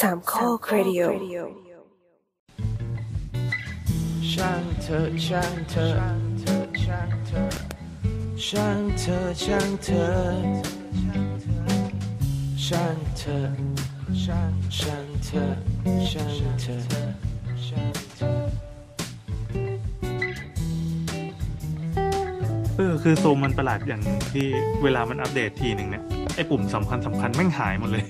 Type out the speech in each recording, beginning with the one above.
สามข้อครดิโอช่างเธอช่างเธอช่างเธอช่างเธอช่างเธอช่างเธอช่างช่างเธอช่างเธอช่างเธอเออคือซูมมันประหลาดอย่างที่เวลามันอัปเดตทีหนึ่งเนี่ยไอ้ปุ่มสำคัญสำคัญแม่งหายหมดเลย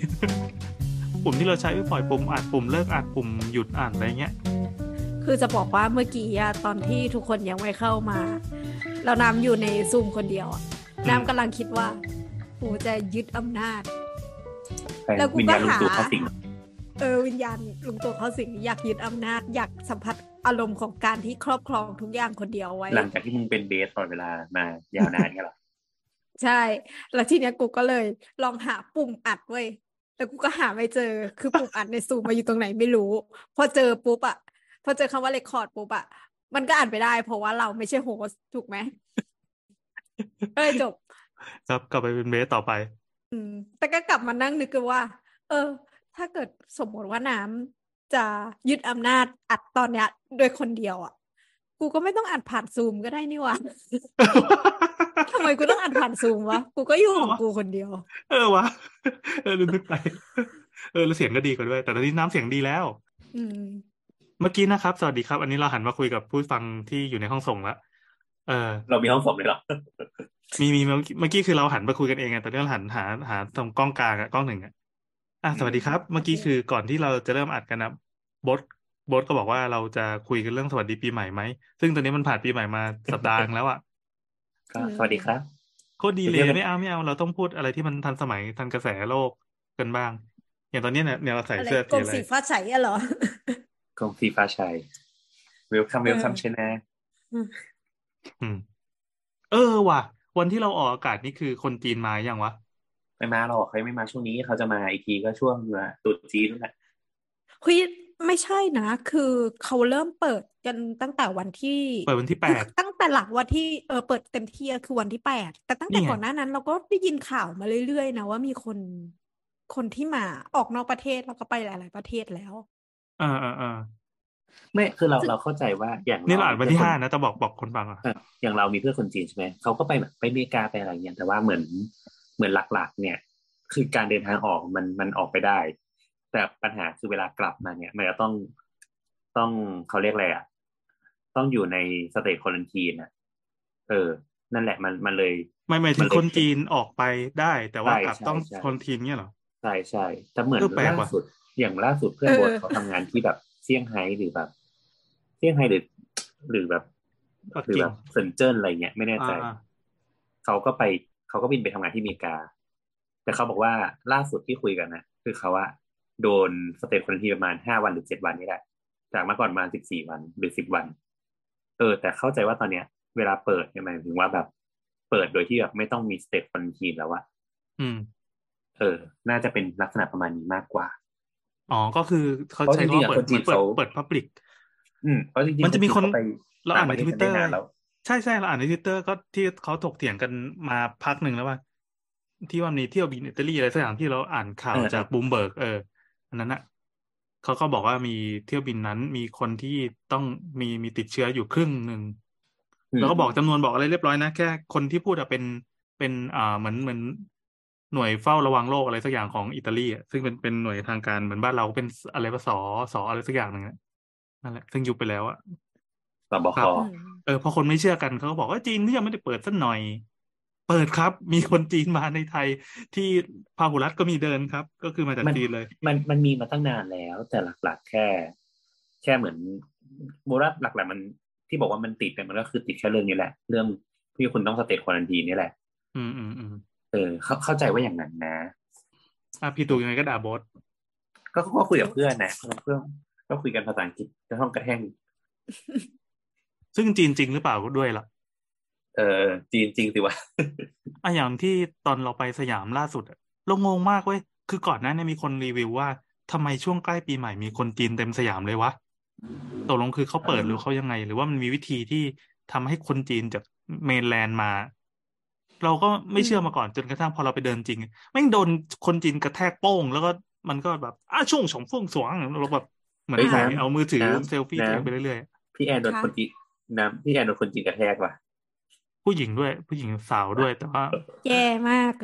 ปุ่มที่เราใช้ปล่อยปุ่มอัดปุ่มเลิกอัดปุ่มหยุดอ่านอะไรเงี้ยคือจะบอกว่าเมื่อกี้อะตอนที่ทุกคนยังไม่เข้ามา เราน้ำอยู่ในซูมคนเดียวอะน้ำกำลังคิดว่าโอ้จะยึดอำนาจ แล้วกูวิญก็ญาณลุงหาตู่เข้าสิงเออวิญญาณลุงตู่เขาสิงอยากยึดอำนาจอยากสัมผัสอารมณ์ของการที่ครอบครองทุกอย่างคนเดียวไว้ หลังจากที่มึงเป็นเบสตลอดเวลามายาวนานเงี้ยเหรอใช่ แล้วทีเนี้ยกูก็เลยลองหาปุ่มอัดเว้ย แล้วกูก็หาไม่เจอ คือปุ่มอัดในซูมมาอยู่ตรงไหนไม่รู้ พอเจอปุ๊บอะพอเจอคำว่าเรคคอร์ดปุ๊บอะมันก็อ่านไปได้ เพราะว่าเราไม่ใช่โฮสต์ถูกไหมก็เลยจบ ครับกลับไปเป็นเบสต่อไป อืม แต่ก็กลับมานั่งนึกกันว่า เออ ถ้าเกิดสมมติว่าน้ำจะยึดอำนาจอัดตอนเนี้ย โดยคนเดียวอะ กูก็ไม่ต้องอัดผ่านซูมก็ได้นี่หวะ ทำไมกูต้องอัดผ่านซูมวะ กูก็อยู่ของกูคนเดียว เออวะ เออลืมนึกไป เออแล้วเสียงก็ดีกว่าด้วย แต่ตอนนี้น้ำเสียงดีแล้ว อืม เมื่อกี้นะครับ สวัสดีครับ อันนี้เราหันมาคุยกับผู้ฟังที่อยู่ในห้องส่งแล้วเออ เรามีห้องสมเลยเหรอ มีมีเมื่อกี้เมื่อกี้คือเราหันมาคุยกันเองไงตอนนี้เราหันหาหาตรงกล้องกลางอะกล้องหนึ่งอะอะสวัสดีครับ เมื่อกี้คือก่อนที่เราจะเริ่มอัดกันนะบดบดก็บอกว่าเราจะคุยกันเรื่องสวัสดีปีใหม่ไหม ซึ่งตอนนี้มันผ่านปีใหม่มาสัปดาห์นึงแล้วอะ ก็อืมสวัสดีครับ โคตรดีเลยไม่เอาไม่เอาเราต้องพูดอะไรที่มันทันสมัยทันกระแสโลกกันบ้าง อย่างตอนนี้เนี่ยเนี่ยเราใส่อะไรเสื้อกรสีมอะไรสีฟ้าใสอะเหรอกรมฟีฟ้าชัยเวลคัมเวลคัมชนะอืมเออว่ะ วันที่เราออกอากาศนี่คือคนจีนมายังวะไม่มาหรอกเขายังไม่มาช่วงนี้เขาจะมาอีกทีก็ช่วงตรุษจีนนั่นแหละเฮ้ย ไม่ใช่นะ คือเขาเริ่มเปิดกันตั้งแต่วันที่เปิดวันที่แปคือดตั้งแต่หลังวันที่เออเปิดเต็มที่อะคือวันที่แปดแต่ตั้งแต่นี่ไงก่อนหน้านั้น เราก็ได้ยินข่าวมาเรื่อยๆนะว่ามีคนคนที่มาออกนอกประเทศแล้วก็ไปหลาย ๆประเทศแล้วอ่าอ่าอ่าไม่คือเราเราเข้าใจว่าอย่างนี่เราอ่านวันที่เพื่ห้าคนะจะบอกบอกคนฟังอะเอออย่างเรามีเพื่อนคนจีนใช่ไหมเขาก็ไปแบบไปอเมริกาไปอะไรเงี้ยแต่ว่าเหมือนเหมือนหลักๆ เนี่ย คือการเดินทางออกมันมันออกไปได้ แต่ปัญหาคือเวลากลับมาเนี่ย มันจะต้องต้องเขาเรียกอะไรอะ ต้องอยู่ในสเตจควอลันทีนอะ เออ นั่นแหละมันมันเลยไม่หมายถึมังนเลยคนจีนออกไปได้ แต่ว่าใช่กลับใช่ต้องใช่คนทีมเนี่ยเหรอใช่ใช่แต่เหมือนเออแปลกว่ะล่าสุด อย่างล่าสุดเพื่อนเออโบทเขาทำงานที่แบบเซี่ยงไฮ้หรือแบบเซี่ยงไฮ้หรือ หรือแบบปักกิ่งหรือแบบเซินเจิ้นอะไรเงี้ยไม่แน่ใจอ่าเขาก็ไปเขาก็บินไปทำงานที่อเมริกา แต่เขาบอกว่าล่าสุดที่คุยกันนะคือเขาว่า โดน state quarantine ประมาณห้าวันหรือเจ็ดวันนี่แหละ จากเมื่อก่อนมาสิบสี่วันหรือสิบวัน เออ แต่เข้าใจว่าตอนเนี้ย เวลาเปิดเนี่ยหมายถึงว่าแบบ เปิดโดยที่แบบไม่ต้องมี state quarantine แล้วอะอืม เออ น่าจะเป็นลักษณะประมาณนี้มากกว่า อ๋อ ก็คือเขาเพราะใช้จริงๆคำว่าอะเปิดคนจีนเปิดเขาเปิด public อืมเพราะจริงๆมันจะมีคนเขาไปเราอ่านในทวิระตเตอร์ต่างประเทศได้นานแล้วใช่ใช่เราอ่านในทวิตเตอร์ก็ที่เขาถกเถียงกันมาพักหนึ่งแล้วว่าที่ว่ามีเที่ยวบินอิตาลีอะไรสักอย่างที่เราอ่านข่าวเออจากบูมเบิร์กเออ อันนั้นอะเขาก็บอกว่ามีเที่ยวบินนั้นมีคนที่ต้องมีมีติดเชื้ออยู่ครึ่งหนึ่งมแล้วก็บอกจำนวนบอกอะไรเรียบร้อยนะแค่คนที่พูดอะเป็นเป็นอ่าเหมือนเหมือนหน่วยเฝ้าระวังโรคอะไรสักอย่างของอิตาลีอะซึ่งเป็นเป็นหน่วยทางการเหมือนบ้านเราเป็นอะไรภาษาสออะไรสักอย่างหนึ่งอะนั่นแหละ ซึ่งยุบไปแล้วอะสบคครับอืมเออพอคนไม่เชื่อกันเขาก็บอกว่าจีนก็ยังไม่ได้เปิดสักหน่อย เปิดครับ มีคนจีนมาในไทย ที่พาหุรัตน์ก็มีเดินครับ ก็คือมาจากมันจีนเลย มันมันมีมาตั้งนานแล้ว แต่หลักๆแค่ แค่เหมือนโบราณหลักๆมันที่บอกว่ามันติดเนี่ยมันก็คือติดแค่เรื่องนี้แหละ เรื่องที่คุณต้องสเตทควอลันทีนี่แหละ อืมอืมอืมเออเข้าเข้าใจว่าอย่างนั้นนะอะพี่ตูยังไงก็ด่าบอสก็ก็คุยกับเพื่อนนะเพื่อนก็คุยกันภาษาอังกฤษในห้องกระแท่งซึ่งจีนจริงหรือเปล่าด้วยล่ะ เออจีนจริงสิวะอะอย่างที่ตอนเราไปสยามล่าสุดอะเรางงมากเว้ยคือก่อนหน้านี้มีคนรีวิวว่าทำไมช่วงใกล้ปีใหม่มีคนจีนเต็มสยามเลยวะตกลงคือเขาเปิดหรือเขายังไง หรือว่ามันมีวิธีที่ทำให้คนจีนจากเมนแลนด์มา เราก็ไม่เชื่อมาก่อนจนกระทั่งพอเราไปเดินจริงแม่งโดนคนจีนกระแทกโป้ง แล้วก็มันก็แบบอ้าช่วงสองฟ่วงสวงเราแบบเหมือนเฮ้ยถ่ายน้ำเอามือถือน้ำเซลฟี่ตัวเองน้ำไปเรื่อยพี่แอนโดนค่ะคนจีนน้ำพี่แอนโดนคนจีนกระแทกว่ะๆ ผู้หญิงด้วย ผู้หญิงสาวด้วยแต่ว่าแย่มาก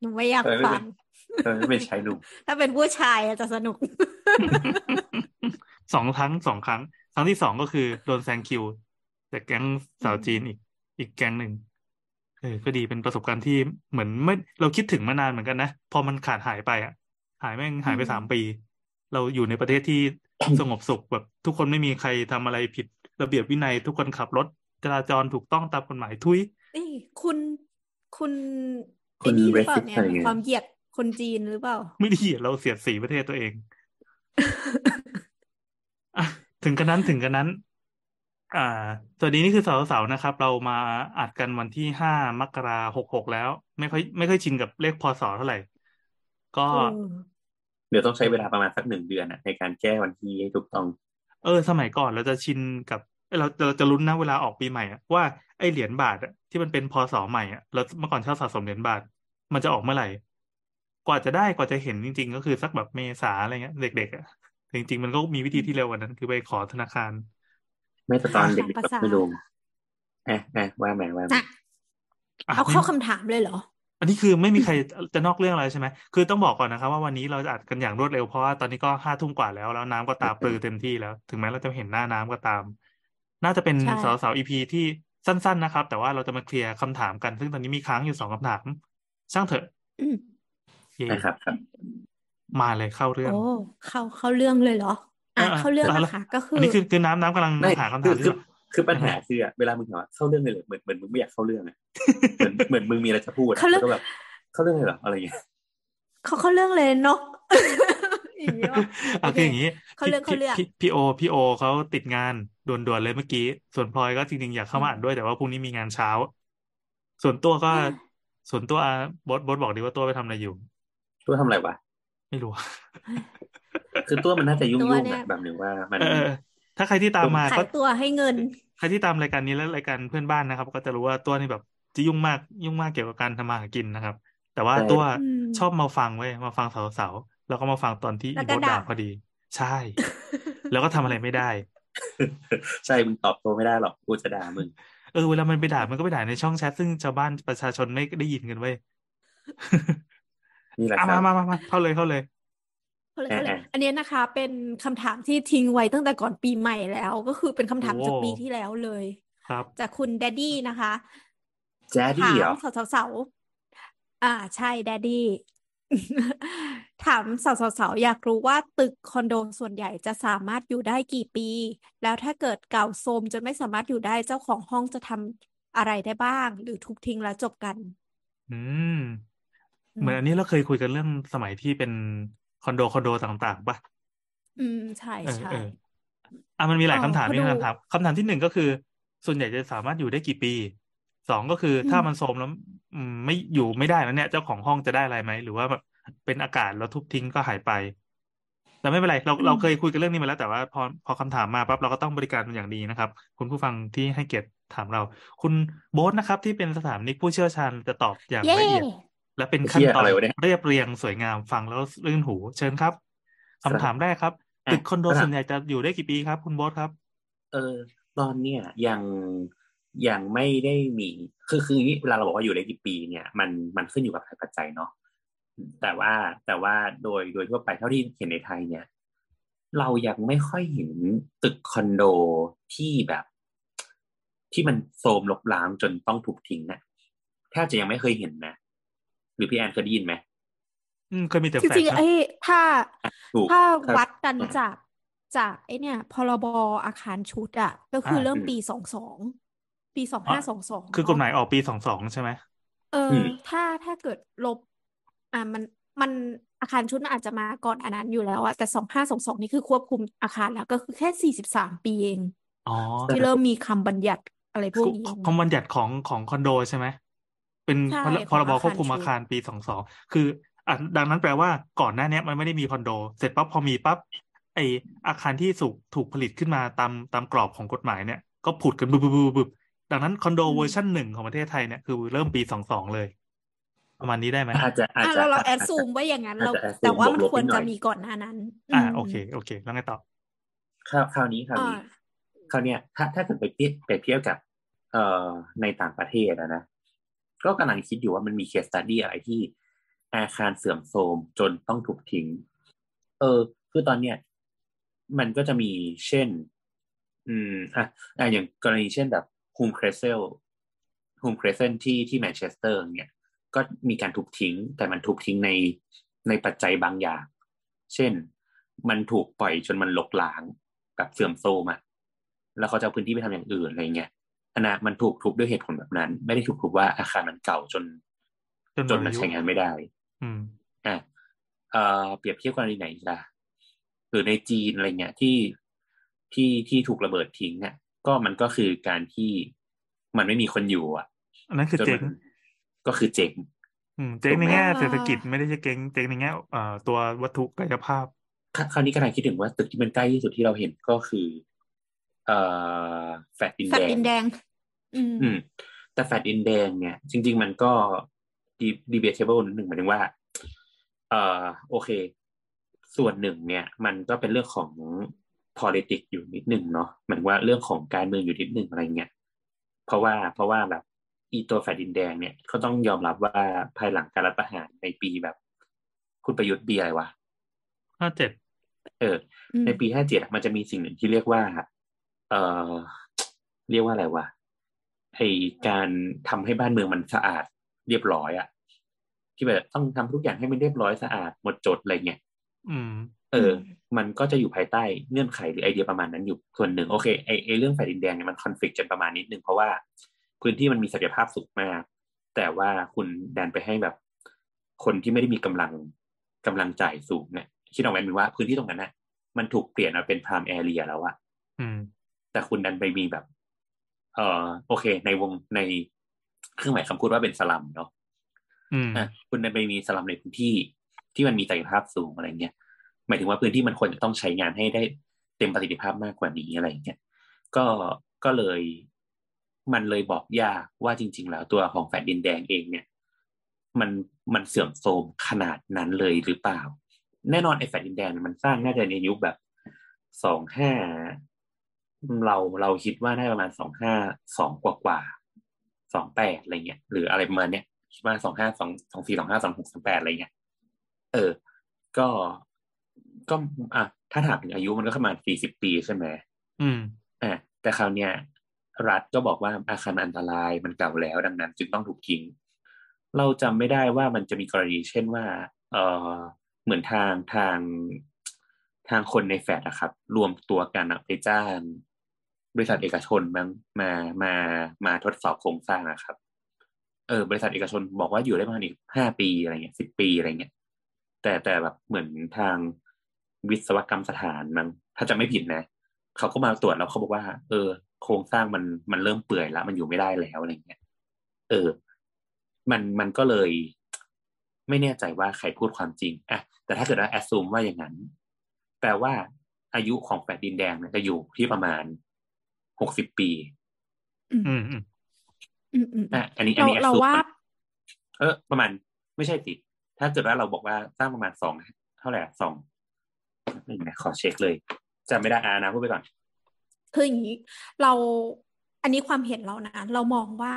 หนูไม่อยากเออไม่ฟัเป็งนเออไม่เป็นชายหนุ่มถ้าเป็นผู้ชายอะจะสนุกสองครั้งสองครั้ง ครั้งที่สองก็คือโดนแซงคิวจากแก๊งสาวจีนอีก อีกแก๊งหนึ่งเออก็ดีเป็นประสบการณ์ที่เหมือนไม่เราคิดถึงมานานเหมือนกันนะ พอมันขาดหายไปอะ หายแม่งหายไปอืมสามปี เราอยู่ในประเทศที่สงบสุขแบบ ทุกคนไม่มีใครทำอะไรผิด ระเบียบวินัยทุกคนขับรถ จราจรถูกต้องตามกฎหมายทุยนี่คุณคุณคุไอ้ณนี่หเรรือสเปล่าซิสเนี่ยอะไรมีเงี้ยความเหยียดคนจีนหรือเปล่า ไม่ได้เหยียดเราเสียดสีประเทศตัวเองอะถึงกันนั้นถึงกันนั้น อ่าสวัสดีนี่คือเสาเสาร์นะครับ เรามาอัดกันวันที่ห้ามกราหกหกแล้ว ไม่ค่อยไม่ค่อยชินกับเลขพศเท่าไหร่ ก็เออเดี๋ยวต้องใช้เวลาประมาณสักหนึ่งเดือนอะในการแก้วันที่ให้ถูกต้อง เออ สมัยก่อนเราจะชินกับ เอ้ยเราเราจะลุ้นนะเวลาออกปีใหม่อะว่าไอเหรียญบาทอะที่มันเป็นพศใหม่อะเราเมื่อก่อนชอบสะสมเหรียญบาท มันจะออกเมื่อไหร่ กว่าจะได้กว่าจะเห็นจริง ๆ ก็คือสักแบบเมษาอะไรเงี้ย เด็กๆอะแต่จริง ๆ มันก็มีวิธีที่เร็วกว่านั้น คือไปขอธนาคาร ไม่แต่ตอนเด็กภาษาๆไม่รู้แอะแอะว่าแหมว่าแหมน่ะอะเอาไม่เข้าคำถามเลยเหรออันนี้คือไม่มีใครจะนอกเรื่องอะไรใช่ไหม คือต้องบอกก่อนนะครับว่าวันนี้เราจะอัดกันอย่างรวดเร็วเพราะว่าตอนนี้ก็ห้าทุ่มกว่าแล้วแล้วน้ำก็ตาปลือเต็มที่แล้ว ถึงแม้เราจะเห็นหน้าน้ำก็ตาม น่าจะเป็นใช่สาวสาวอีพีที่สั้น ๆ นะครับ แต่ว่าเราจะมาเคลียร์คำถามกัน ซึ่งตอนนี้มีค้างอยู่สองคำถาม ช่างเถอะอืมเย่นะครับครับ มาเลยเข้าเรื่อง โอ้เข้าเข้าเรื่องเลยเหรออะเออเข้าเรื่องแล้วนะคะก็คือัอนนี้คือคือน้ำน้ำกำลังไม่หาคำคืถาอมคืที่อคือปัญหาคืออะเวลามึงถามว่าเข้าเรื่องเลยเหรอเหมือนเหมือนมึงไม่อยากเข้าเรื่องอะเหมือนเหมือนมึงมีอะไรจะพูดอะเข้าเรื่องแล้วก็แบบเข้าเรื่องเลยเหรออะไรอย่างเงี้ยเขาเข้าเรื่องเลยเนาะอย่างนี้วะอะคืออย่างนี้เข้าเรื่องพี่เข้าเรื่องพี่พี่โอพี่โอเขาติดงาน ด่วนๆเลยเมื่อกี้ ส่วนพลอยก็จริงๆอยากเข้ามาอ่านด้วยแต่ว่าพรุ่งนี้มีงานเช้า ส่วนตัวก็อ่าส่วนตัวบอสบอสบอกดีว่าตัวไปทำอะไรอยู่ ตัวทำอะไรวะ ไม่รู้ คือตัวมันน่าจะยุ่งตัวยุ่งเนี่ยอะแบบหนึ่งว่า มันเออเออถ้าใครที่ตามมาขาก็ยตัวให้เงิน ใครที่ตามรายการนี้และรายการเพื่อนบ้านนะครับ ก็จะรู้ว่าตัวนี่แบบจะยุ่งมากยุ่งมากเกี่ยวกับการทำมาหากินนะครับ แต่ว่าตัวอืมชอบมาฟังเว้ยมาฟังสาวๆแล้วก็มาฟังตอนที่แล้วอีก็โบสด่าด่าพอดี ใช่ แล้วก็ทำอะไรไม่ได้ ใช่มึงตอบโต้ไม่ได้หรอกกูจะด่ามึงเออเวลามันไปด่ามันก็ไปด่าในช่องแชทซึ่งชาวบ้านประชาชนไม่ได้ยินกันเว้ยนี่แหละอะครัมาบมามามาเข้าเลยเข้าเลยเขาเลยเขาเลยอ่าอันเนี้ยนะคะ เป็นคำถามที่ทิ้งไว้ตั้งแต่ก่อนปีใหม่แล้ว ก็คือเป็นคำถามโอ้จากปีที่แล้วเลย ครับ จากคุณแดดดี้นะคะแจ๊ดดี้ถามเหรอสาวสาวๆอ่า ใช่แดดดี้ ถามสาวสาวๆอยากรู้ว่าตึกคอนโดส่วนใหญ่จะสามารถอยู่ได้กี่ปี แล้วถ้าเกิดเก่าโทรมจนไม่สามารถอยู่ได้เจ้าของห้องจะทำอะไรได้บ้าง หรือทุบทิ้งแล้วจบกัน อืม เหมือนอันนี้เราเคยคุยกันเรื่องสมัยที่เป็นคอนโดคอนโดต่างๆปะอืม ใช่เออใช่เอออะมันมีหลายอ๋อคำถามพอนี่ดูคำถามคำถามที่หนึ่งก็คือ ส่วนใหญ่จะสามารถอยู่ได้กี่ปีสองก็คืออมถ้ามันโทรมแล้วอืมไม่อยู่ไม่ได้แล้วเนี่ย เจ้าของห้องจะได้อะไรไหมหรือว่าแบบ เป็นอากาศแล้วทุบทิ้งก็หายไป แต่ไม่เป็นไร เราอืมเราเคยคุยกันเรื่องนี้มาแล้ว แต่ว่าพอพอคำถามมาปั๊บเราก็ต้องบริการเป็นอย่างดีนะครับ คุณผู้ฟังที่ให้เกียรติถามเรา คุณโบ๊ทนะครับ ที่เป็นสถาปนิกผู้เชี่ยวชาญจะตอบอย่างเย้ละเอียดและเป็นขั้นเชี่ยตออะนไรวะเนี่ยเรียบเรียงสวยงามฟังแล้วรื่นหู เชิญครับคำถามแรกครับอะตึกคอนโดคำถามส่วนใหญ่จะอยู่ได้กี่ปีครับ คุณโบ๊ทครับ เออ ตอนเนี้ยยังยังไม่ได้มีคือคืออย่างนี้เวลาเราบอกว่าอยู่ได้กี่ปีเนี่ย มันมันขึ้นอยู่กับหลายปัจจัยเนาะ แต่ว่าแต่ว่าโดยโดยทั่วไปเท่าที่เห็นในไทยเนี่ย เรายังไม่ค่อยเห็นตึกคอนโดที่แบบ ที่มันโทรมลบล้างจนต้องถูกทิ้งนะแทบจะยังไม่เคยเห็นนะ หรือพี่แอนเคยได้ยินไหมอืมเคยมีแต่จแฟลริงชๆนะไอ้ถ้าถูกถ้าครับวัดกันอ่าจากจากไอ้เนี่ย พรบอาคารชุดอะก็คืออ่าเริ่มปีสองสองปีสองห้าสองสองคือกฎหมายออกปีสองสองใช่ไหมเอออือมถ้าถ้าเกิดลบ อ่ามันมันอาคารชุดมันอาจจะมาก่อนอันนั้นอยู่แล้วอะแต่สองห้าสองสองนี่คือควบคุมอาคารแล้ว ก็คือแค่สี่สิบสามปีเองอ๋อที่เริ่มมีคำบัญญัติอะไรพวกนี้ออกคอมมาบัญญัติของของคอนโดใช่ไหมเป็นใช่พรของพรบอาคารควบคุมชุดอาคารปีสองสองคืออะดังนั้นแปลว่าก่อนหน้าเนี้ยมันไม่ได้มีคอนโด เสร็จปั๊บพอมีปั๊บไออาคารที่ถูกถูกผลิตขึ้นมาตามตามกรอบของกฎหมายเนี่ย ก็ผุดกันบึบบึบบึบบึบดังนั้นคอนโดอืมเวอร์ชันหนึ่งของประเทศไทยเนี่ยคือเริ่มปีสองสองเลย ประมาณนี้ได้ไหมอาจจะอาจอะจะเราเราอาจแอดจะซูมว่าอย่างนั้นอาจเราจะ assume แต่ว่ามันบวกลบควรนิดหน่จะอยมีก่อนหน้านั้น อ่าอืมโอเค โอเค แล้วไงต่อคราวคราวนี้คราวนี้อ่าคราวเนี้ยถ้าถ้าเกิดไปเทียบไปเทียบกับ เอ่อในต่างประเทศอะนะก็กำลังคิดอยู่ว่ามันมี case study อะไรที่อาคารเสื่อมโทรมจนต้องถูกทิ้ง เออ คือตอนเนี้ยมันก็จะมีเช่น อืมอะอะอย่างกรณีเช่นแบบ Hulme Crescents Hulme Crescents ที่ที่แมนเชสเตอร์เนี่ย ก็มีการถูกทิ้ง แต่มันถูกทิ้งในในปัจจัยบางอย่าง เช่น มันถูกปล่อยจนมันรกร้างแบบเสื่อมโทรมอะแล้วเขาจะเอาพื้นที่ไปทำอย่างอื่นอะไรเงี้ยอันนะมันถูกทุบด้วยเหตุผลแบบนั้น ไม่ได้ถูกทุบว่าอาคารมันเก่าจน จนหมจดนมันอายุใช้งานไม่ได้ อืมอะเอ่อเปรียบเทียบกรณีไหนอีกล่ะหรือในจีนอะไรเงี้ยที่ที่ที่ถูกระเบิดทิ้งอะก็มันก็คือการที่มันไม่มีคนอยู่อะอันนั้นคือจนเจ๊มังน ก็คือเจ๊งอืมเจ๊งถูกในไหมแง่เศรษฐกิจไม่ได้จะเจ๊งเจ๊งในแง่เอ่อตัววัตถุกายภาพครคราวนี้กำลังคิดถึงว่าตึกที่มันใกล้ที่สุดที่เราเห็นก็คือเอ่อแฟลตดินแดง แฟลตดินแดง อืมอืมแต่แฟลตดินแดงเนี่ย จริง ๆ มันก็ debatable นิดหนึ่งหมายถึงว่า เอ่อโอเค ส่วนหนึ่งเนี่ย มันก็เป็นเรื่องของ politics อยู่นิดหนึ่งเนาะเหมือนว่าเรื่องของการเมืองอยู่นิดหนึ่งอะไรเงี้ยเพราะว่าเพราะว่าแบบ อีตัวแฟลตดินแดงเนี่ยเขาต้องยอมรับว่าภายหลังการรัฐประหารในปีแบบ คุณประยุทธ์ปีอะไรวะห้าเจ็ดเอออืมในปีห้าเจ็ดมันจะมีสิ่งหนึ่งที่เรียกว่า เอ่อเรียกว่าอะไรวะไอการทำให้บ้านเมืองมันสะอาดเรียบร้อยอะที่แบบต้องทำทุกอย่างให้มันเรียบร้อยสะอาดหมดจดอะไรเงี้ยอืมเออ มันก็จะอยู่ภายใต้เงื่อนไขหรือไอเดียประมาณนั้นอยู่ส่วนหนึ่งโอเคไอไอเรื่องแผ่นดินแดงเนี่ยมันคอนฟ lict กันประมาณนิดนึงเพราะว่า พื้นที่มันมีศักยภาพสูงมาก แต่ว่าคุณดันไปให้แบบ คนที่ไม่ได้มีกำลังกำลังจ่ายสูงเนี่ยคิดออกไหมเป็นว่าพื้นที่ตรงนั้นน่ะ มันถูกเปลี่ยนมาเป็นพรามแอเรียแล้วอะอืมแต่คุณดันไปมีแบบ เอ่อโอเค ในวงในเครื่องหมายคำพูดว่าเป็นสลัมเนาะอืมอะคุณดันไปมีสลัมในพื้นที่ที่มันมีศักยภาพสูงอะไรเงี้ยหมายถึงว่าพื้นที่มันควรจะต้องใช้งานให้ได้เต็มประสิทธิภาพมากกว่านี้อะไรเงี้ยก็ก็เลย มันเลยบอกยากว่าจริง ๆ แล้วตัวของแฟดดินแดงเองเนี่ย มันมันเสื่อมโทรมขนาดนั้นเลยหรือเปล่า แน่นอนไอ้แฟดดินแดงเนี่ยมันสร้างน่าจะในยุคแบบสองห้าเราเราคิดว่าน่าจะประมาณสองห้าสองกว่ากว่าสองแปดอะไรเงี้ยหรืออะไรประมาณเนี้ยคิดว่าสองห้าสองสองสี่สองห้าสองหกสองแปดอะไรเงี้ยเออ ก็ก็อะถ้าถามถึงอายุมันก็ประมาณสี่สิบปีใช่ไหมอืมอะแต่คราวเนี้ย รัฐก็บอกว่าอาคารอันตรายมันเก่าแล้วดังนั้น จึงต้องถูกทิ้ง เราจำไม่ได้ว่ามันจะมีกรณีเช่นว่า เออเหมือนทางทางทางคนในแฟดอะครับ รวมตัวกันไปจ้างบริษัทเอกชนมามามามาทดสอบโครงสร้างอะครับ เออบริษัทเอกชนบอกว่าอยู่ได้ประมาณอีกห้าปีอะไรเงี้ยสิบปีอะไรเงี้ยแต่แต่แบบเหมือนทางวิศวกรรมสถานมันถ้าจะไม่ผิดนะ เขาก็มาตรวจแล้วเขาบอกว่า เออ โครงสร้างมันมันเริ่มเปื่อยแล้วมันอยู่ไม่ได้แล้วอะไรเงี้ยเออ มันมันก็เลย ไม่แน่ใจว่าใครพูดความจริงอะแต่ถ้าเกิดว่าแอดซูมว่าอย่างนั้น แปลว่าอายุของแฟลตดินแดงเนี่ยจะอยู่ที่ประมาณหกสิบปี อืมอืมอืมอืมอืมอะอันนี้อันเรานี้เรา assume ว่า เออ ประมาณไม่ใช่สิถ้าเกิดว่าเราบอกว่าสร้างประมาณสองเท่าไหร่อะสองหนึ่งนะขอเช็คเลยจำไม่ได้อานะพูดไปก่อน คืออย่างนี้เราอันนี้ความเห็นเรานะ เรามองว่า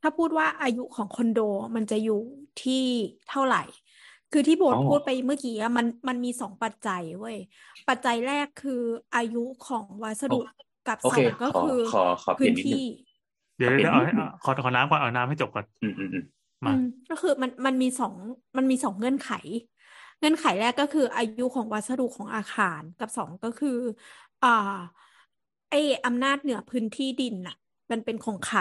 ถ้าพูดว่าอายุของคอนโดมันจะอยู่ที่เท่าไหร่ คือที่โบทอ๋อพูดไปเมื่อกี้อะมันมันมีสองปัจจัยเว้ยปัจจัยแรกคืออายุของวัสดุกับโอสเคองก็ขอคือขอขอเปลี่พื้ยนนนิดนึงที่ เดี๋ยวเป็นเดี๋ยวเอาให้นิดนึงขอขอน้ำก่อนเอาน้ำให้จบก่อนอืมอืมอืมมาอืมก็คือมันมันมีสองมันมีสองเงื่อนไข เงื่อนไขแรกก็คืออายุของวัสดุของอาคารกับสองก็คืออ่า ไออำนาจเหนือพื้นที่ดินน่ะ มันเป็นของใคร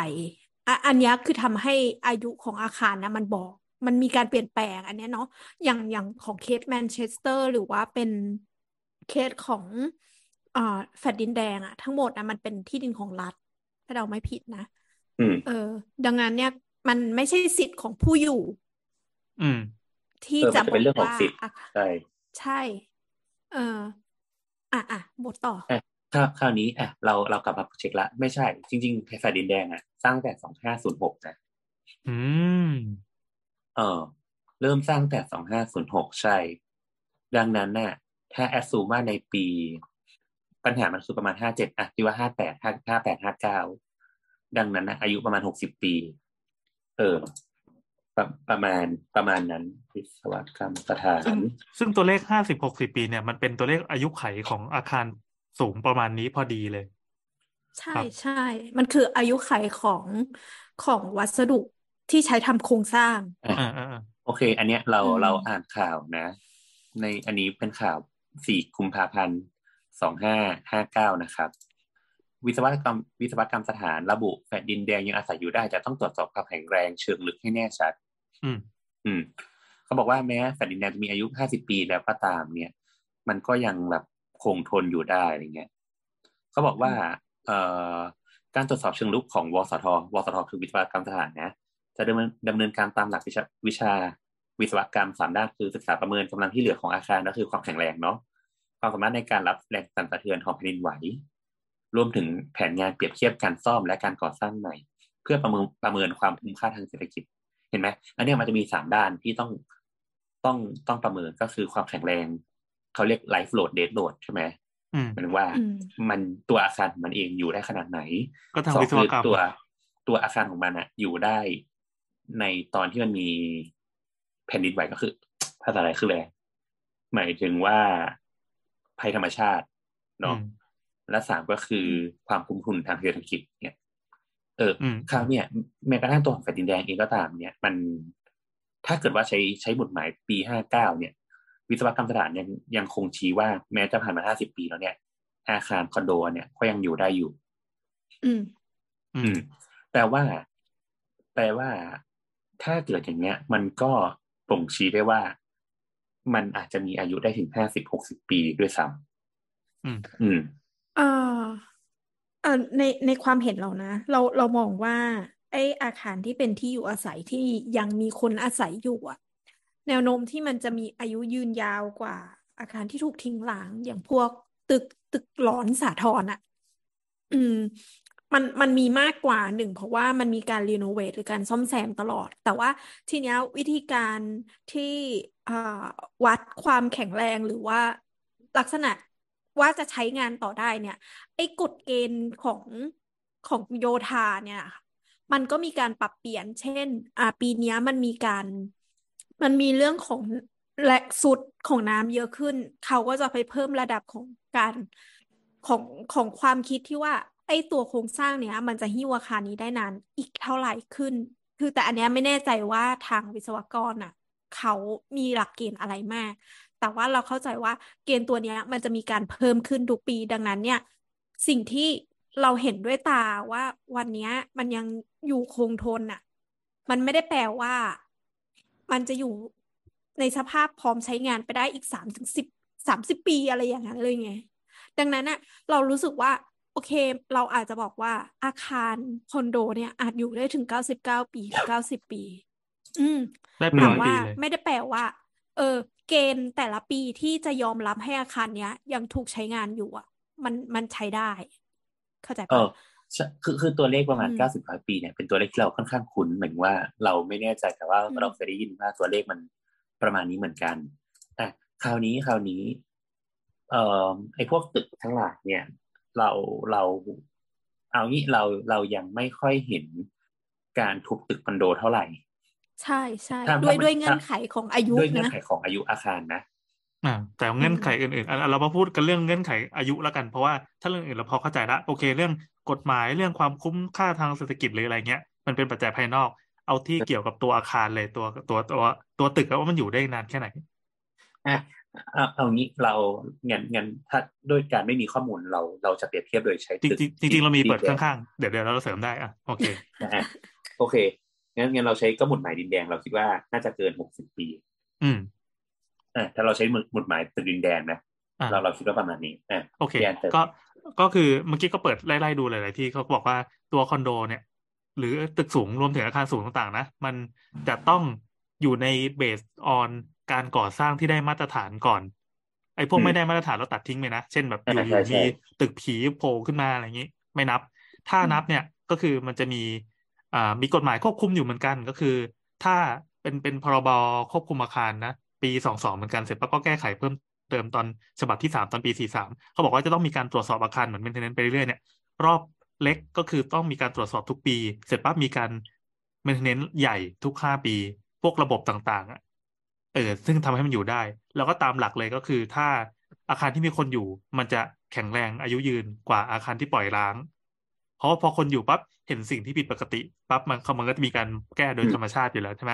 อะอันเนี้ยคือทำให้อายุของอาคารนะมันบอก มันมีการเปลี่ยนแปลงอันเนี้ยเนาะอย่างอย่างของเคสแมนเชสเตอร์หรือว่าเป็นเคสของอ่าแฟลตดินแดงอะทั้งหมดนะมันเป็นที่ดินของรัฐ ถ้าเราไม่ผิดนะอืมเออ ดังนั้นเนี่ย มันไม่ใช่สิทธิ์ของผู้อยู่ อืม ที่เออจะมันจะเป็นเรื่องของว่าสิทธิ์อะใช่ใช่ เอออะอะบทต่อ อะคราวคราวนี้อะเราเรากลับมาเช็คละ ไม่ใช่ จริงๆแฟลตดินแดงอะ สร้างแต่สองห้าศูนย์หกนะอืม เออ เริ่มสร้างแต่สองห้าศูนย์หกใช่ ดังนั้นน่ะ ถ้าแอดซูมาในปี ปัญหามันคือประมาณห้าเจ็ดอะที่ว่าห้าแปดห้าห้าแปดห้าเก้าดังนั้นนะอายุประมาณหกสิบปี เออประประมาณประมาณนั้นวิศวกรรมสถาซึ่งนซึ่งตัวเลขห้าสิบหกสิบปีเนี่ยมันเป็นตัวเลขอายุไขของอาคาร สูงประมาณนี้พอดีเลย ใช่ครับใช่ มันคืออายุไขของของวัสดุที่ใช้ทำโครงสร้างอะอ่าอ่าอ่าโอเค อันเนี้ยเราอืมเราอ่านข่าวนะ ในอันนี้เป็นข่าวสี่กุมภาพันธ์สองห้าห้าเก้านะครับ วิศวกรรมวิศวกรรมสถานระบุแผ่นดินแดงยังอาศัยอยู่ได้จะต้องตรวจสอบความแข็งแรงเชิงลึกให้แน่ชัด อืม อืม เขาบอกว่าแม้แผ่นดินแดงจะมีอายุ50ปีแล้วก็ตามเนี่ย มันก็ยังแบบ คงทนอยู่ได้อะไรเงี้ยเขาบอกว่าเอ่อการตรวจสอบเชิงลึกของวสทวสทคือวิศวกรรมสถานนะจะดำเนินดำเนินการตามหลักวิชาวิชาวิศวกรรมสามด้านคือศึกษาประเมินกำลังที่เหลือของอาคารก็คือความแข็งแรงเนาะความสามารถในการรับแรงสั่นสะเทือนของแผ่นดินไหว รวมถึงแผนงานเปรียบเทียบการซ่อมและการก่อสร้างใหม่ เพื่อประเมินประเมินความคุ้มค่าทางเศรษฐกิจ เห็นไหมอันเนี้ยมันจะมีสามด้านที่ต้องต้องต้องประเมินก็คือความแข็งแรง เขาเรียก life load dead load ใช่ไหมอืมหมายถึงว่าอืมมันตัวอาคารมันเองอยู่ได้ขนาดไหนก็ทางสองวิศวคือกรรมตัวตัวอาคารของมันอะอยู่ได้ในตอนที่มันมีแผ่นดินไหวก็คือภาษาอะไรคืออะไรหมายถึงว่าภัยธรรมชาติอืเนาะมและสามก็คือความคุ้มทุนทางเศรษฐกิจเนี่ย เอออมคราวเนี่ยแม้กระทั่งตัวของแผ่นดินแดงเองก็ตาม เนี่ย มันถ้าเกิดว่าใช้ใช้บทหมายปีห้าเก้าเนี่ย วิศวกรรมสถานยังยังคงชี้ว่าแม้จะผ่านมาห้าสิบปีแล้วเนี่ย อาคารคอนโดเนี่ยก็ยังอยู่ได้อยู่ อืม อือืมมแปลว่าแปลว่าถ้าเกิดอย่างเงี้ย มันก็บ่งชี้ได้ว่า มันอาจจะมีอายุได้ถึงห้าสิบหกสิบปีด้วยซ้อืมำอืมเอ่อเอ่อในในความเห็นเรานะ เราเรามองว่า ไอ้อาคารที่เป็นที่อยู่อาศัยที่ยังมีคนอาศัยอยู่อะ แนวโน้มที่มันจะมีอายุยืนยาวกว่า อาคารที่ถูกทิ้งร้างอย่างพวกตึกตึกหลอนสาทรอะอืม มันมันมีมากกว่าหนึ่ง เพราะว่ามันมีการรีโนเวทหรือการซ่อมแซมตลอด แต่ว่าทีเนี้ยวิธีการที่วัดความแข็งแรงหรือว่าลักษณะว่าจะใช้งานต่อได้เนี่ย ไอ้กฎเกณฑ์ของของโยธาเนี่ย มันก็มีการปรับเปลี่ยน เช่น อ่าปีนี้มันมีการ มันมีเรื่องของแรงสุดของน้ำเยอะขึ้น เขาก็จะไปเพิ่มระดับของการของของความคิดที่ว่า ไอ้ตัวโครงสร้างเนี้ย มันจะหิ้วอาคารนี้ได้นานอีกเท่าไหร่ขึ้น คือแต่อันเนี้ยไม่แน่ใจว่าทางวิศวกรอะ เขามีหลักเกณฑ์อะไรมาก แต่ว่าเราเข้าใจว่าเกณฑ์ตัวเนี้ย มันจะมีการเพิ่มขึ้นทุกปีดังนั้นเนี่ย สิ่งที่เราเห็นด้วยตาว่าวันเนี้ยมันยังอยู่คงทนอะ มันไม่ได้แปลว่า มันจะอยู่ในสภาพพร้อมใช้งานไปได้อีกสามถึงสิบสามสิบปีอะไรอย่างนั้นเลยไง ดังนั้นน่ะเรารู้สึกว่า โอเค เราอาจจะบอกว่าอาคารคอนโดเนี่ย อาจอยู่ได้ถึงเก้าสิบเก้าปีถึงเก้าสิบปี อืมได้เป็นแต่ร้อยว่าปีเลยไม่ได้แปลว่า เออ เกณฑ์แต่ละปีที่จะยอมรับให้อาคารเนี้ย ยังถูกใช้งานอยู่อะ มันมันใช้ได้ เข้าใจเอปะอใช่ คือคือตัวเลขประมาณอืมเก้าสิบร้อยปีเนี่ยเป็นตัวเลขที่เราค่อนข้างคุ้นเหมือนว่าเราไม่แน่ใจแต่ว่าอืมเราเคยได้ยินว่าตัวเลขมันประมาณนี้เหมือนกันอะคราวนี้คราวนี้ เอ่อไอ้พวกตึกทั้งหลายเนี่ย เราเรา เอางี้เราเรายังไม่ค่อยเห็นการทุบตึกคอนโดเท่าไหร่ ใช่ใช่ถ้าด้วยถ้ามันด้วยเงื่อนไขของอายุด้วยเงื่อนนะไขของอายุอาคารนะอ่าแต่เงื่อนไขอื่นๆอะเรามาพูดกันเรื่องเงื่อนไขอายุแล้วกัน เพราะว่าถ้าเรื่องอื่นเราพอเข้าใจละโอเค เรื่อง กฎหมายเรื่องความคุ้มค่าทางเศรษฐกิจหรืออะไรเงี้ย มันเป็นปัจจัยภายนอก เอาที่เกี่ยวกับตัวอาคารเลยตัวตัวตัวตัวตึกอะว่ามันอยู่ได้นานแค่ไหนอะเอาเอางี้เรางั้นงั้นถ้าด้วยการไม่มีข้อมูลเราเราจะเปรียบเทียบโดยใช้จริงตึกๆจริงๆเรามีเปิดดินแงข้างๆ เดี๋ยวเดี๋ยวเราเสริมได้อะโอเคนะฮะโอเคงั้นงั้นเราใช้ก็หมุดหมายดินแดงเราคิดว่าน่าจะเกินหกสิบปี อืมอะถ้าเราใช้หมุดหมุดหมายตึกดินแดงนะอ่าเราเราคิดว่าประมาณนี้อะโอเคพี่แอนเติมก็ ก็คือเมื่อกี้ก็เปิดไล่ๆดูหลายๆที่เขาบอกว่าตัวคอนโดเนี่ย หรือตึกสูงรวมถึงอาคารสูงต่างๆนะ มันจะต้องอยู่ในเบสออนการก่อสร้างที่ได้มาตรฐานก่อน ไอ้พวกไม่ได้มาตรฐานเราตัดทิ้งไปนะ เช่นแบบอยู่ๆใช่ใช่มีตึกผีโผล่ขึ้นมาอะไรอย่างนี้ ไม่นับ ถ้านับเนี่ยก็คือมันจะมีอ่ามีกฎหมายควบคุมอยู่เหมือนกันก็คือ ถ้าไปเป็นเป็นพรบควบคุมอาคารนะปีสองสองเหมือนกันเสร็จปั๊บก็แก้ไขเพิ่ม เติมตอนฉบับที่สามตอนปีสี่สามเขาบอกว่าจะต้องมีการตรวจสอบอาคารเหมือนเมนเทนเนนไปเรื่อยๆเนี่ยรอบเล็กก็คือต้องมีการตรวจสอบทุกปี เสร็จปั๊บมีการเมนเทนเนนใหญ่ทุกห้าปี พวกระบบต่างๆอะเออซึ่งทำให้มันอยู่ได้ แล้วก็ตามหลักเลยก็คือ ถ้าอาคารที่มีคนอยู่ มันจะแข็งแรงอายุยืนกว่าอาคารที่ปล่อยร้าง เพราะว่าพอคนอยู่ปั๊บเห็นสิ่งที่ผิดปกติปั๊บมันมันก็จะมีการแก้โดยธรรมชาติอยู่แล้วใช่ไหม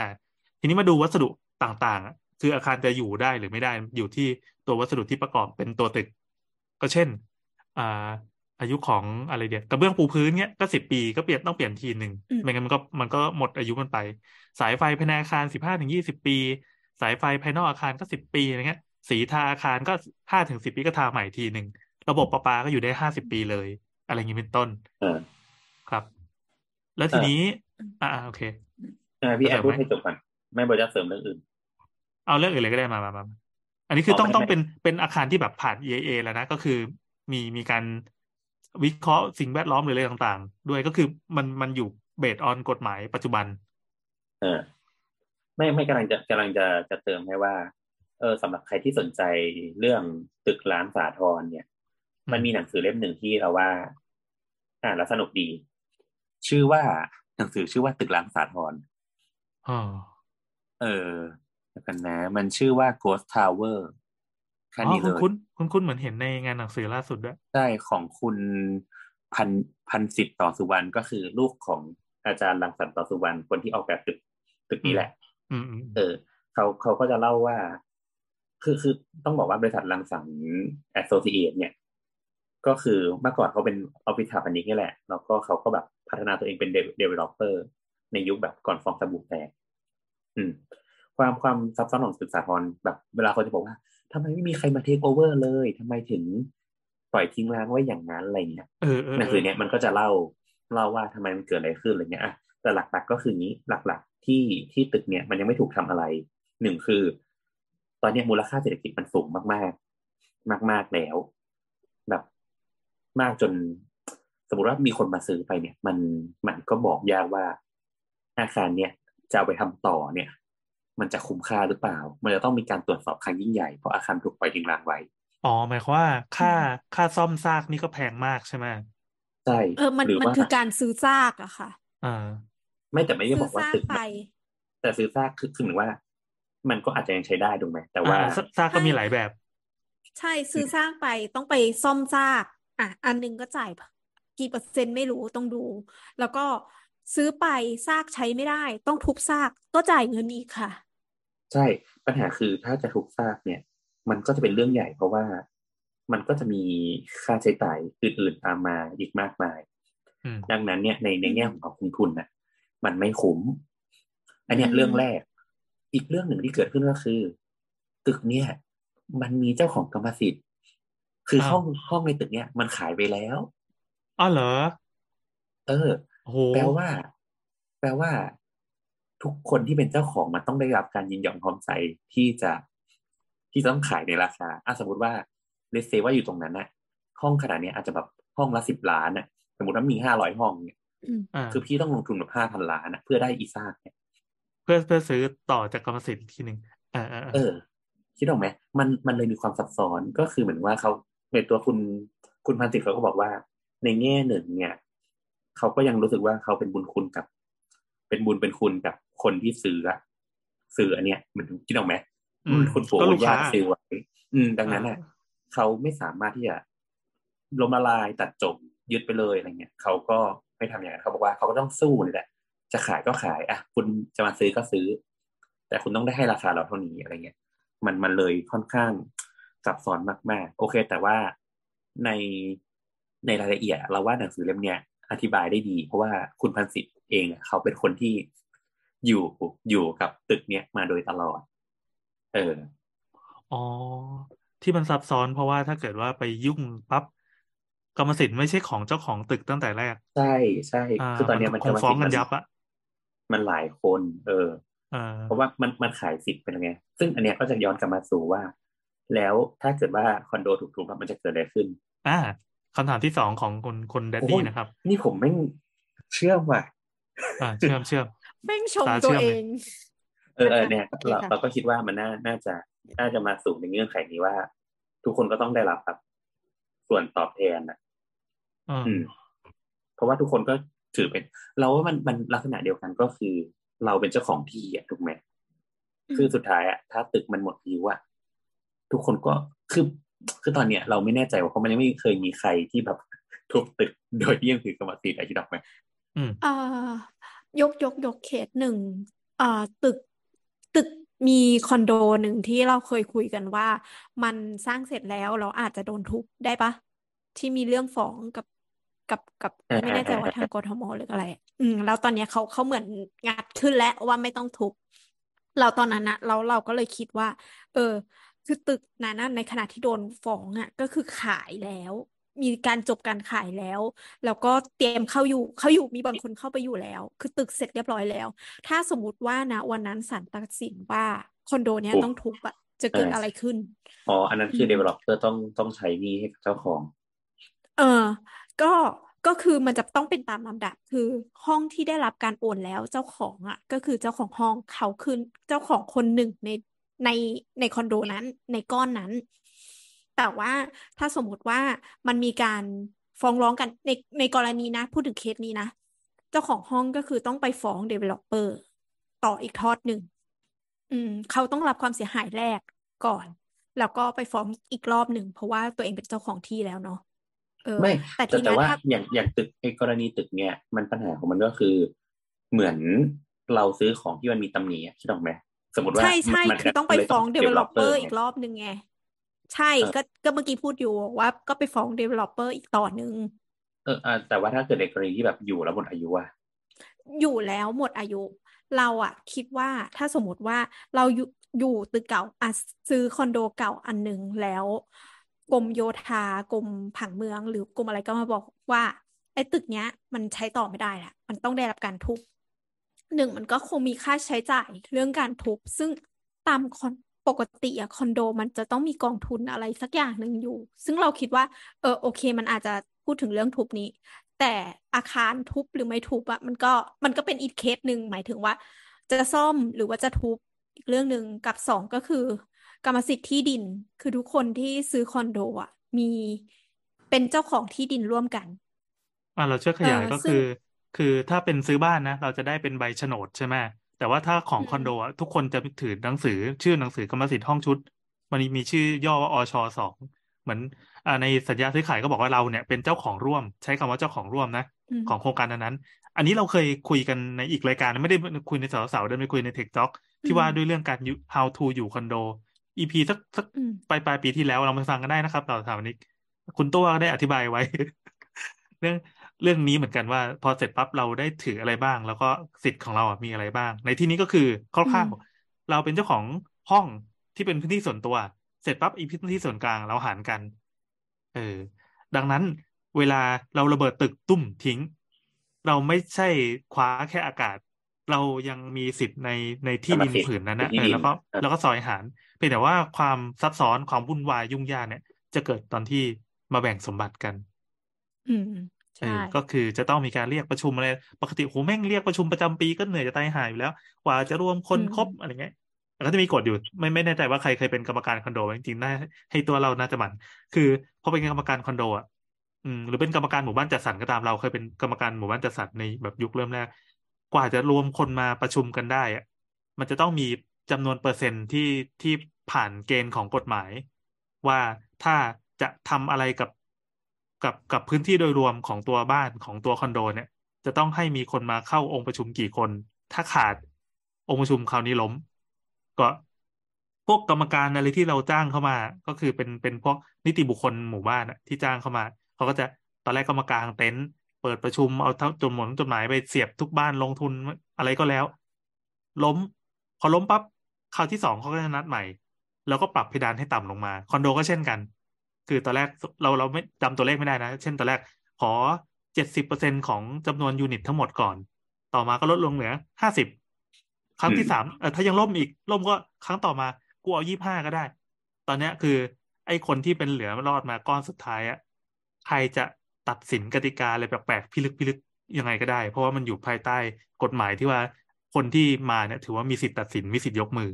ทีนี้มาดูวัสดุต่างๆ คืออาคารจะอยู่ได้หรือไม่ได้อยู่ที่ตัววัสดุที่ประกอบเป็นตัวตึก ก็เช่นอ่าอายุของอะไรเดียวกระเบื้องปูพื้นเนี้ยก็สิบปีก็เปลี่ยนต้องเปลี่ยนทีหนึ่งอืมไม่งั้นมันก็มันก็หมดอายุมันไป สายไฟภายในอาคารสิบห้าถึงยี่สิบปี สายไฟภายนอกอาคารก็สิบปีอะไรเงี้ย สีทาอาคารก็ห้าถึงสิบปีก็ทาใหม่ทีหนึ่งระบบประปาก็อยู่ได้ห้าสิบปีเลย อะไรอย่างนี้เป็นต้นเออครับ แล้วทีนี้ อ่าโอเคอ่าพี่แอเสรินมพูดไหมให้จบก่อนไม่บอกจะเสริมเรื่องอื่น เอาเรื่องอื่นเลยก็ได้มามามามาอันนี้คืออ๋อต้องไม่ต้องไม่เป็นเป็นอาคารที่แบบผ่าน EIA แล้วนะก็คือมีมีการวิเคราะห์สิ่งแวดล้อมหรืออะไรต่าง ๆ ด้วยก็คือมันมันอยู่เบสออนกฎหมายปัจจุบัน เออ ไม่ไม่กำลังจะกำลังจะจะเติมให้ว่า เออสำหรับใครที่สนใจเรื่องตึกร้านสาทรเนี่ยอืมมันมีหนังสือเล่มหนึ่งที่เราว่า อ่านแล้วสนุกดี ชื่อว่าหนังสือชื่อว่าตึกร้างสาทรอ๋อเออ เดี๋ยวกันนะ มันชื่อว่า Ghost Tower แค่อ๋อนี้เลคุณยคุณคุณคุณเหมือนเห็นในงานหนังสือล่าสุดด้วยใช่ของคุณพันพันสิทธิ์ต่อสุวรรณก็คือลูกของอาจารย์รังสรรค์ต่อสุวรรณคนที่ออกแบบตึกตึกนี้แหละอืมอืมเออ เขาเขาก็จะเล่าว่า คือคือต้องบอกว่าบริษัทรังสรรค์ Associates เนี่ย ก็คือเมื่อก่อนเขาเป็นออฟฟิศสถาปนิกนี่แหละ แล้วก็เขาก็แบบพัฒนาตัวเองเป็น developer ในยุคแบบก่อนฟองสบู่แตกอืม ความความซับซ้อนของตึกสาทรแบบเวลาเขาจะบอกว่าทำไมไม่มีใครมาเทคโอเวอร์เลยทำไมถึงปล่อยทิ้งร้างไว้อย่างนั้นอะไรเงี้ยเออเออหนังสือเนี้ยมันก็จะเล่าเล่าว่าทำไมมันเกิดอะไรขึ้นอะไรเงี้ยอะแต่หลักๆก็คืออย่างนี้หลักๆที่ที่ตึกเนี่ยมันยังไม่ถูกทำอะไรหนึ่งคือ ตอนเนี้ยมูลค่าเศรษฐกิจมันสูงมากๆ มาก ๆแล้ว แบบ มากจน สมมติว่ามีคนมาซื้อไปเนี่ย มันมันก็บอกยากว่าอาคารเนี่ยจะเอาไปทำต่อเนี่ย มันจะคุ้มค่าหรือเปล่า มันจะต้องมีการตรวจสอบครั้งยิ่งใหญ่เพราะอาคารถูกปล่อยทิ้งร้างไว้ อ๋อหมายความว่าค่าค่าซ่อมซากนี่ก็แพงมากใช่ไหมใช่เออมันหรือมันว่าคือการซื้อซากอะค่ะ อ่า ไม่แต่ไม่ได้ซื้บอกว่าซากตึกไปมันแต่ซื้อซากคือคือหมายว่า มันก็อาจจะยังใช้ได้ถูกไหมแต่ว่าอ่าซซากก็มีหลายแบบ ใช่ซื้อซากไปต้องไปซ่อมซาก อะ อันหนึงก็จ่ายกี่เปอร์เซ็นต์ไม่รู้ต้องดู แล้วก็ ซื้อไปซากใช้ไม่ได้ ต้องทุบซากก็จ่ายเงินอีกค่ะ ใช่ปัญหาคือถ้าจะทุกซากเนี่ย มันก็จะเป็นเรื่องใหญ่เพราะว่ามันก็จะมีค่าใช้จ่ายอื่นๆตามมาอีกมากมายอืมดังนั้นเนี่ยในในแง่ของการลงทุนน่ะมันไม่คุ้ม อันเนี้ยอืมเรื่องแรก อีกเรื่องหนึ่งที่เกิดขึ้นก็คือ ตึกเนี่ย มันมีเจ้าของกรรมสิทธิ์ คืออ้าวห้องห้องในตึกเนี่ย มันขายไปแล้วอ๋อเหรอ เออ โอ้โหแปลว่า แปลว่า ทุกคนที่เป็นเจ้าของมันต้องได้รับการยินยอมพร้อมใจที่จะที่จะต้องขายในราคาอะสมมติว่าเลเซว่าอยู่ตรงนั้นน่ะห้องขนาดเนี้ยอาจจะแบบห้องละสิบล้านน่ะ สมมติว่ามีห้าร้อยห้องเนี่ยอืมอ่าคือพี่ต้องลงทุนแบบห้าพันล้านน่ะเพื่อได้อีซากเนี่ยเพื่อเพื่อซื้อต่อจากกรรมสิทธิ์อีกทีหนึ่งอ่าอ่าเออ คิดออกไหมมันมันเลยมีความซับซ้อนก็คือเหมือนว่าเขาในตัวคุณคุณพันติเขาก็บอกว่า ในแง่หนึ่งเนี่ย เขาก็ยังรู้สึกว่าเขาเป็นบุญคุณกับ เป็นบุญเป็นคุณกับคนที่ซื้ออะซื้ออันเนี้ยเหมือนคิดออกไหมอืมคุณปู่ก็ลูกญาค้าติซื้อไว้อืม ดังนั้นน่ะอ่าเขาไม่สามารถที่จะล้มละลายตัดจบยึดไปเลยอะไรเงี้ยเขาก็ไม่ทำอย่างนั้นเขาบอกว่าเขาก็ต้องสู้นี่แหละ จะขายก็ขายอะคุณจะมาซื้อก็ซื้อ แต่คุณต้องได้ให้ราคาเราเท่านี้อะไรเงี้ยมันมันเลยค่อนข้างซับซ้อนมาก ๆ โอเค แต่ว่าในในรายละเอียดเราว่าหนังสือเล่มเนี้ย อธิบายได้ดี เพราะว่าคุณพันศิษย์เองอะเขาเป็นคนที่อยู่อยู่กับตึกเนี้ยมาโดยตลอด เออ อ๋อ ที่มันซับซ้อนเพราะว่าถ้าเกิดว่าไปยุ่งปั๊บกรรมสิทธิ์ไม่ใช่ของเจ้าของตึกตั้งแต่แรก ใช่ใช่อ่าคือตอนเนี้ยมัมันนคงฟ้องกันมัยับอะมันหลายคน เอออ่าเพราะว่ามันมันขายสิทธิ์เป็นไง ซึ่งอันเนี้ยก็จะย้อนกลับมาสู่ว่า แล้วถ้าเกิดว่าคอนโดถูกทุบอะมันจะเกิดอะไรขึ้น อ่า คำถามที่สองของคนคนแดดโอ้ดี้ยนะครับ นี่ผมไม่งเชื่อว่ะอ่าเชื่อมเชื่อมแม่งชมตาตัวเชื่อมเอเลยงเออเออเนี่ยโอเคเราค่ะเราก็คิดว่ามันน่าน่าจะน่าจะมาสู่ในเงื่อนไขนี้ว่า ทุกคนก็ต้องได้รับแบบส่วนตอบแทนนะอืมอืม เพราะว่าทุกคนก็ถือเป็น เราว่ามันมันลักษณะเดียวกันก็คือ เราเป็นเจ้าของที่อะถูกไหมคือสุดท้ายอะถ้าตึกมันหมดอายุอะทุกคนก็คือ คือตอนเนี้ยเราไม่แน่ใจว่าเพราะมันยังไม่เคยมีใครที่แบบทุบตึกโดยที่ยังถือกรรมสิทธิ์อะไรที่ดอกไหมอืมเอ่อยกยกยกเคสหนึ่งเอ่อตึกตึกมีคอนโดหนึ่งที่เราเคยคุยกันว่า มันสร้างเสร็จแล้วเราอาจจะโดนทุบได้ปะที่มีเรื่องฟ้องกับกับกับอ่าไม่แน่ใจว่าทางกทมหรืออะไร อืม แล้วตอนเนี้ยเขาเขาเหมือนงัดขึ้นแล้วว่าไม่ต้องทุบเราตอนนั้นนะเราเราก็เลยคิดว่า เออ คือตึกนั้นน่ะในขณะที่โดนฟ้องอะก็คือขายแล้ว มีการจบการขายแล้ว แล้วก็เตรียมเข้าอยู่เข้าอยู่มีบางคนเข้าไปอยู่แล้ว คือตึกเสร็จเรียบร้อยแล้ว ถ้าสมมุติว่านะวันนั้นศาลตัดสินว่าคอนโดเนี้ยทุบต้องทุบอะจะเกิดอะไรขึ้น อ๋อ อันนั้นคืออืม developer ต้องต้องใช้หนี้ให้กับเจ้าของ เออ ก็ก็คือมันจะต้องเป็นตามลำดับ คือห้องที่ได้รับการโอนแล้วเจ้าของอะ ก็คือเจ้าของห้องเขาคือเจ้าของคนหนึ่งใน ในในคอนโดนั้น ในก้อนนั้น แต่ว่าถ้าสมมติว่ามันมีการฟ้องร้องกันในในกรณีนะ พูดถึงเคสนี้นะ เจ้าของห้องก็คือต้องไปฟ้อง developer ต่ออีกทอดหนึ่งอืม เขาต้องรับความเสียหายแรกก่อน แล้วก็ไปฟ้องอีกรอบหนึ่ง เพราะว่าตัวเองเป็นเจ้าของที่แล้วเนาะเออไม่แต่แต่ทีแต่เนี้ยว่าถ้าอย่างอย่างตึกไอ้กรณีตึกเนี่ย มันปัญหาของมันก็คือ เหมือนเราซื้อของที่มันมีตำหนิอะคิดออกไหม สมมติว่าใช่ใช่มันคือต้องไปเลยฟ้อง developer ไงอีกรอบหนึ่งไง ใช่เออก็ก็เมื่อกี้พูดอยู่ว่าก็ไปฟ้อง developer อีกต่อหนึ่งเอออะแต่ว่าถ้าเกิดในกรณีที่แบบอยู่แล้วหมดอายุอะอยู่แล้วหมดอายุ เราอะคิดว่าถ้าสมมติว่าเราอยู่อยู่ตึกเก่าอะซื้อคอนโดเก่าอันหนึ่งแล้วกรมโยธากรมผังเมืองหรือกรมอะไรก็มาบอกว่าไอ้ตึกเนี้ย มันใช้ต่อไม่ได้แหละมันต้องได้รับการทุบ หนึ่งมันก็คงมีค่าใช้จ่ายเรื่องการทุบซึ่งตามคอนปกติอะคอนโดมันจะต้องมีกองทุนอะไรสักอย่างหนึ่งอยู่ ซึ่งเราคิดว่า เออโอเค มันอาจจะพูดถึงเรื่องทุบนี้ แต่อาคารทุบหรือไม่ทุบอะมันก็มันก็เป็นอีกเคสหนึ่งหมายถึงว่า จะซ่อมหรือว่าจะทุบอีกเรื่องหนึ่งกับสองก็คือกรรมสิทธิ์ที่ดินคือทุกคนที่ซื้อคอนโดอะมีเป็นเจ้าของที่ดินร่วมกัน อะเราช่วยขยายเออก็ซึ่งคือ คือถ้าเป็นซื้อบ้านนะ เราจะได้เป็นใบโฉนดใช่ไหมแต่ว่าถ้าของอืมคอนโดอะทุกคนจะถือหนังสือ ชื่อหนังสือกรรมสิทธิ์ห้องชุด มันมีชื่อย่อว่าอชสองเหมือนอ่าในสัญญาซื้อขายก็บอกว่าเราเนี่ยเป็นเจ้าของร่วม ใช้คำว่าเจ้าของร่วมนะอืมของโครงการนั้นๆอันนี้เราเคยคุยกันในอีกรายการไม่ได้คุยในสาวสาวเดินไปคุยในเทคจ็อกที่ว่าด้วยเรื่องการ how to อยู่คอนโด EP สักสักอืมปลายปลายปีที่แล้วเรามาฟังกันได้นะครับเราถามวันนี้คุณตัวได้อธิบายไว้ เรื่อง เรื่องนี้เหมือนกันว่า พอเสร็จปั๊บเราได้ถืออะไรบ้าง แล้วก็สิทธิ์ของเราอะมีอะไรบ้าง ในที่นี้ก็คือคอืร่าวมๆเราเป็นเจ้าของห้องที่เป็นพื้นที่ส่วนตัว เสร็จปั๊บอีพื้นที่ส่วนกลางเราหารกัน เออ ดังนั้นเวลาเราระเบิดตึกตุ้มทิ้ง เราไม่ใช่คว้าแค่อากาศ เรายังมีสิทธิ์ในในกรที่รมดินสิทธิ์ผืนนั้นในนะที่เออดินแล้วก็เออแล้วก็ซอยหารเพียงแต่ว่าความซับซ้อนความวุ่นวายยุ่งยากเนี่ย จะเกิดตอนที่มาแบ่งสมบัติกัน อืมเอ ใช่อก็คือจะต้องมีการเรียกประชุมอะไร ปกติโหแม่งเรียกประชุมประจำปีก็เหนื่อยจะตายห่าอยู่แล้ว กว่าจะรวมคอืนมครบอะไรเงี้ยแล้วก็จะมีกฎอยู่ ไม่ไม่แน่ใจว่าใครเคยเป็นกรรมการคอนโดไหมจริงๆน่าให้ตัวเราน่าจะหมัน คือพอเป็นกรรมการคอนโดอะอืมหรือเป็นกรรมการหมู่บ้านจัดสรรก็ตามเราเคยเป็นกรรมการหมู่บ้านจัดสรรในแบบยุคเริ่มแรกกว่าจะรวมคนมาประชุมกันได้อะมันจะต้องมีจำนวนเปอร์เซ็นต์ที่ที่ผ่านเกณฑ์ของกฎหมาย ว่าถ้าจะทำอะไรกับ กับกับพื้นที่โดยรวมของตัวบ้านของตัวคอนโดเนี่ย จะต้องให้มีคนมาเข้าองค์ประชุมกี่คน ถ้าขาดองค์ประชุมคราวนี้ล้ม ก็พวกกรรมการอะไรที่เราจ้างเข้ามา ก็คือเป็นเป็นพวกนิติบุคคลหมู่บ้านอะที่จ้างเข้ามาเขาก็จะตอนแรกก็มากางเต็นท์เปิดประชุมเอาเท่าจดหมายจดหมายไปเสียบทุกบ้านลงทุนอะไรก็แล้ว ล้ม พอล้มปั๊บคราวที่สองเขาก็จะนัดใหม่ แล้วก็ปรับเพดานให้ต่ำลงมา คอนโดก็เช่นกัน คือตอนแรกเราเราไม่จำตัวเลขไม่ได้นะ เช่นตอนแรกขอเจ็ดสิบเปอร์เซ็นของจำนวนยูนิตทั้งหมดก่อน ต่อมาก็ลดลงเหลือห้าสิบครั้งอืมที่สามเออถ้ายังล่มอีกล่มก็ครั้งต่อมากูเอายี่ห้าก็ได้ ตอนเนี้ยคือ ไอ้คนที่เป็นเหลือรอดมาก้อนสุดท้ายอะใครจะตัดสินกติกาอะไรแปลกๆพิลึกพิลึกยังไงก็ได้ เพราะว่ามันอยู่ภายใต้กฎหมายที่ว่าคนที่มาเนี่ย ถือว่ามีสิทธิ์ตัดสินมีสิทธิ์ยกมือ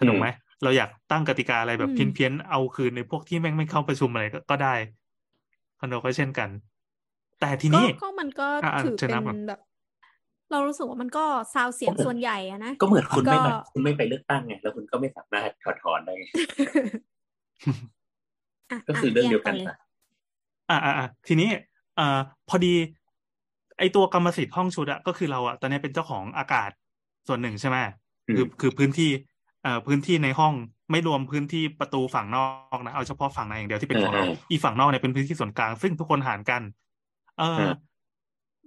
สนุกไหม เราอยากตั้งกติกาอะไรแบบอืมเพี้ยนๆเอาคืนในพวกที่แม่งไม่เข้าประชุมอะไรก็ก็ได้คอนโดก็เช่นกัน แต่ทีก็นี้ก็มันก็อะอะถือเชิญเป็นันบก่อนแบบเรารู้สึกว่ามันก็ซาวเสียงส่วนใหญ่อะนะ ก็เหมือนคุณก็ไม่มาคุณไม่ไปเลือกตั้งไง แล้วคุณก็ไม่สามารถถอดถอนได้ไงอะก็คือเรื่องเดียวกันแยปะอ่าอ่าอ่าทีนี้อ่าพอดี ไอตัวกรรมสิทธิ์ห้องชุดอะก็คือเราอะตอนนี้เป็นเจ้าของอากาศส่วนหนึ่งใช่ไหมอืมคือคือพื้นที่เอ่อ พื้นที่ในห้องไม่รวมพื้นที่ประตูฝั่งนอกนะเอาเฉพาะฝั่งในอย่างเดียวที่เป็นของเราเออเอออีฝั่งนอกเนี่ยเป็นพื้นที่ส่วนกลาง ซึ่งทุกคนหารกันเออเออ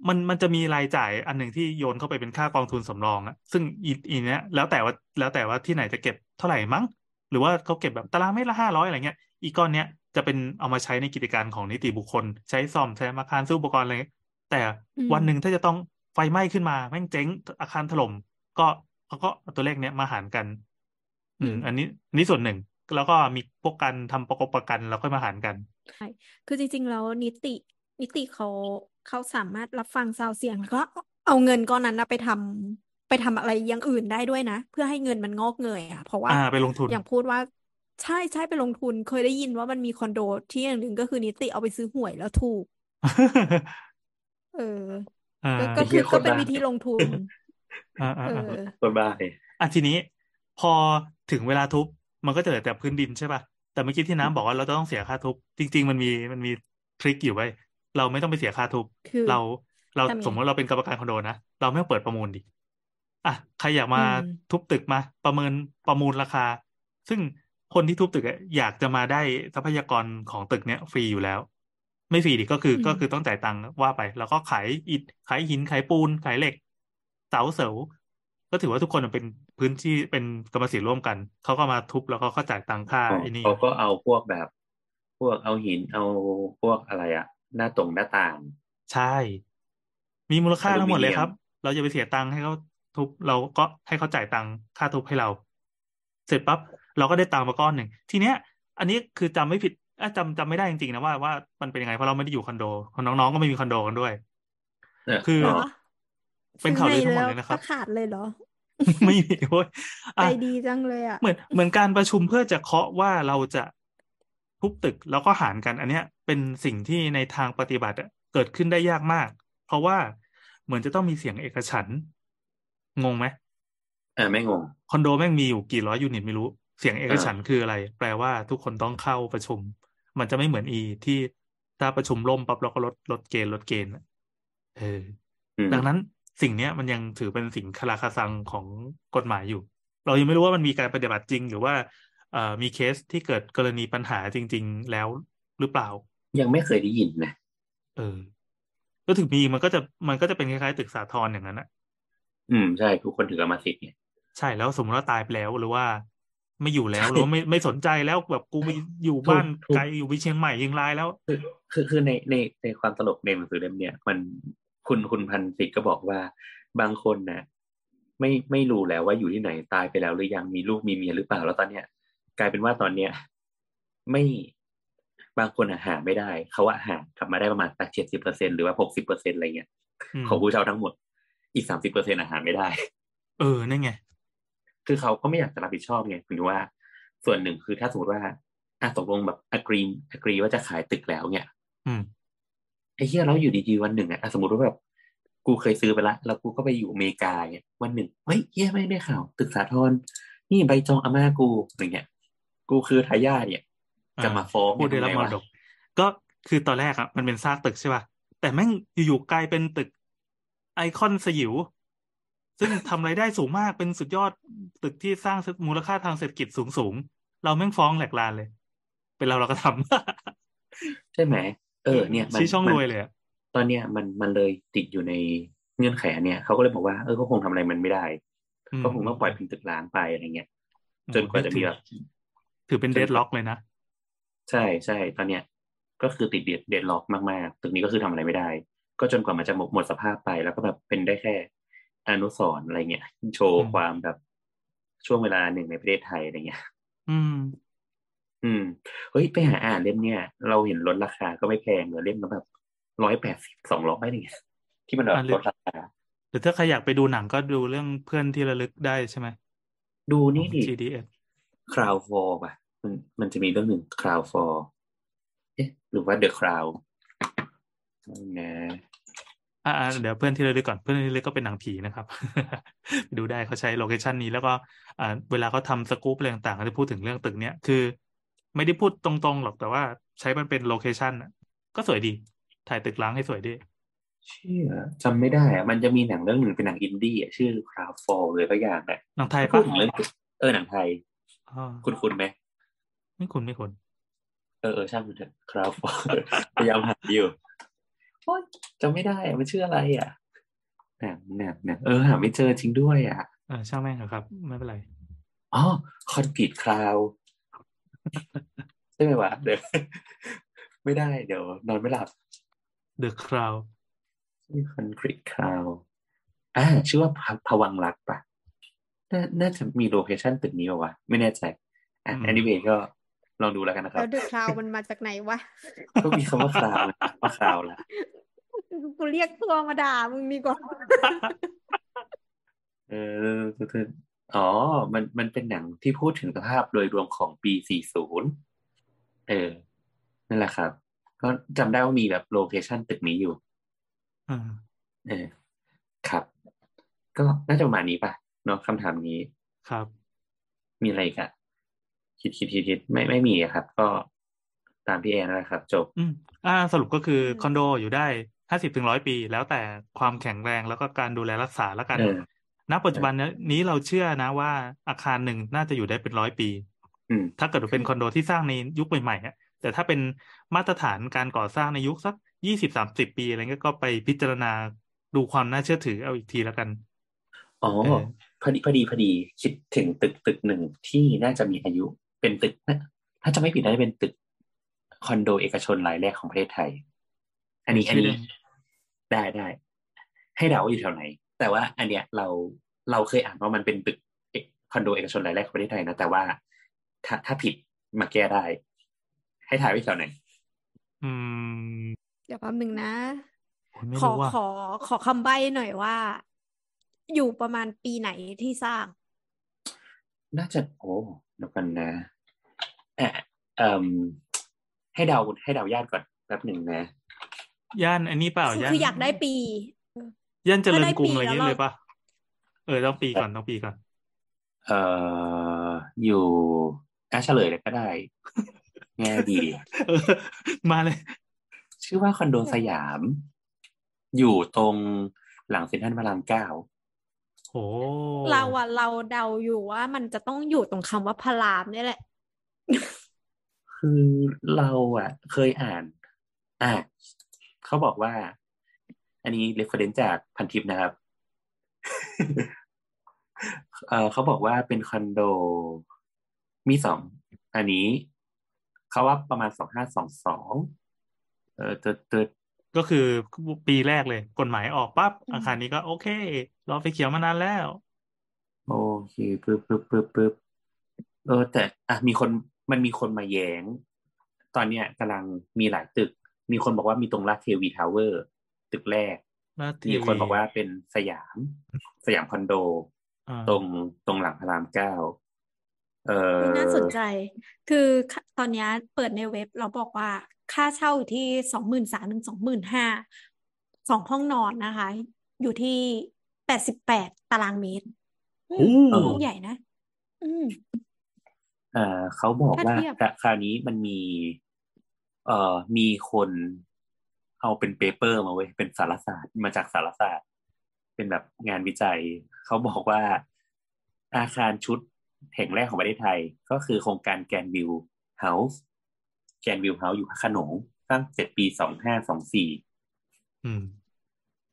มันมันจะมีรายจ่ายอันหนึ่งที่โยนเข้าไปเป็นค่ากองทุนสำรองอะซึ่งอีอีเนี้ยแล้วแต่ว่าแล้วแต่ว่าที่ไหนจะเก็บเท่าไหร่มั้ง หรือว่าเขาเก็บแบบตารางเมตรละห้าร้อยอะไรเงี้ย อีกก้อนเนี้ยจะเป็นเอามาใช้ในกิจการของนิติบุคคล ใช้ซ่อมใช้อาคารซื้ออุปกรณ์อะไรเงี้ยแต่อืมวันหนึ่งถ้าจะต้องไฟไหม้ขึ้นมาแม่งเจ๊งอาคารถล่มก็เขาก็เอาตัวเลขเนี้ยมาหารกัน อืม อันนี้อันนี้ส่วนหนึ่ง แล้วก็มีพวกการทำประกบประกันแล้วค่อยมาหารกันใช่คือจริง ๆ แล้วนิติ นิติเขาเขาสามารถรับฟังซาวเสียงแล้วก็เอาเงินก้อนนั้นนะไปทำไปทำอะไรอย่างอื่นได้ด้วยนะ เพื่อให้เงินมันงอกเงยอะเพราะว่าอ่าไปลงทุนอย่างพูดว่าใช่ใช่ไปลงทุนเคยได้ยินว่ามันมีคอนโดที่อย่างหนึ่งก็คือนิติเอาไปซื้อหวยแล้วถูก เอออ่าก็ก็ไอ้เหี้คืยอโคก็ตรเป็นบ้าวิธีลงทุนอ่าอ่าเออ่าอคนบ้าเลยอะทีนี้ พอถึงเวลาทุบมันก็จะเหลือแต่พื้นดินใช่ป่ะแต่เมื่อกี้ที่น้ำบอกว่าเราต้องเสียค่าทุบจริง ๆ มันมีมันมีทริคอยู่ไว้ยเราไม่ต้องไปเสียค่าทุบคือเราเราทำไงสมมติเราเป็นกรรมการคอนโดนะเราไม่ต้องเปิดประมูลดิอะใครอยากมาอืมทุบตึกมา ประเมินประมูลราคา ซึ่งคนที่ทุบตึกอะอยากจะมาได้ทรัพยากรของตึกเนี้ยฟรีอยู่แล้ว ไม่ฟรีดิก็คืออมก็คือต้องจ่ายตังค์ว่าไป แล้วก็ขายอิฐขายหินขายปูนขายเหล็กเสาเสา ก็ถือว่าทุกคนเป็นพื้นที่เป็นกรรมสิทธิ์ร่วมกัน เขาก็มาทุบแล้วก็เขาจ่ายตังค่าเขาไอ้นี่เขาก็เอาพวกแบบ พวกเอาหินเอาพวกอะไรอะหน้าตรงหน้าต่าง ใช่ มีมูลค่าอลูทั้งหมมิดเลเนียยคมรับ เราจะไปเสียตังค์ให้เขาทุบเราก็ให้เขาจ่ายตังค่าทุบให้เรา เสร็จปั๊บเราก็ได้ตังค์มาก้อนหนึ่งทีเนี้ย อันนี้คือจำไม่ผิดอะจำจำไม่ได้จริงๆนะว่าว่ามันเป็นยังไงเพราะเราไม่ได้อยู่คอนโดน้องๆก็ไม่มีคอนโดกันด้วยเออคือ เหรอเป็นข่าวลือทั้งหมดซื้อเลยนะครับก็ขาดเลยเหรอ ไม่มีเว้ยใจอะดีจังเลยอะเหมือนเหมือนการประชุมเพื่อจะเคาะว่าเราจะทุบตึกแล้วก็หารกันอันเนี้ย เป็นสิ่งที่ในทางปฏิบัติอะเกิดขึ้นได้ยากมาก เพราะว่าเหมือนจะต้องมีเสียงเอกฉันท์งงไหมอ่าไม่งงคอนโดแม่งมีอยู่กี่ร้อยยูนิตไม่รู้เสียงเอกฉันท์คืออะไร แปลว่าทุกคนต้องเข้าประชุม มันจะไม่เหมือนอีที่ถ้าประชุมล่มปั๊บเราก็ลดลดเกณฑ์ลดเกณฑ์อะเอออืมดังนั้น สิ่งเนี้ยมันยังถือเป็นสิ่งคาราคาซังของกฎหมายอยู่ เรายังไม่รู้ว่ามันมีการปฏิบัติจริง หรือว่าเอ่อมีเคสที่เกิดกรณีปัญหาจริง ๆ แล้วหรือเปล่า ยังไม่เคยได้ยินนะเออ ก็ถึงมีมันก็จะมันก็จะเป็นคล้ายๆตึกสาทรอย่างนั้นอะอืมใช่ทุกคนถือกรรมสิทธิ์เนี่ยใช่แล้วสมมติว่าตายไปแล้วหรือว่า ไม่อยู่แล้วใช่หรือว่าไม่ไม่สนใจแล้วแบบกูไปอยู่ถูกบ้านถูกไกลอยู่ไปเชียงใหม่เชียงรายแล้วคือคือคือในในในความตลกในหนังสือเล่มเนี่ยมัน คุณคุณพันธ์สิทธิ์ก็บอกว่าบางคนนะไม่ไม่รู้แล้วว่าอยู่ที่ไหนตายไปแล้วหรือยังมีลูกมีเมียหรือเปล่าแล้วตอนเนี้ย กลายเป็นว่าตอนเนี้ยไม่บางคนอะหาไม่ได้ เขาอะหากลับมาได้ประมาณตักเจ็ดสิบเปอร์เซ็นหรือว่าหกสิบเปอร์เซ็นอะไรเงี้ยอืมของผู้เช่าทั้งหมด อีกสามสิบเปอร์เซ็นอาหารไม่ได้ เออนั่นไง คือเขาก็ไม่อยากจะรับผิดชอบไงคือว่า ส่วนหนึ่งคือถ้าสมมติว่าอะตกลงแบบอกรีอกรีว่าจะขายตึกแล้วเนี่ยอืม ไอ้เหี้ยเราอยู่ดีๆวันหนึ่งอะอะสมมติว่าแบบกูเคยซื้อไปละ แล้วกูก็ไปอยู่อเมริกาเนี่ยวันหนึ่งเฮ้ยเหี้ยไม่ได้ข่าว ตึกสาทรนี่ใบจองอาม่ากูอย่างเงี้ย กูคือทายาทเนี่ยจะมาฟ้องผู้ได้รับมรดก ก็คือตอนแรกอะมันเป็นซากตึกใช่ป่ะแต่แม่งอยู่ๆกลายเป็นตึกไอคอนสยิว ซึ่งทำรายได้สูงมากเป็นสุดยอดตึกที่สร้างมูลค่าทางเศรษฐกิจสูงสูงๆเราแม่งฟ้องแหลกลานเลย เป็นเราเราก็ทำใช่ไหม เออเนี่ยมันชี้ช่องมันรวยเลยอะตอนเนี้ยมันมันเลยติดอยู่ในเงื่อนไขอันเนี่ยเขาก็เลยบอกว่าเออก็คงทำอะไรมันไม่ได้อืมก็คงต้องปล่อยเป็นตึกล้างไปอะไรเงี้ยจนกว่าจะมีแบบถือเป็นเดดล็อกเลยนะ ใช่ใช่ตอนเนี้ย ก็คือติดเดดเดดล็อกมากๆตึกนี้ก็คือทำอะไรไม่ได้ ก็จนกว่ามันจะหมดหมดสภาพไปแล้วก็แบบเป็นได้แค่อนุสรณ์อะไรเงี้ยโชว์อืมความแบบช่วงเวลาหนึ่งในประเทศไทยอะไรเงี้ย อืม อืมเฮ้ยไปหาอ่านเล่มเนี่ย เราเห็นลดราคาก็ไม่แพงเลยเล่มละแบบร้อยแปดสิบสองร้อยอะไรเงี้ยที่มันแบบอ่าเล่ลมดราคาหรือถ้าใครอยากไปดูหนังก็ดูเรื่องเพื่อนที่ระลึกได้ใช่ไหม ดูขอนี่งดิ GDS คราวฟอร์ป่ะ มันมันจะมีเรื่องหนึ่งคราวฟอร์เอ๊ะหรือว่า the cloud นะอ่าเดี๋ยวเพื่อนที่ระลึกก่อนเพื่อนที่ระลึกก็เป็นหนังผีนะครับไปดูได้เขาใช้ location นี้แล้วก็อ่าเวลาเขาทำสกู๊ปอะไรต่างๆเขาจะพูดถึงเรื่องตึกเนี้ยคือ ไม่ได้พูดตรงๆหรอกแต่ว่าใช้มันเป็น location อะก็สวยดี ถ่ายตึกร้างให้สวยดีเชื่อจำไม่ได้อะมันจะมีหนังเรื่องหนึ่งเป็นหนังอินดี้อะชื่อ cloud for อะไรสักอย่างอะหนังไทยปะพูดถึงเรื่องเออหนังไทยอ๋อคุณคุณไหมไม่คุ้นไม่คุ้นเออเออช่างมันเถอะคราวฟอร์พยายามหาอยู่โอ๊ยจำไม่ได้อะมันชื่ออะไรอะหนังหนังหนังเออหาไม่เจอจริงด้วยอะเออช่างแม่งเถอะครับ ไม่เป็นไรอ๋อคอนกรีตคราว ใช่ไหมวะเดี๋ยวไม่ได้เดี๋ยวนอนไม่หลับ The Crown ชื่อคอนกรีตคราวอ่าชื่อว่าภวังรักปะน่าน่าจะมี location ตึกนี้ป่าวะ ไม่แน่ใจอะอืม anyway ก็ลองดูแล้วกันนะครับแล้ว the cloudมันมาจากไหนวะ ก็มีคำว่า cloud นะว่า cloud ละกูเรียกตัวมาด่ามึงดีกว่า เอออ๋ อ มันมันเป็นหนังที่พูดถึงสภาพโดยรวมของปี 40 เออ นั่นแหละครับ ก็จำได้ว่ามีแบบ location ตึกนี้อยู่อ่าเออ ครับ ก็น่าจะประมาณนี้ป่ะเนาะคำถามนี้ ครับ มีอะไรอีกอะคิดคิดคิดคิดไม่ไม่มีอะครับ ก็ตามพี่แอนนนแหละครับ จบ อืมอ่า สรุปก็คืออมคอนโดอยู่ได้ห้าสิบถึงร้อยปี แล้วแต่ความแข็งแรงแล้วก็การดูแลรักษาแล้วกันเออ ณปัจจุบันนี้เราเชื่อนะว่าอาคารหนึ่งน่าจะอยู่ได้เป็นร้อยปีอืมถ้าเกิดว่าเป็นคอนโดที่สร้างในยุคใหม่ๆอะแต่ถ้าเป็นมาตรฐานการก่อสร้างในยุคสักยี่สิบสามสิบปีอะไรเงี้ยก็ไปพิจารณาดูความน่าเชื่อถือเอาอีกทีแล้วกัน อ๋อเออพอดีพอดีพอดีคิดถึงตึกตึกหนึ่งที่น่าจะมีอายุเป็นตึกนะถ้าจะไม่ผิดน่าจะเป็นตึกคอนโดเอกชนรายแรกของประเทศไทย อันนี้อันชื่อนี้ได้ได้ ให้เดาว่าอยู่แถวไหน แต่ว่าอันเนี้ยเรา เราเคยอ่านว่ามันเป็นตึกเอกคอนโดเอกชนรายแรกของประเทศไทยนะ แต่ว่าถ้าถ้าผิดมาแก้ได้ ให้ถ่ายไว้แถวไหนอืม เดี๋ยวแป๊บหนึ่งนะโอ้ยไม่ขอรู้ว่าขอขอคำใบ้หน่อยว่า อยู่ประมาณปีไหนที่สร้าง น่าจะโอ้เดี๋ยวกันนะเอ่อเอ่มให้เดาให้เดาญาติก่อนแป๊บหนึ่งนะย่านอันนี้เปล่าคือย่านคืออยากได้ปี ย่านเจริญถ้าได้กรุงปีอะไรอย่างเงี้ยแล้วเราเลยปะ เออต้องปีก่อนต้องปีก่อน เอ่ออยู่อะเฉลยเลยก็ได้ง่ายดีเออมาเลย ชื่อว่าคอนโดสยาม อยู่ตรงหลังเซ็นทรัลพระรามเก้าโอ้เราอะเราเดาอยู่ว่ามันจะต้องอยู่ตรงคำว่าพระรามเนี่ยแหละ คือเราอะเคยอ่าน อะเขาบอกว่า อันนี้ reference จากพันทิปนะครับ เออเขาบอกว่าเป็นคอนโด มีสองอันนี้เขาว่าประมาณสองห้าสองสองเออ first first ก็คือปีแรกเลย กฎหมายออกปั๊บอืมอาคารนี้ก็โอเค รอไฟเขียวมานานแล้ว โอเคปึ๊บปึ๊บปึ๊บปึ๊บเออ แต่อะมีคนมันมีคนมาแย้ง ตอนเนี้ยกำลังมีหลายตึก มีคนบอกว่ามีตรงลาดเทวีทาวเวอร์ ตึกแรก นาทีมีคนบอกว่าเป็นสยาม สยามคอนโดอ่าตรงตรงหลังพระรามเก้าเออน่าสนใจ คือตอนเนี้ยเปิดในเว็บเราบอกว่าค่าเช่าอยู่ที่สองหมื่นสามถึงสองหมื่นห้าสองห้องนอนนะคะ อยู่ที่แปดสิบแปดตารางเมตรอืมโอ้ห้องใหญ่นะ อืมอ่าเขาบอกถ้าว่าเทียบคคราวนี้มันมี เอ่อมีคน เอาเป็น paper มาเว้ยเป็นสารศาสตร์มาจากสารศาสตร์ เป็นแบบงานวิจัย เขาบอกว่าอาคารชุดแห่งแรกของประเทศไทย ก็คือโครงการ Grand View House Grand View House อยู่พระโขนงสร้างเสร็จปีสองห้าสองสี่อืม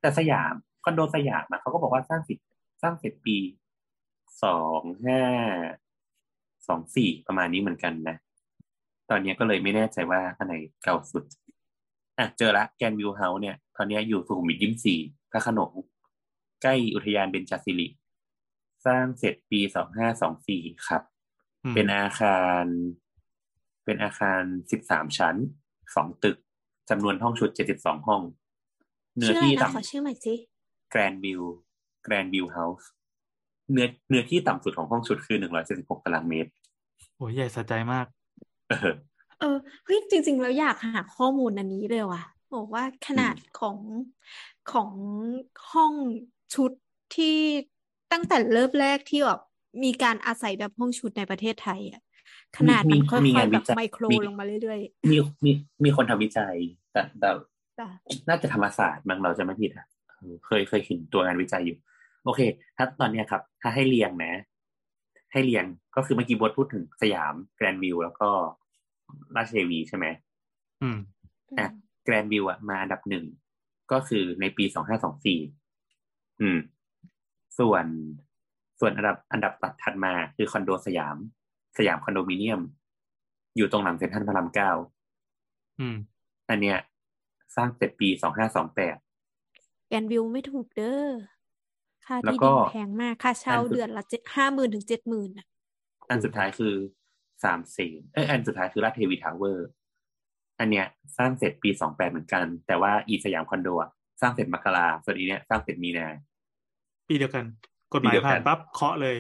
แต่สยามคอนโดสยามอะเขาก็บอกว่าสร้างเสร็จสร้างเสร็จปีสองห้าสองสี่ประมาณนี้เหมือนกันนะ ตอนนี้ก็เลยไม่แน่ใจว่าอันไหนเก่าสุด อะเจอละแกนวิวเฮาส์เนี่ย ตอนนี้อยู่สุขุมวิทยี่สี่พระโขนงใกล้อุทยานเบญจศิริ สร้างเสร็จปีสองห้าสองสี่ครับอืมเป็นอาคาร เป็นอาคารสิบสามชั้นสองตึกจำนวนห้องชุดเจ็ดสิบสองห้อง เนื้ชื่อออะไรที่นะต่ขอชื่อใหม่สิำแกรนวิว Grand View House เนื้อเนื้อที่ต่ำสุดของห้องชุดคือหนึ่งร้อยเจ็ดสิบหกตารางเมตรโอ้ยใหญ่สะใจมาก เออ เออเฮ้ยจริง ๆ แล้วอยากหาข้อมูลอันนี้เลยว่ะบอกว่าขนาดของของห้องชุดที่ตั้งแต่เริ่มแรกที่แบบมีการอาศัยแบบห้องชุดในประเทศไทยอะขนาดมันค่มีอยงานๆแบวิบจัยไมโครมีลงมาเรื่อยมีมีมีคนทำวิจัย แต่แต่ๆจ้ะน่าจะธรรมศาสตร์มั้งเราจะไม่ผิดอะเออเคยเคยเห็นตัวงานวิจัยอยู่ โอเค ถ้าตอนเนี้ยครับ ถ้าให้เรียงนะ ให้เรียงก็คือเมื่อกี้บดพูดถึงสยามแกรนด์วิวแล้วก็ ราชเทวีใช่ไหมอืมอะแกรนด์วิวอะมาอันดับหนึ่งก็คือในปีสองห้าสองสี่อืม ส่วนส่วนอันดับอันดับตัดถัดมาคือคอนโดสยาม สยามคอนโดมิเนียม อยู่ตรงหลังเซ็นทรัลพระรามเก้าอืมอันเนี้ย สร้างเสร็จปีสองห้าสองแปด Grand View ไม่ถูกเด้อค่าแล้วที่ก็ดินแพงมาก ค่าเช่าอันสุดเดือนละเจ็ดห้าหมื่นถึงเจ็ดหมื่นอะอันสุดท้ายคือ สามเสนเอ้ยอันสุดท้ายคือราชเทวีทาวเวอร์ อันเนี้ยสร้างเสร็จปีสองแปดเหมือนกัน แต่ว่าอีสยามคอนโดอะสร้างเสร็จมกราส่วนอีเนี้ยสร้างเสร็จมีนา ปีเดียวกัน กฎหมายปีเดียวกันผ่านปั๊บเคาะเลย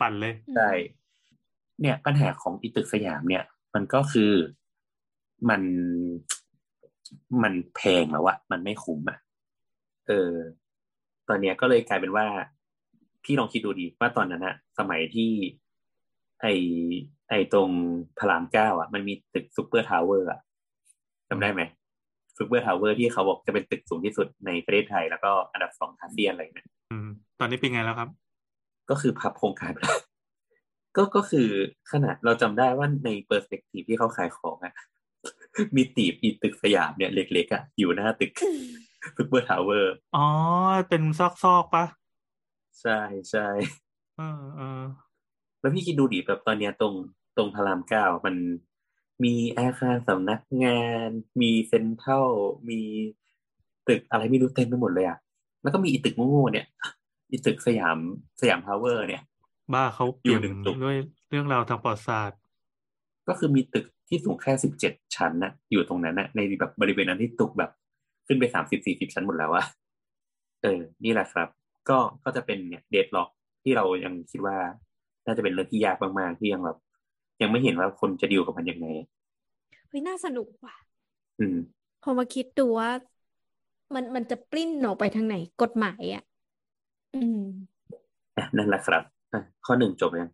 ปั่นเลยใช่เนี่ยปัญหาของอีตึกสยามเนี่ย มันก็คือมันมันแพงแล้วอะมันไม่คุ้มอะเออ ตอนเนี้ยก็เลยกลายเป็นว่า พี่ลองคิดดูดีว่าตอนนั้นอะสมัยที่ ไอ้ไอ้ตรงพระรามเก้าอะมันมีตึกซูเปอร์ทาวเวอร์อะจำได้ไหมซูเปอร์ทาวเวอร์ที่เขาบอกจะเป็นตึกสูงที่สุดในประเทศไทย แล้วก็อันดับสองอาเซียนอะไรเนี่ยอืมตอนนี้เป็นไงแล้วครับ ก็คือพับโครงการไปแล้วก็ก็คือขนาดเราจำได้ว่าใน perspective ที่เขาขายของอะมีตีบอีตึกสยามเนี่ยเล็กๆอะอยู่หน้าตึกซุปเปอร์ทาวเวอร์ อ๋อ เป็นซอกซอกๆปะใช่ใช่เออเออ แล้วพี่คิดดูดิแบบตอนเนี้ยตรงตรงพระรามเก้ามันมีอาคารสำนักงาน มีเซ็นทรัลมีตึกอะไรไม่รู้เต็มไปหมดเลยอะแล้วก็มีอีตึกโง่ๆเนี่ย อีตึกสยามสยามทาวเวอร์ เนี่ย บ้าเขาเปลี่ยนอยู่หนึ่งตึกด้วยเรื่องราวทางประวัติศาสตร์ ก็คือมีตึกที่สูงแค่สิบเจ็ดชั้นนะอยู่ตรงนั้นนะในแบบบริเวณนั้นที่ตึกแบบ ขึ้นไปสามสิบสี่สิบชั้นหมดแล้วอะเออ นี่แหละครับ ก็ก็จะเป็นเนี่ยเดดล็อกที่เรายังคิดว่า น่าจะเป็นเรื่องที่ยากมากๆที่ยังแบบ ยังไม่เห็นว่าคนจะดีลกับมันยังไงเฮ้ยน่าสนุกว่ะ อืม พอมาคิดดูว่า มันมันจะปลิ้นออกไปทางไหนกฎหมายอะ อืมอะนั่นแหละครับอะข้อหนึ่งจบยัง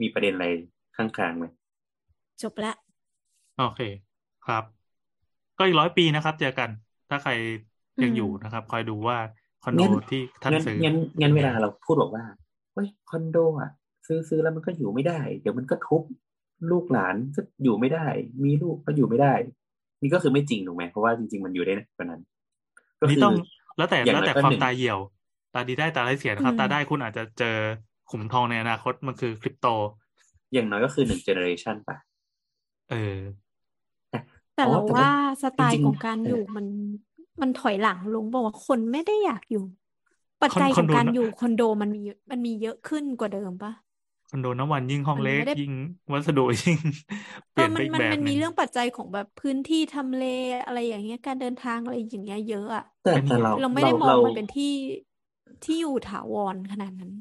มีประเด็นอะไรข้างๆไหมจบละโอเค ครับ ก็อีกร้อยปีนะครับ เจอกัน ถ้าใครยังอืมอยู่นะครับ คอยดูว่าคอนโดงั้นที่ท่านงั้นซื้องั้นงั้นเวลาเราพูดบอกว่าเฮ้ยคอนโดอะ ซื้อซื้อแล้วมันก็อยู่ไม่ได้ เดี๋ยวมันก็ทุบลูกหลานก็อยู่ไม่ได้ มีลูกก็อยู่ไม่ได้ นี่ก็คือไม่จริงถูกไหมเพราะว่าจริง ๆ มันอยู่ได้นานกว่านั้น ก็นี่คือต้องแล้วแต่อย่างแล้วน้อยแต่ก็ความหนึ่งตาเหี่ยว ตาดีได้ตาได้เสียนะครับอืมตาได้คุณอาจจะเจอขุมทองในอนาคตมันคือคริปโต อย่างน้อยก็คือหนึ่งเจเนอเรชันป่ะเออ แต่อ๋อเราแต่ว่าว่าสไตล์จริงๆของการเอออยู่มันมันถอยหลังลงบอกว่าคนไม่ได้อยากอยู่ ปัจคอนจัยคขอนองโดการนะอยู่คอนโดมันมีมันมีเยอะขึ้นกว่าเดิมปะ คอนโดน้ำวันยิ่งห้องมันเล็กไม่ได้ยิ่งวัสดุยิ่งเปเอลี่อยนมัไปนอีกมันแบบมันหมีนึ่งเรื่องปัจจัยของแบบพื้นที่ทำเลอะไรอย่างเงี้ยการเดินทางอะไรอย่างเงี้ยเยอะอะแต่อันนี้แต่เราเราไม่เราได้มองเรามันเป็นที่ที่อยู่ถาวรขนาดนั้น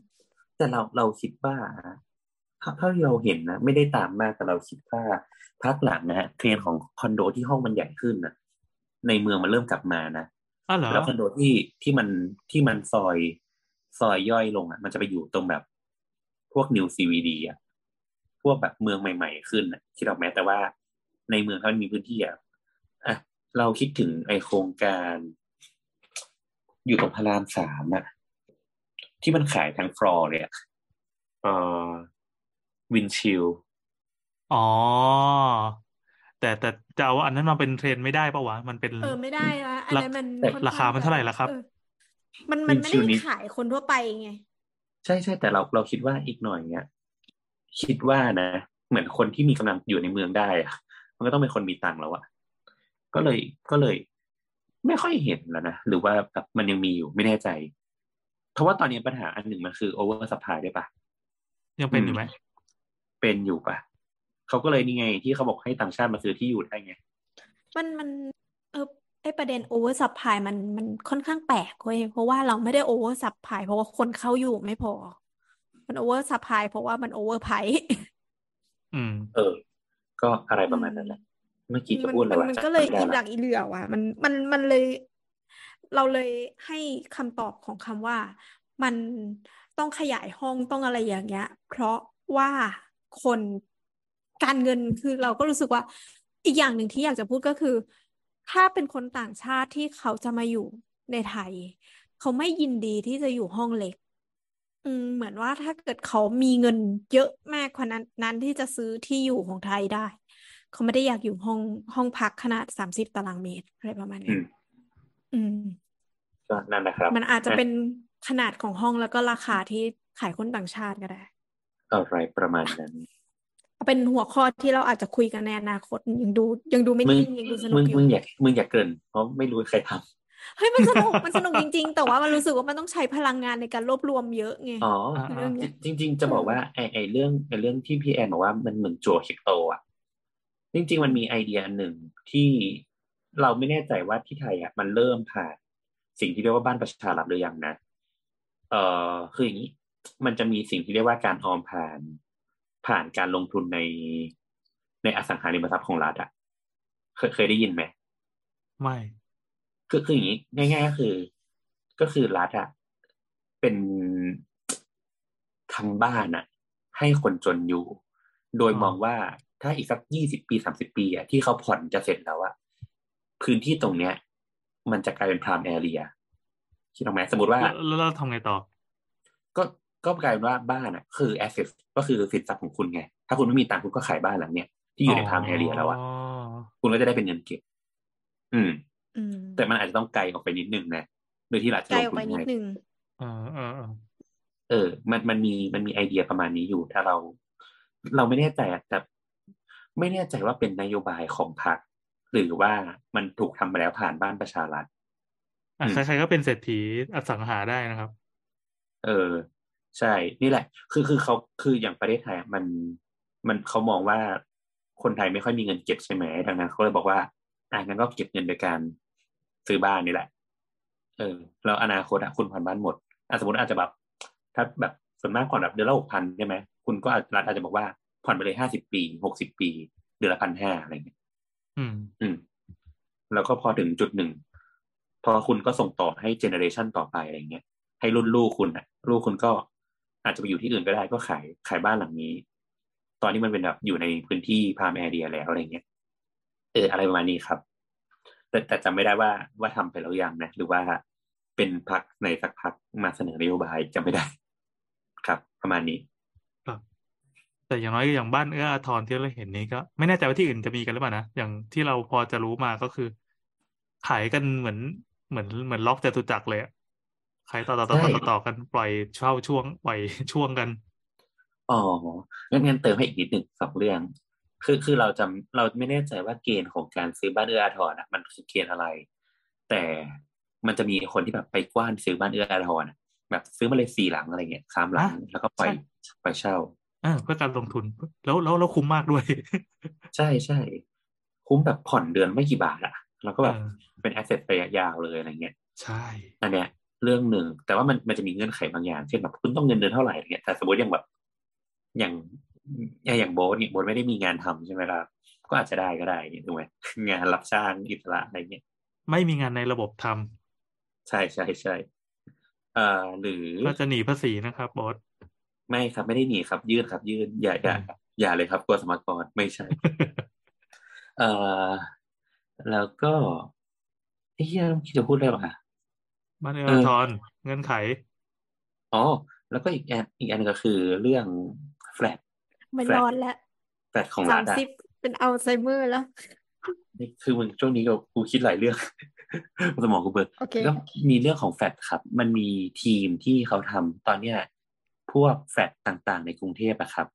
แต่เราเราคิดว่าเท่าเท่าที่เราเห็นนะไม่ได้ตามมากแต่เราคิดว่าพักหลังนะฮะเทรนด์ของคอนโดที่ห้องมันใหญ่ขึ้นนะในเมืองมันเริ่มกลับมานะอ้าวเหรอแล้วคอนโดที่ที่มันที่มันซอยซอยย่อยลงอะ มันจะไปอยู่ตรงแบบ พวก new CBD อะพวกแบบเมืองใหม่ ๆ ขึ้นอะคิดออกไหมแต่ว่าในเมืองเขามันมีพื้นที่อะอะเราคิดถึงไอ้โครงการ อยู่ตรงพระรามสามอะที่มันขายทั้งฟลอร์เลยอะเอ่อ Windshellอ๋อ แต่แต่จะเอาอันนั้นมาเป็นเทรนด์ไม่ได้ปะวะ มันเป็น เออไม่ได้ละอันรานั้นมันแต่ค่อนราคาข้างมันจะเท่าไหร่ล่ะครับเออมันมันไม่วินชิลได้นี้ขายคนทั่วไปไง ใช่ใช่แต่เราเราคิดว่าอีกหน่อยเนี้ยคิดว่านะ เหมือนคนที่มีกำลังอยู่ในเมืองได้อะมันก็ต้องเป็นคนมีตังค์แล้วอะก็เลยก็เลย ไม่ค่อยเห็นแล้วนะหรือว่าแบบมันยังมีอยู่ไม่แน่ใจ เพราะว่าตอนนี้ปัญหาอันหนึ่งมันคือ oversupply ด้วยปะยังเป็นอยู่ไหมเป็นอยู่ปะเขาก็เลยนี่ไง ที่เขาบอกให้ต่างชาติมาซื้อที่อยู่ได้ไงมันมัน เออ ไอ้ประเด็น oversupply มันมันค่อนข้างแปลกเว้ยเพราะว่าเราไม่ได้ oversupply เพราะว่าคนเข้าอยู่ไม่พอ มัน oversupply เพราะว่ามัน overpriceอืม เออ ก็อะไรประมาณนั้นแหละเมื่อกี้จะมันพูดอะไรมันวะมันก็เลยจำไม่อีได้หลัละกอีเหลือว่ะมันมันมันเลย เราเลยให้คำตอบของคำว่า มันต้องขยายห้องต้องอะไรอย่างเงี้ย เพราะว่าคนการเงินคือเราก็รู้สึกว่า อีกอย่างหนึ่งที่อยากจะพูดก็คือ ถ้าเป็นคนต่างชาติที่เขาจะมาอยู่ในไทย เขาไม่ยินดีที่จะอยู่ห้องเล็ก อืมเหมือนว่าถ้าเกิดเขามีเงินเยอะมากกว่านั้นนั้นที่จะซื้อที่อยู่ของไทยได้ เขาไม่ได้อยากอยู่ห้องห้องพักขนาดสามสิบตารางเมตรอะไรประมาณอืเนี้ยมอืมก็นั่นนะครับ มันอาจจะเป็นขนาดของห้องแล้วก็ราคาที่ขายคนต่างชาติก็ได้ อะไรประมาณนั้น เอาเป็นหัวข้อที่เราอาจจะคุยกันในอนาคตยังดูยังดูไม่มึงนิ่งยังดูสนุมึกงอยู่มึงอยากมึงอยากเกรินเพราะไม่รู้ใครทำเฮ้ยมันสนุกมันสนุกจริง ๆ แต่ว่ามันรู้สึกว่ามันต้องใช้พลังงานในการรวบรวมเยอะไงอ๋ออ่าเรื่องเนี้ยจริง ๆ จะบอกว่าไอไอเรื่องไอเรื่องที่พี่แอนบอกว่ามันเหมือนจั่วคริปโตอะจริง ๆ มันมีไอเดียอันหนึ่งที่เราไม่แน่ใจว่าที่ไทยอะมันเริ่มผ่านสิ่งที่เรียกว่าบ้านประชารัฐหรือยังนะ เอ่อคืออย่างนี้ มันจะมีสิ่งที่เรียกว่าการออมผ่าน ผ่านการลงทุนในในอสังหาริมทรัพย์ของรัฐอะเคยเคยได้ยินไหมไม่คือคืออย่างนี้ง่ายๆก็คือ ก็คือรัฐอะเป็นสร้างบ้านอะให้คนจนอยู่ โดยอ๋อมองว่าถ้าอีกสักยี่สิบปีสามสิบปีอะที่เขาผ่อนจะเสร็จแล้วอะพื้นที่ตรงเนี้ย มันจะกลายเป็น prime area คิดออกไหมสมมติว่าแล้วแล้วเราทำไงต่อ ก็ ก็กลายเป็นว่าบ้านอะคือ asset ก็คือสินทรัพย์ของคุณไง ถ้าคุณไม่มีตังค์คุณก็ขายบ้านหลังเนี้ยที่อยู่ใน prime area แล้วอะอ๋อคุณก็จะได้เป็นเงินเก็บอืมอืมแต่มันอาจจะต้องไกลออกไปนิดนึงนะโดยที่รัฐจะไกลลงออกทุนไปนิดให้นึงเออเออเออเออ มันมันมีมันมีไอเดียประมาณนี้อยู่ ถ้าเรา เราไม่แน่ใจอะแต่ไม่แน่ใจว่าเป็นนโยบายของพรรคหรือว่ามันถูกทำมาแล้วผ่านบ้านประชารัฐอะอืมใครๆก็เป็นเศรษฐีอสังหาได้นะครับ เออ ใช่ นี่แหละ คือคือเขาคืออย่างประเทศไทยอะมันมันเขามองว่าคนไทยไม่ค่อยมีเงินเก็บใช่ไหมดังนั้นเขาเลยบอกว่าอะงั้นก็เก็บเงินโดยการซื้อบ้านนี่แหละ เออแล้วอนาคตอะคุณผ่อนบ้านหมดอะสมมติอาจจะแบบถ้าแบบส่วนมากผ่อนแบบเดือนละหกพันใช่ไหมคุณก็อาจรัฐอาจจะบอกว่าผ่อนไปเลยห้าสิบปีหกสิบปี เดือนละพันห้าอะไรเงี้ยอืม อืม แล้วก็พอถึงจุดหนึ่งพอคุณก็ส่งต่อให้เจเนอเรชันต่อไปอะไรเงี้ยให้รุ่นลูกคุณอะลูกคุณก็ อาจจะไปอยู่ที่อื่นก็ได้ก็ขายขายบ้านหลังนี้ ตอนนี้มันเป็นแบบอยู่ในพื้นที่พามแอเรียแล้วอะไรเงี้ยเอออะไรประมาณนี้ครับ แต่แต่จำไม่ได้ว่าว่าทำไปแล้วยังนะ หรือว่าเป็นพักในสักพักมาเสนอนโยบายจำไม่ได้ ครับ ประมาณนี้แต่อย่างน้อยอย่างบ้านเอื้ออาทรที่เราเห็นนี้ก็ ไม่แน่ใจว่าที่อื่นจะมีกันหรือเปล่านะอย่างที่เราพอจะรู้มาก็คือ ขายกันเหมือนเหมือนเหมือนล็อกจตุจักรเลยอะ ขายต่อต่อต่อใช่ต่อต่อกันปล่อยเช่าช่วงปล่อยช่วงกันอ๋องั้นงั้นเติมให้อีกนิดหนึ่งสองเรื่อง คือคือเราจำเราไม่แน่ใจว่าเกณฑ์ของการซื้อบ้านเอื้ออาทรอะมันคือเกณฑ์อะไร แต่มันจะมีคนที่แบบไปกว้านซื้อบ้านเอื้ออาทรอะแบบซื้อมาเลยสี่หลังอะไรเงี้ยสามหลังแล้วก็ปล่อยปล่อยเช่าเออเพื่อการลงทุนแล้วแล้วแล้วคุ้มมากด้วย ใช่ใช่คุ้มแบบผ่อนเดือนไม่กี่บาทอะแล้วก็แบบเออเป็นแอสเซทระยะยาวเลยอะไรเงี้ย ใช่ อันเนี้ย เรื่องหนึ่ง แต่ว่ามันมันจะมีเงื่อนไขบางอย่าง เช่นแบบคุณต้องเงินเดือนเท่าไหร่อะไรเงี้ยแต่สมมติอย่างแบบ อย่างอย่างโบ๊ทเนี่ยโบ๊ทไม่ได้มีงานทำใช่ไหมล่ะก็อาจจะได้ก็ได้ถูกไหมงานรับจ้างอิสระอะไรเงี้ยไม่มีงานในระบบทำใช่ใช่ใช่เอ่อหรือก็จะหนีภาษีนะครับบอสไม่ครับไม่ได้หนีครับ ยื่นครับ ยื่นอย่าอย่าอย่าเลยครับกลัวสมรกรไม่ใช่ เอ่อแล้วก็เฮ้ยยังคิดจะพูดอะไรวะบ้าน เอื้อเอออาทรเงื่อนไข อ๋อ แล้วก็อีกอันอีกอันหนึงก็คือเรื่องแฟลตไม่แฟลตรอดแล้วแฟลตของสารัมฐอะสิบเป็นอัลไซเมอร์แล้ว นี่คือมึงช่วงนี้ก็กูคิดหลายเรื่อง สมองกูเบิร์โอเคก็มีเรื่องของแฟลตครับ มันมีทีมที่เขาทำตอนเนี้ยพวกแฟลตต่างๆ ในกรุงเทพอะครับ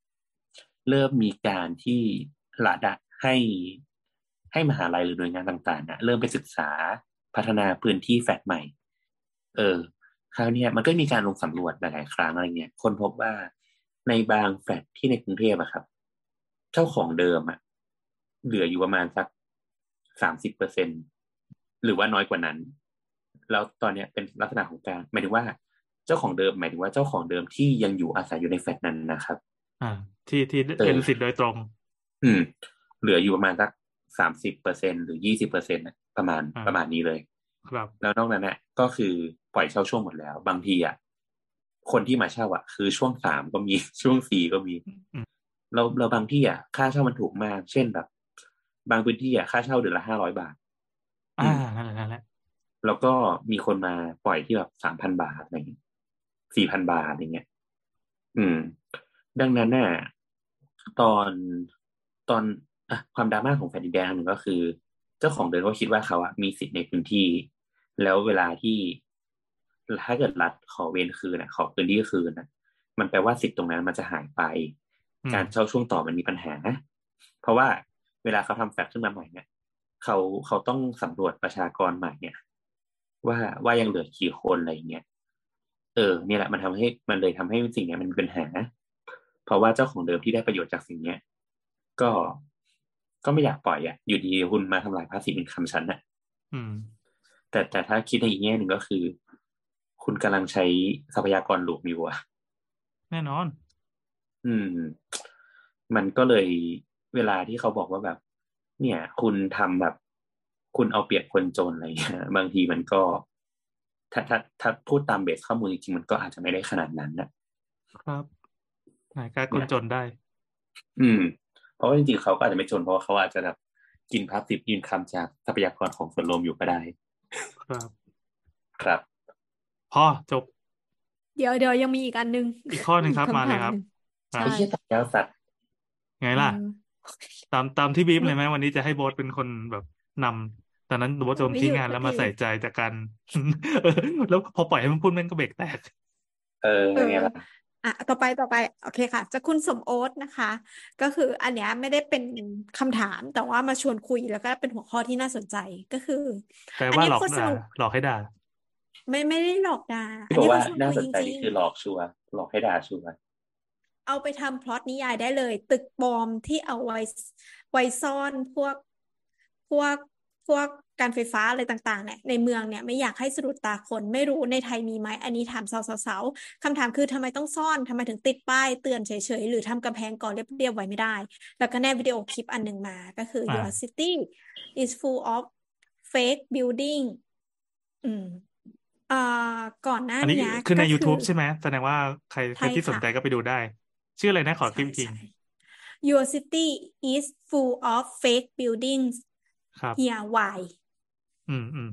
เริ่มมีการที่รัฐอะให้ให้มหาลัยหรือหน่วยงานต่างๆอะเริ่มไปศึกษาพัฒนาพื้นที่แฟลตใหม่ เออ คราวเนี้ยมันก็มีการลงสำรวจหลาย ๆ ครั้งอะไรเงี้ย คนพบว่าในบางแฟลตที่ในกรุงเทพอะครับ เจ้าของเดิมอะเหลืออยู่ประมาณสักสามสิบเปอร์เซ็นหรือว่าน้อยกว่านั้น แล้วตอนเนี้ยเป็นลักษณะของการหมายถึงว่า เจ้าของเดิมหมายถึงว่าเจ้าของเดิมที่ยังอยู่อาศัยอยู่ในแฟลตนั้นนะครับ อ่า ที่ที่เออเป็นสิทธิ์โดยตรง อืม เหลืออยู่ประมาณสักสามสิบเปอร์เซ็นหรือยี่สิบเปอร์เซ็นต์ประมาณอ่าประมาณนี้เลย ครับ แล้วนอกนั้นน่ะก็คือปล่อยเช่าช่วงหมดแล้ว บางทีอะคนที่มาเช่าอะ คือช่วงสามก็มีช่วงสี่ก็มีอืมเราเราบางที่อะ ค่าเช่ามันถูกมาก เช่นแบบ บางพื้นที่อะค่าเช่าเดือนละห้าร้อยบาท อ่านั่นแหละนั่นแหละแล้วก็มีคนมาปล่อยที่แบบสามพันบาทอะไรเงี้ยสี่พันบาทอย่างเงี้ย อืม ดังนั้นน่ะตอนตอนอะความดราม่าของแฟนดินแดงหนึ่งก็คือ เจ้าของเดิมก็คิดว่าเขาอะมีสิทธิ์ในพื้นที่ แล้วเวลาที่ถ้าเกิดรัฐขอเวรคืนนะขอพื้นที่คืนนะมันแปลว่าสิทธิ์ตรงนั้นมันจะหายไป การเช่าช่วงต่อมันมีปัญหา เพราะว่าเวลาเขาทำแฟลตขึ้นมาใหม่เนี่ยเขาเขาต้องสำรวจประชากรใหม่เนี่ย ว่าว่ายังเหลือกี่คนอะไรเงี้ยเออเนี่ยแหละมันทำให้มันเลยทำให้สิ่งเนี้ยมันมีปัญหา เพราะว่าเจ้าของเดิมที่ได้ประโยชน์จากสิ่งเนี้ย ก็ ก็ไม่อยากปล่อยอะ อยู่ดีคุณมาทำลายภาษีเป็นคำฉันน่ะอืมแต่แต่ถ้าคิดในอีกแง่หนึ่งก็คือ คุณกำลังใช้ทรัพยากรหลวงอยู่อะ แน่นอน อืม มันก็เลยเวลาที่เขาบอกว่าแบบ เนี่ย คุณทำแบบ คุณเอาเปรียบคนจนอะไรเงี้ยบางทีมันก็ ถ้าถ้าถ้าพูดตามเบสข้อมูลจริงๆมันก็อาจจะไม่ได้ขนาดนั้นนะครับหายกลายคนจนได้ อืมเพ ราะว่าจริงๆเขาก็อาจจะไม่จนเพราะว่าเขาอาจจะแบบกินพาสซีฟยืนคำจากทรัพยากรของส่วนรวมอยู่ก็ได้ ครับครับพอจบ เดี๋ยวเดี๋ยวยังมีอีกอันนึง อีกข้อหนึ่งครับคำมาเลยถามครับหนึ่งครับไอ้เหี้ยตัดยาวสัตว์ไงล่ะเออตามตามที่บีฟเลยไหมวันนี้จะให้โบ๊ทเป็นคนแบบนำตอนนั้นโบ๊ทโจมไม่ทิ้งอยู่งานแล้วสักมาทีใส่ใจจากการเออแล้วพอปล่อยให้มันพูดแม่งก็เบรกแตก เออเออไงล่ะ อะต่อไปต่อไป โอเคค่ะ จะคุณสมโอ๊ตนะคะ ก็คืออันเนี้ยไม่ได้เป็นคำถามแต่ว่ามาชวนคุยแล้วก็เป็นหัวข้อที่น่าสนใจก็คือแปลอันว่าเนี้ยหลอกโคตรสด่านุกหลอกให้ด่าไม่ไม่ได้หลอกด่าที่อันบอกนี้ว่ามาชวนน่าคุสยนจใจรินี่งคือหลอกชัวร์หลอกให้ด่าชัวร์ๆเอาไปทำพล็อตนิยายได้เลย ตึกปลอมที่เอาไว้ไว้ซ่อนพวกพวกพวก การไฟฟ้าอะไรต่างๆเนี่ยในเมืองเนี่ยไม่อยากให้สะดุดตาคนไม่รู้ในไทยมีไหมอันนี้ถามสาวๆๆคำถามคือทำไมต้องซ่อนทำไมถึงติดป้ายเตือนเฉยๆ หรือทำกำแพงก่อเรียบๆไว้ไม่ได้ แล้วก็แนบวิดีโอคลิปอันหนึ่งมาก็คืออ่า your city is full of fake building อืมอ่าก่อนหน้าอันนี้เนี้ยคือในก็ YouTube ใช่ไหมแสดงว่าใครใครใช่ที่สนค่ะใจก็ไปดูได้ ชื่ออะไรนะขอคลิใช่ปจริงใช่ Your city is full of fake buildings ครับ here why อืมอืม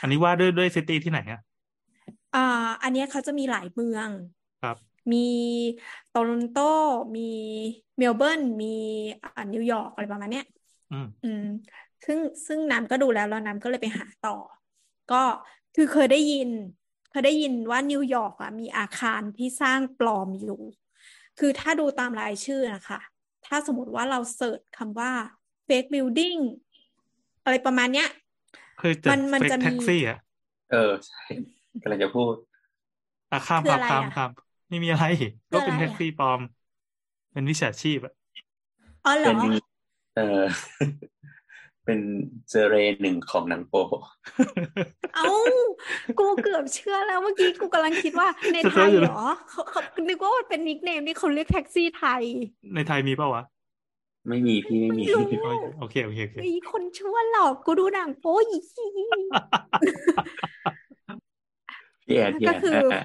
อันนี้ว่าด้วยด้วยซิตี้ที่ไหนอะอ่า อันเนี้ยเขาจะมีหลายเมือง ครับ มีโตรอนโต มีเมลเบิร์น มีอ่านิวยอร์กอะไรประมาณเนี้ย อืม อืม ซึ่งซึ่งน้ำก็ดูแล้วแล้วน้ำก็เลยไปหาต่อ ก็คือเคยได้ยิน เคยได้ยินว่านิวยอร์กอะมีอาคารที่สร้างปลอมอยู่ คือถ้าดูตามรายชื่อนะคะ ถ้าสมมติว่าเรา search คำว่า fake building อะไรประมาณเนี้ย คือจะมันมันเฟกจะแท็กมีซี่อะเออใช่กำลังจะพูดอะข้ามคือข้ามอะไรข้ามอะข้ามไม่มีอะไรคือก็อะเป็นไรแท็กอะซี่ปลอม เป็นวิชาชีพอะอ๋อเหรเป็อนเออเป็นเจเรหนึ่งของหนังโป เอ้ากูเกือบเชื่อแล้วเมื่อกี้กูกำลังคิดว่าในจะไทเจอยอยู่เหแล้รวอเขาเขานึกว่ามันเป็นนิกเนมที่เขาเรียกแท็กซี่ไทย ในไทยมีเปล่าวะ ไม่มีพี่ไม่มีไม่รู้โอเคโอเคโอเคไอ้คนชั่วหลอกกูดูหนังโป๊อีพี่แอนพี่ก็แอนคืออะอะ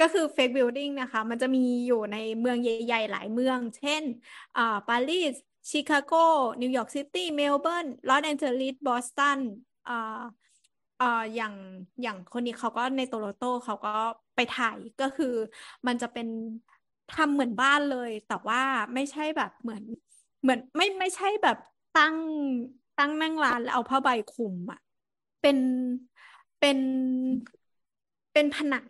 ก็คือ fake building นะคะ มันจะมีอยู่ในเมืองใหญ่ ๆ หลายเมือง เช่นอ่าปารีสชิคาโก นิวยอร์กซิตี้ เมลเบิร์นลอสแอนเจลิสบอสตันอ่าอ่าอย่างอย่างคนนี้เขาก็ในโตรอนโตเขาก็ไปถ่ายก็คือมันจะเป็นทำเหมือนบ้านเลย แต่ว่าไม่ใช่แบบเหมือน เหมือนไม่ไม่ใช่แบบตั้งตั้งนั่งร้านแล้วเอาผ้าใบคลุมอะเป็นเป็นเป็นผนัง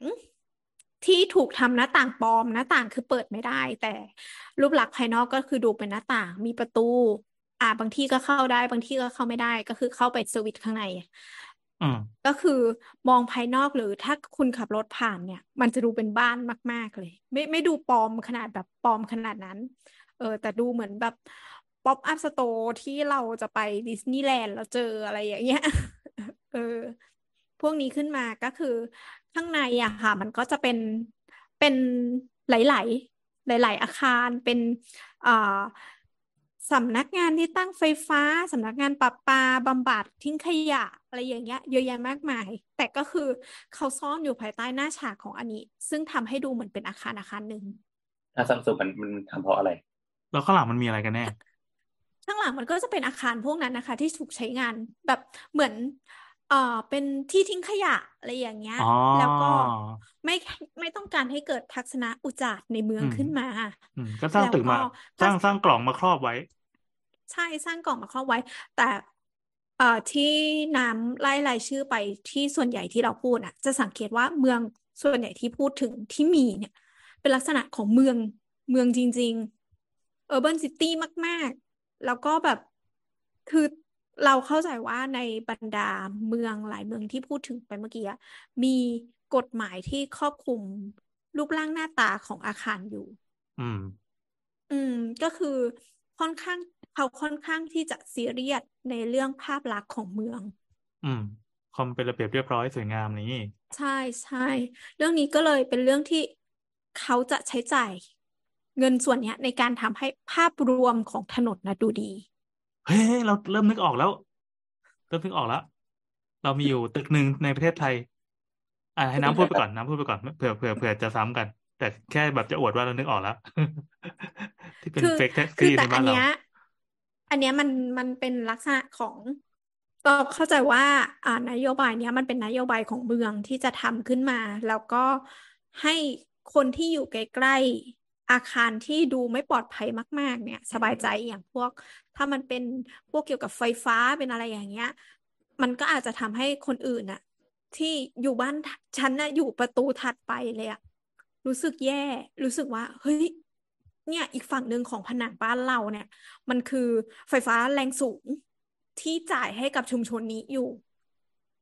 ที่ถูกทำหน้าต่างปลอมหน้าต่างคือเปิดไม่ได้ แต่รูปลักษณ์ภายนอกก็คือดูเป็นหน้าต่าง มีประตู อ่า บางที่ก็เข้าได้ บางที่ก็เข้าไม่ได้ ก็คือเข้าไปสวิตช์ข้างในอืมก็คือมองภายนอกหรือถ้าคุณขับรถผ่านเนี่ย มันจะดูเป็นบ้านมาก ๆ เลย ไม่ไม่ดูปลอมขนาดแบบปลอมขนาดนั้น เออ แต่ดูเหมือนแบบ pop-up store ที่เราจะไปดิสนีย์แลนด์แล้วเจออะไรอย่างเงี้ยเออ พวกนี้ขึ้นมาก็คือข้างในอะค่ะ มันก็จะเป็นเป็นหลาย ๆ หลาย ๆ อาคารเป็นอ่าสำนักงานที่ตั้งไฟฟ้าสำนักงานประปาบำบัดทิ้งขยะ อะไรอย่างเงี้ยเยอะแยะมากมาย แต่ก็คือเขาซ่อนอยู่ภายใต้หน้าฉากของอันนี้ ซึ่งทำให้ดูเหมือนเป็นอาคารอาคารหนึ่งถ้าซัมซุงมันมันทำเพราะอะไร แล้วข้างหลังมันมีอะไรกันแน่ข้างหลังมันก็จะเป็นอาคารพวกนั้นนะคะ ที่ถูกใช้งานแบบเหมือนเอ่อเป็นที่ทิ้งขยะอะไรอย่างเงี้ยอ๋อแล้วก็ไม่ไม่ต้องการให้เกิดทัศนอุจาร์ในเมืองอืมขึ้นมาอืมก็สร้างแล้วตึกมาก็สร้างถ้าสร้างกล่องมาครอบไว้ ใช่สร้างกล่องมาครอบไว้ แต่เอ่อที่น้ำไล่รายชื่อไปที่ส่วนใหญ่ที่เราพูดอะ จะสังเกตว่าเมืองส่วนใหญ่ที่พูดถึงที่มีเนี่ย เป็นลักษณะของเมืองเมืองจริง ๆ urban city มาก ๆ แล้วก็แบบคือเราเข้าใจว่าในบรรดาเมืองหลายเมืองที่พูดถึงไปเมื่อกี้อะมีกฎหมายที่ครอบคลุมรูปร่างหน้าตาของอาคารอยู่ อืม อืม ก็คือค่อนข้างเขาค่อนข้างที่จะซีเรียสในเรื่องภาพลักษณ์ของเมือง อืม ความเป็นระเบียบเรียบร้อยสวยงามนี้ ใช่ใช่ เรื่องนี้ก็เลยเป็นเรื่องที่เขาจะใช้จ่าย เงินส่วนเนี้ย ในการทำให้ภาพรวมของถนนนะดูดี เฮ้ยเราเริ่มนึกออกแล้ว เริ่มนึกออกแล้ว เรามีอยู่ตึกหนึ่งในประเทศไทย อ่าให้น้ำพูดไปก่อนน้ำพูดไปก่อนเผื่อเผื่อเผื่อจะซ้ำกัน แต่แค่แบบจะอวดว่าเรานึกออกแล้ว ที่เป็นคือเฟกแท็กคือซี่ในแต่บ้าอันนเราเนี้ยอันเนี้ยมันมันเป็นลักษณะของก็เข้าใจว่าอ่านโยบายเนี้ยมันเป็นนโยบายของเมืองที่จะทำขึ้นมา แล้วก็ให้คนที่อยู่ใกล้ๆ อาคารที่ดูไม่ปลอดภัยมาก ๆ เนี่ย สบายใจอย่างพวก ถ้ามันเป็นพวกเกี่ยวกับไฟฟ้าเป็นอะไรอย่างเงี้ย มันก็อาจจะทำให้คนอื่นน่ะที่อยู่บ้านฉันน่ะอยู่ประตูถัดไปเลยอะรู้สึกแย่ รู้สึกว่า เฮ้ย เนี่ย อีกฝั่งหนึ่งของผนังบ้านเราเนี่ย มันคือไฟฟ้าแรงสูงที่จ่ายให้กับชุมชนนี้อยู่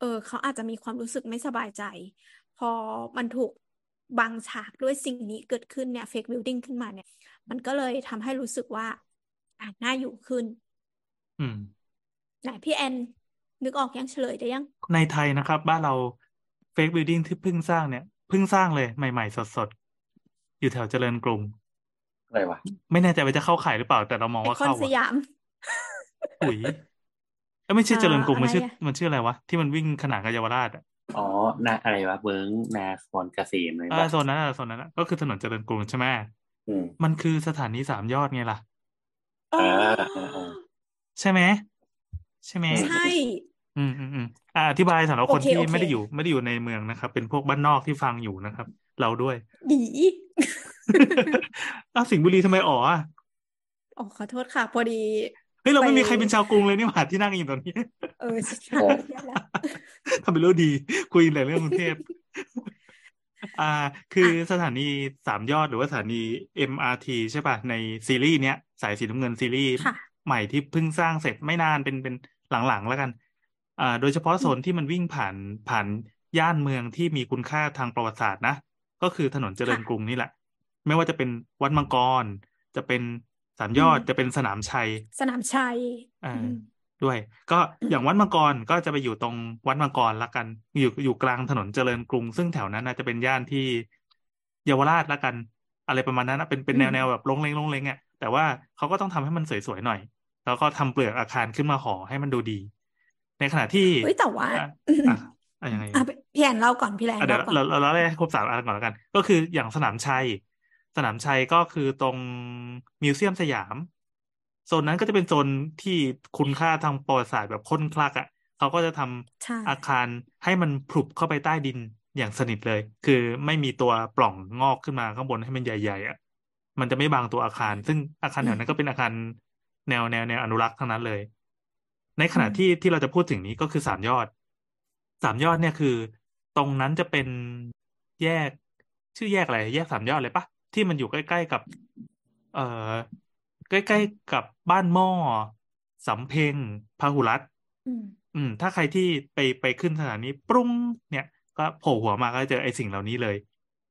เออ เขาอาจจะมีความรู้สึกไม่สบายใจ พอมันถูก บังฉากด้วยสิ่งนี้เกิดขึ้นเนี่ย fake building ขึ้นมาเนี่ย มันก็เลยทำให้รู้สึกว่าอะน่าอยู่ขึ้น อืมไหนพี่แอนนึกออกยังเฉลยได้ยัง ในไทยนะครับ บ้านเรา fake building ที่เพิ่งสร้างเนี่ยเพิ่งสร้างเลยใหม่ ๆ สดๆ อยู่แถวเจริญกรุงอะไรวะไม่แน่ใจว่าจะเข้าข่ายหรือเปล่า แต่เรามองว่าคอนเข้าอะไอคอนสยามอุ๊ยเอ้ยไม่ใช่เอ่อเจริญกรุงมันชื่ออะไรอะมันชื่ออะไรวะที่มันวิ่งขนานกับเยาวราชอะ อ๋อนาอะไรวะเบิงนาคอนเกษมอะไรอ่าปะโซนนั้นอะโซนนั้นอะก็คือถนนเจริญกรุงใช่ไหมอืมมันคือสถานีสามยอดไงล่ะอ๋ออ่าอ่าอ่าใช่ไหมใช่ไหมใช่อืมอืมอืมอ่าอธิบายสำหรับคนโอเคที่โอเคไม่ได้อยู่ ไม่ได้อยู่ในเมืองนะครับ เป็นพวกบ้านนอกที่ฟังอยู่นะครับ เราด้วยดีอ้าวสิงห์บุรีทำไมอ๋ออะอ๋อขอโทษค่ะ พอดี เฮ้ยเราไม่ไปมีใครเป็นชาวกรุงเลยนี่หว่าที่นั่งกันอยู่ตรงนี้ เออใช่ใช่แล้วทำเป็นเรื่องดี คุยแต่เรื่องกรุงเทพอ่า คือสถานีสามยอดหรือว่าสถานี MRT ใช่ป่ะ ในซีรีส์เนี้ย สายสีน้ำเงินซีรีส์ค่ะใหม่ที่เพิ่งสร้างเสร็จไม่นานเป็นเป็นหลังๆแล้วกัน อ่า โดยเฉพาะโซนที่มันวิ่งผ่านผ่านย่านเมืองที่มีคุณค่าทางประวัติศาสตร์นะ ก็คือถนนเจริญค่ะกรุงนี่แหละ ไม่ว่าจะเป็นวัดมังกร จะเป็น สามยอดอืมจะเป็นสนามชัย สนามชัยอ่าอืมด้วย ก็อย่างวัดมังกรก็จะไปอยู่ตรงวัดมังกรละกัน อยู่อยู่กลางถนนเจริญกรุง ซึ่งแถวนั้นน่าจะเป็นย่านที่เยาวราชละกัน อะไรประมาณนั้นนะเป็นเป็นแนวอืมแนวแบบลงเลงลงเลงอะแต่ว่าเขาก็ต้องทำให้มันสวยๆหน่อย แล้วก็ทำเปลือกอาคารขึ้นมาห่อให้มันดูดี ในขณะที่เฮ้ยแต่ว่าอะอะอะยังไงอะพี่แอนเล่าก่อนพี่แอนอะเดี๋ยวเล่าก่อนเราเราเราไล่ให้ครบสามอันก่อนแล้วกัน ก็คืออย่างสนามชัย สนามชัยก็คือตรงมิวเซียมสยาม โซนนั้นก็จะเป็นโซนที่คุณค่าทางประวัติศาสตร์แบบค้นคลักอะเขาก็จะทำใช่อาคารให้มันพลุบเข้าไปใต้ดินอย่างสนิทเลย คือไม่มีตัวปล่องงอกขึ้นมาข้างบนให้มันใหญ่ๆอะมันจะไม่บังตัวอาคาร ซึ่งอาคารแถวนั้นก็เป็นอาคารแนวแนวแนวอนุรักษ์ทั้งนั้นเลย ในขณะที่ที่เราจะพูดถึงนี้ก็คือสามยอด สามยอดเนี่ยคือ ตรงนั้นจะเป็นแยกชื่อแยกอะไร แยกสามยอดเลยปะ ที่มันอยู่ใกล้ๆกับ เอ่อใกล้ๆกับบ้านหม้อสำเพ็งพหุรัตน์อืมอืม ถ้าใครที่ไปไปขึ้นสถานีปรุ้งเนี่ย ก็โผล่หัวมาก็จะเจอไอ้สิ่งเหล่านี้เลย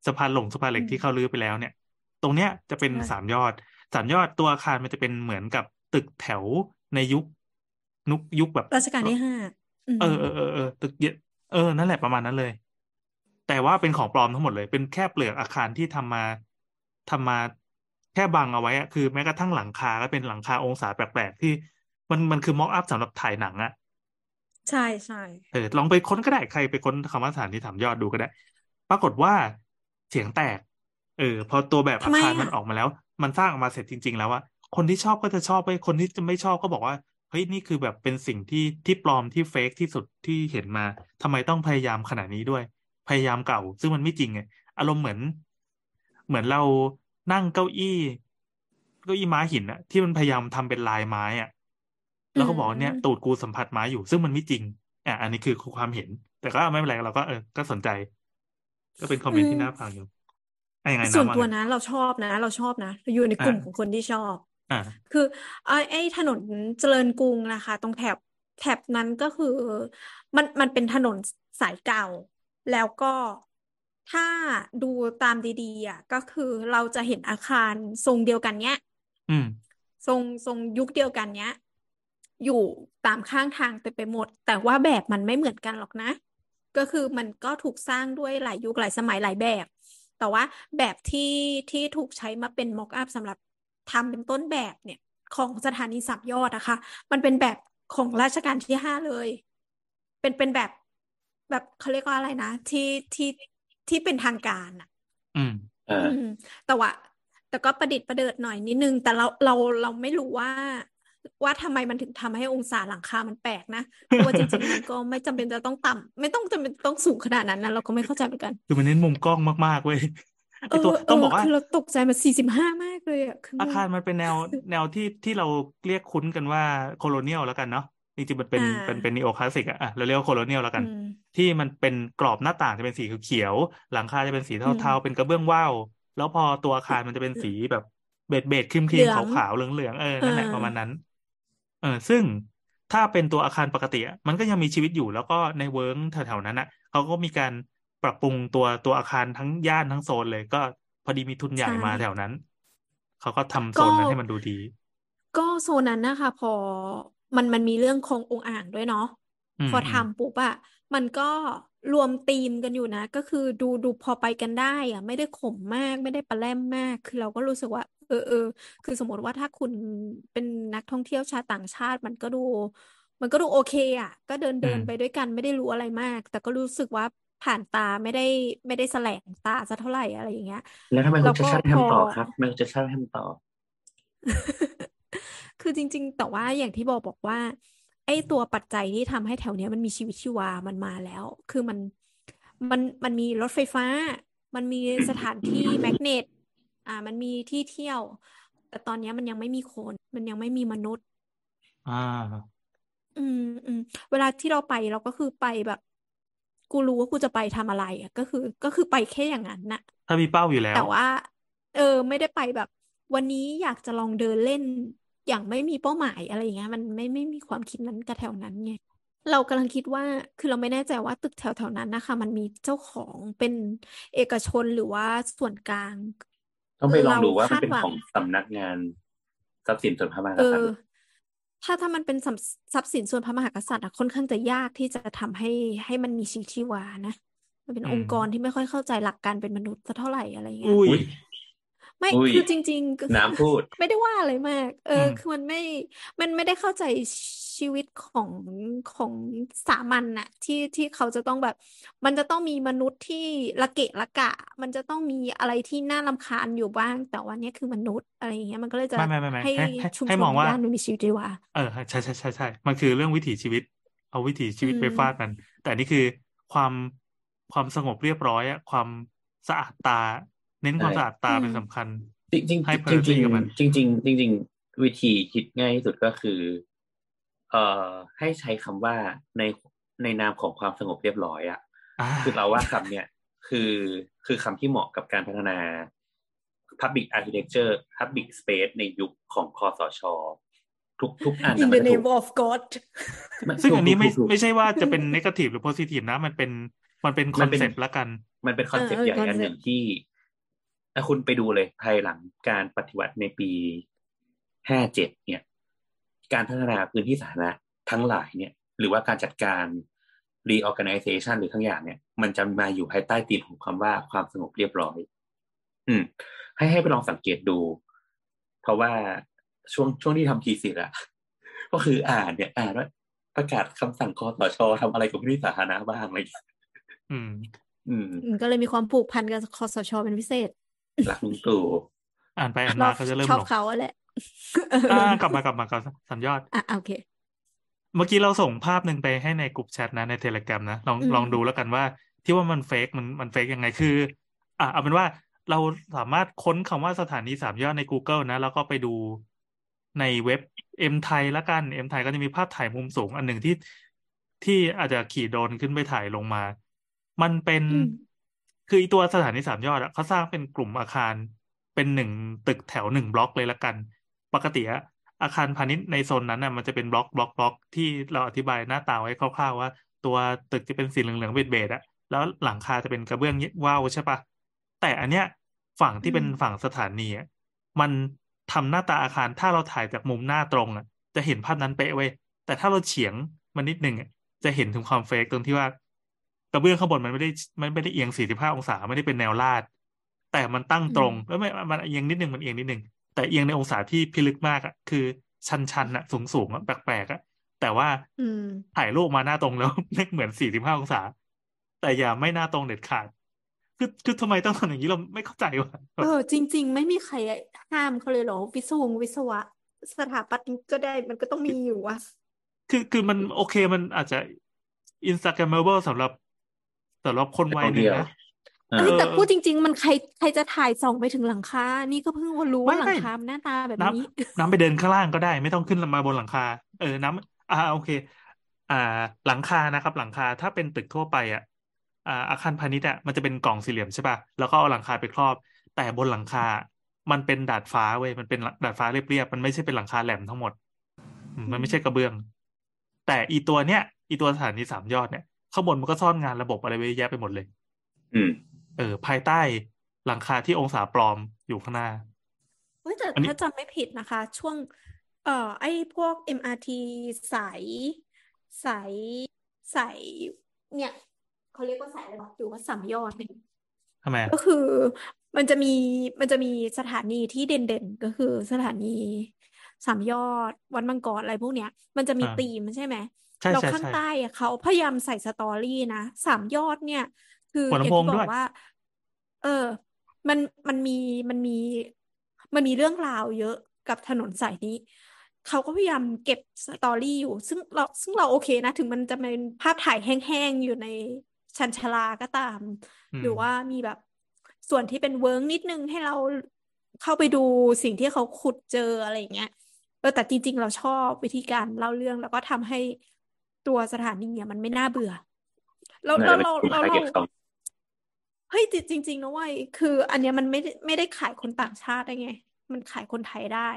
สะพานหลงสะพานเหล็กอืมที่เขาลื้อไปแล้วเนี่ย ตรงเนี้ยจะเป็นใช่สามยอดสามยอดตัวอาคารมันจะเป็นเหมือนกับตึกแถวในยุคนุกยุคแบบรัชกาลที่ห้าอืมเออเออเออเออตึกเยเออนั่นแหละประมาณนั้นเลย แต่ว่าเป็นของปลอมทั้งหมดเลย เป็นแค่เปลือกอาคารที่ทำมา ทำมาแค่บังเอาไว้อะคือแม้กระทั่งหลังคาก็เป็นหลังคาองศาแปลกๆที่ มันมันคือม็อกอัพสำหรับถ่ายหนังอะใช่ใช่เออลองไปค้นก็ได้ใครไปค้นคำว่าสถานที่ถามยอดดูก็ได้ ปรากฏว่าเสียงแตก เออ พอตัวแบบทำอาไมคารมันอะออกมาแล้ว มันสร้างออกมาเสร็จจริง ๆ แล้วว่าคนที่ชอบก็จะชอบไปคนที่จะไม่ชอบก็บอกว่าเฮ้ยนี่คือแบบเป็นสิ่งที่ที่ปลอมที่เฟกที่สุดที่เห็นมาทำไมต้องพยายามขนาดนี้ด้วย พยายามเก่า ซึ่งมันไม่จริงไงอารมณ์เหมือน เหมือนเรานั่งเก้าอี้เก้าอี้ม้าหินอะที่มันพยายามทำเป็นลายไม้อะแล้วก็บอกว่าเนี่ยตูดกูสัมผัสไม้อยู่ ซึ่งมันไม่จริงอะอันนี้คือความเห็น แต่ก็ไม่เป็นไรเราก็เออก็สนใจ ก็เป็นคอมเมนต์ที่น่าฟังอยู่อะยังไงส่วนน้ำว่าตัวไงนะเราชอบนะ เราชอบนะเราอยู่ในกลุ่มอ่าของคนที่ชอบอ่าคือไอ้ไอ้ถนนเจริญกรุงนะคะ ตรงแถบแถบนั้นก็คือ มันมันเป็นถนนสายเก่า แล้วก็ ถ้าดูตามดีๆอะก็คือเราจะเห็นอาคารทรงเดียวกันเนี้ย อืม ทรงทรงยุคเดียวกันเนี้ย อยู่ตามข้างทางเต็มไปหมด แต่ว่าแบบมันไม่เหมือนกันหรอกนะ ก็คือมันก็ถูกสร้างด้วยหลายยุคหลายสมัยหลายแบบ แต่ว่าแบบที่ที่ถูกใช้มาเป็นม็อกอัพสำหรับทำเป็นต้นแบบเนี่ย ของสถานีสับยอดนะคะ มันเป็นแบบของรัชกาลที่ห้าเลย เป็นเป็นแบบแบบเขาเรียกว่าอะไรนะ ที่ที่ ที่เป็นทางการอะ อืมอ่าอืมแต่ว่า แต่ก็ประดิษฐ์ประเดิดหน่อยนิดนึง แต่เราเราเราไม่รู้ว่า ว่าทำไมมันถึงทำให้องศาหลังคามันแปลกนะเพราะว่าจริงๆมันก็ไม่จำเป็นจะต้องต่ำไม่ต้องจำเป็นต้องสูงขนาดนั้นนะเราก็ไม่เข้าใจเหมือนกัน คือมันเน้นมุมกล้องมากๆเว้ยเอไอตัวเอเอต้องบอกว่าคือเราตกใจมาสี่สิบห้ามากเลยอะคืออาคารมันเป็นแนวแนวที่ที่เราเรียกคุ้นกันว่า colonial แล้วกันเนาะ จริงๆมันเป็นอ่าเป็นเป็นนีโอคลาสสิกอะอะเราเรียกว่า colonial แล้วกันอืมที่มันเป็นกรอบหน้าต่างจะเป็นสีเขียวๆหลังคาจะเป็นสีอืมเทาๆเป็นกระเบื้องว่าวแล้วพอตัวอาคารมันจะเป็นสีแบบ beige beige ครีมครีเหลืองขาวๆเหลืองๆเออนั่นแหละเออประมาณนั้น เออซึ่งถ้าเป็นตัวอาคารปกติอะมันก็ยังมีชีวิตอยู่แล้วก็ในเวิร์กแถวๆนั้นอะเขาก็มีการปรับปรุงตัวตัวอาคารทั้งย่านทั้งโซนเลยก็พอดีมีทุนใหญ่ใช่มาแถวนั้น เขาก็ทำโซก็นนั้นให้มันดูดี ก็โซนนั้นนะคะพอ มันมันมีเรื่องขององค์อ่างด้วยเนาะอืมพออืมทำปุ๊บอะมันก็รวมธีมกันอยู่นะ ก็คือดูดูพอไปกันได้อะไม่ได้ขมมากไม่ได้ปลาแรมมาก คือเราก็รู้สึกว่า เออเออคือสมมติว่าถ้าคุณเป็นนักท่องเที่ยวชาวต่างชาติ มันก็ดู มันก็ดูโอเคอะก็เดินอืเดินมไปด้วยกันไม่ได้รู้อะไรมาก แต่ก็รู้สึกว่าผ่านตาไม่ได้ไม่ได้แสลงตาสักเท่าไหร่อะไรอย่างเงี้ย แล้วทำไมคุแล้ณวจะก็ชาติพอทำต่อครับทำไมคุณจะชาติทำต่อ คือจริง ๆ แต่ว่าอย่างที่บอกบอกว่า ไอ้ตัวปัจจัยที่ทำให้แถวเนี้ยมันมีชีวิตชีวามันมาแล้ว คือมันมันมันมีรถไฟฟ้า มันมีสถานที่แมกเนตอ่า มันมีที่เที่ยว แต่ตอนเนี้ยมันยังไม่มีคน มันยังไม่มีมนุษย์ อ่า อืมอืมเวลาที่เราไปเราก็คือไปแบบ กูรู้ว่ากูจะไปทำอะไรอะก็คือ ก็คือไปแค่อย่างนั้นน่ะ ถ้ามีเป้าอยู่แล้ว แต่ว่า เออ ไม่ได้ไปแบบ วันนี้อยากจะลองเดินเล่น อย่างไม่มีเป้าหมายอะไรอย่างเงี้ย มันไม่ไม่มีความคิดนั้นกับแถวนั้นไงเรากำลังคิดว่าคือเราไม่แน่ใจว่าตึกแถวแถวนั้นนะคะ มันมีเจ้าของเป็นเอกชนหรือว่าส่วนกลาง ต้องไปลองเราดูว่ามันคาดเป็นหวัของงสำนักงานทรัพย์สินส่วนพระมหากเอษัตอริย์ถ้าถ้ามันเป็นทรัพย์ทรัพย์สินส่วนพระมหากษัตริย์อะค่อนข้างจะยากที่จะทำให้ให้มันมีชีวิตชีวานะมันเป็นอืองมค์กรที่ไม่ค่อยเข้าใจหลักการเป็นมนุษย์สักเท่าไหร่อะไรเงี้ยอุ้ยอุ้ย ไม่อุ้ยคือจริงๆก็น้ำพูด ไม่ได้ว่าอะไรมาก เออือมคือมันไม่ มันไม่ได้เข้าใจชีวิตของของสามัญน่ะ ที่ที่เขาจะต้องแบบ มันจะต้องมีมนุษย์ที่ละเกะละกะ มันจะต้องมีอะไรที่น่ารำคาญอยู่บ้าง แต่วันนี้คือมนุษย์อะไรอย่างเงี้ยมันก็เลยจะไม่ไม่ไม่ไม่ให้ให้ให้ชุมให้ชมนองว่าย่านมันมีชีวิตชีวาเออใช่ใช่ใช่ใช่มันคือเรื่องวิถีชีวิต เอาวิถีชีวิตอืมไปฟาดมัน แต่นี่คือความความสงบเรียบร้อยอะความสะอาดตา เน้นความใช่สะอาดตาเป็นสำคัญจริงจริงให้จริงจริ priority งกับมันจริงจริงจริงจริงๆวิธีคิดง่ายที่สุดก็คือ เอ่อ ให้ใช้คำว่าในในนามของความสงบเรียบร้อยอะอ่าคือเราว่าคำเนี่ยคือคือคำที่เหมาะกับการพัฒนา Public Architecture Public Space ในยุคของคสช.ทุกทุกอัน In นะมัน the จะถูก name of God มันซึ่งถูกอันนี้ไม่ถูกถูกไม่ใช่ว่าจะเป็น negative หรือ positive นะ มันเป็นมันเป็นมันเป็น concept ละกัน มันเป็น concept ใหญ่เอออันหนึ่ง concept ที่ ถ้าคุณไปดูเลยภายหลังการปฏิวัติในปีห้าเจ็ดเนี่ย การพัฒนาพื้นที่สาธารณะทั้งหลายเนี่ย หรือว่าการจัดการ reorganization หรือทั้งอย่างเนี่ย มันจะมาอยู่ภายใต้ตีมของคำว่าความสงบเรียบร้อย อืม ให้ให้ไปลองสังเกตดู เพราะว่าช่วงช่วงที่ทำ thesis อะก็คืออ่านเนี่ย อ่านว่าประกาศคำสั่งคสช.ทำอะไรกับพื้นที่สาธารณะบ้างอะไรอย่างเงี้ยอืมอืม อืม ก็เลยมีความผูกพันกับคอสชเป็นพิเศษ รักลุงตู่อ่านไปอ่านชอมาบก็จะเริ่มชอหบลงเขาอะแหละอ่ากลับมากลับมากลับสัญญอดอะโอเค เมื่อกี้เราส่งภาพหนึ่งไปให้ในกลุ่มแชทนะในเทเลกร m นะลองอืมลองดูแล้วกันว่า ที่ว่ามันเฟกมันมันเฟกยังไงคือ อะเอาเป็นว่าเราสามารถค้นคำว่าสถานีสามยอดใน Google นะ แล้วก็ไปดูในเว็บ M ไทยละกัน M ไทยก็จะมีภาพถ่ายมุมสูงอันหนึ่งที่ที่อาจจะขี่โดรนขึ้นไปถ่ายลงมา มันเป็นอืม คืออีตัวสถานีสามยอดอะเขาสร้างเป็นกลุ่มอาคารเป็นหนึ่งตึกแถวหนึ่งบล็อกเลยละกัน ปกติอะอาคารพาณิชย์ในโซนนั้นน่ะมันจะเป็นบล็อกบล็อกบล็อกที่เราอธิบายหน้าตาไว้คร่าวๆว่า ตัวตึกจะเป็นสีเหลืองๆเบจๆอะแล้วหลังคาจะเป็นกระเบื้องว่าวใช่ปะแต่อันเนี้ยฝั่งที่เป็นอืมฝั่งสถานีอะมันทำหน้าตาอาคารถ้าเราถ่ายจากมุมหน้าตรงอะจะเห็นภาพนั้นเป๊ะเว้ยแต่ถ้าเราเฉียงมันนิดนึงอะจะเห็นถึงความเฟกตรงที่ว่า กระเบื้องข้างบนมันไม่ได้มันไม่ได้เอียง45องศาไม่ได้เป็นแนวลาด แต่มันตั้งตรงอืมแล้วไม่มันเอียงนิดนึงมันเอียงนิดนึงแต่เอียงในองศาที่พิลึกมากอะคือ ชันชันๆอะสูงสูงๆอะแปลกๆอะแต่ว่าอืมถ่ายรูปมาหน้าตรงแล้วไม่เหมือน45องศา แต่อย่าไม่หน้าตรงเด็ดขาดคือคือทำไมต้องทำอย่างนี้เราไม่เข้าใจว่ะเออจริง ๆ ไม่มีใครห้ามเขาเลยเหรอวิศวงวิศวะ สถาปัตย์ก็ได้มันก็ต้องมีอยู่วะคือคือมันโอเคมันอาจจะ Instagrammable สำหรับสำหรับ คนวัยหนึ่งนะเอเอ้ยอแต่พูดจริง ๆ มันใครใครจะถ่ายส่องไปถึงหลังคา นี่ก็เพิ่งรู้ไม่ว่าหลัไม่งคามันหน้าตาแบบน้นี้ำน้ำไปเดินข้างล่างก็ได้ ไม่ต้องขึ้นมาบนหลังคา เออน้ำอ่าโอเค อ่า หลังคานะครับ หลังคาถ้าเป็นตึกทั่วไปอะอ่าอาคารพาณิชย์อะมันจะเป็นกล่องสี่เหลี่ยมใช่ป่ะแล้วก็เอาหลังคาไปครอบ แต่บนหลังคา มันเป็นดาดฟ้าเว้ยมันเป็นดาดฟ้าเรียบๆมันไม่ใช่เป็นหลังคาแหลมทั้งหมดอืมมันไม่ใช่กระเบื้อง แต่อีตัวเนี้ยอีตัวสถานีสามยอดเนี่ย ข้างบนมันก็ซ่อนงานระบบอะไรไว้เยอะแยะไปหมดเลย อืม เออ ภายใต้หลังคาที่องศาปลอมอยู่ข้างหน้าเฮ้ยแต่อันนี้ถ้าจำไม่ผิดนะคะ ช่วง เอ่อ ไอ้พวก MRT สายสายสายเนี่ย เขาเรียกว่าสายอะไรวะหรือว่าสามยอดเนี่ยทำไมอะก็คือมันจะมีมันจะมีสถานีที่เด่นๆ ก็คือสถานีสามยอด วัดมังกรอะไรพวกเนี้ย มันจะมีอ่าธีมใช่ไหม ใช่แล้วใช่ข้างใช่ใต้อะเขาพยายามใส่สตอรี่นะสามยอดเนี่ย คือหัวอย่างลำโพงที่บด้อวยกว่า เออ มันมันมีมันมี มันมีเรื่องราวเยอะกับถนนสายนี้เขาก็พยายามเก็บ story อยู่ ซึ่งเราซึ่งเราโอเคนะ ถึงมันจะเป็นภาพถ่ายแห้งๆ อยู่ในชานชาลาก็ตามอืมหรือว่ามีแบบส่วนที่เป็น work นิดนึงให้เราเข้าไปดูสิ่งที่เขาขุดเจออะไรอย่างเงี้ยเออแต่จริง ๆ เราชอบวิธีการเล่าเรื่องแล้วก็ทำให้ ตัวสถานีเนี่ยมันไม่น่าเบื่อแล้วน่าแล้วจะเป็นเรากลุ่มแล้ว target เราเขาเฮ้ยจริงๆนะเว้ยคือ อันเนี้ยมันไม่ได้ไม่ได้ขายคนต่างชาติได้ไง มันขายคนไทยได้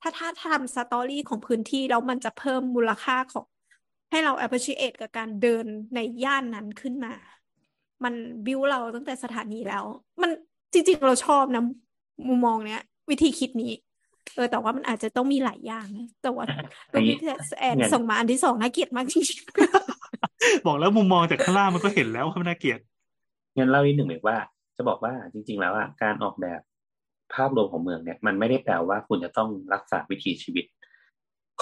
ถ้าถ้าถ้าทำสตอรี่ของพื้นที่แล้วมันจะเพิ่มมูลค่าของ ให้เรา appreciate กับการเดินในย่านนั้นขึ้นมา มันบิวเราตั้งแต่สถานีแล้ว มันจริง ๆ เราชอบนะมุมมองเนี้ย วิธีคิดนี้ เออแต่ว่ามันอาจจะต้องมีหลายอย่างนะแต่ว่าอัรูนปนี้ที่แอนเนี่ยส่งมาอันที่สองน่าเกลียดมากจริงบอกแล้วมุมมองจากข้างล่างมันก็เห็นแล้วว่ามันน่าเกลียดงั้นเล่านิดหนึ่งเลยว่า จะบอกว่าจริง ๆ แล้วอะการออกแบบภาพรวมของเมืองเนี่ย มันไม่ได้แปลว่าคุณจะต้องรักษาวิถีชีวิต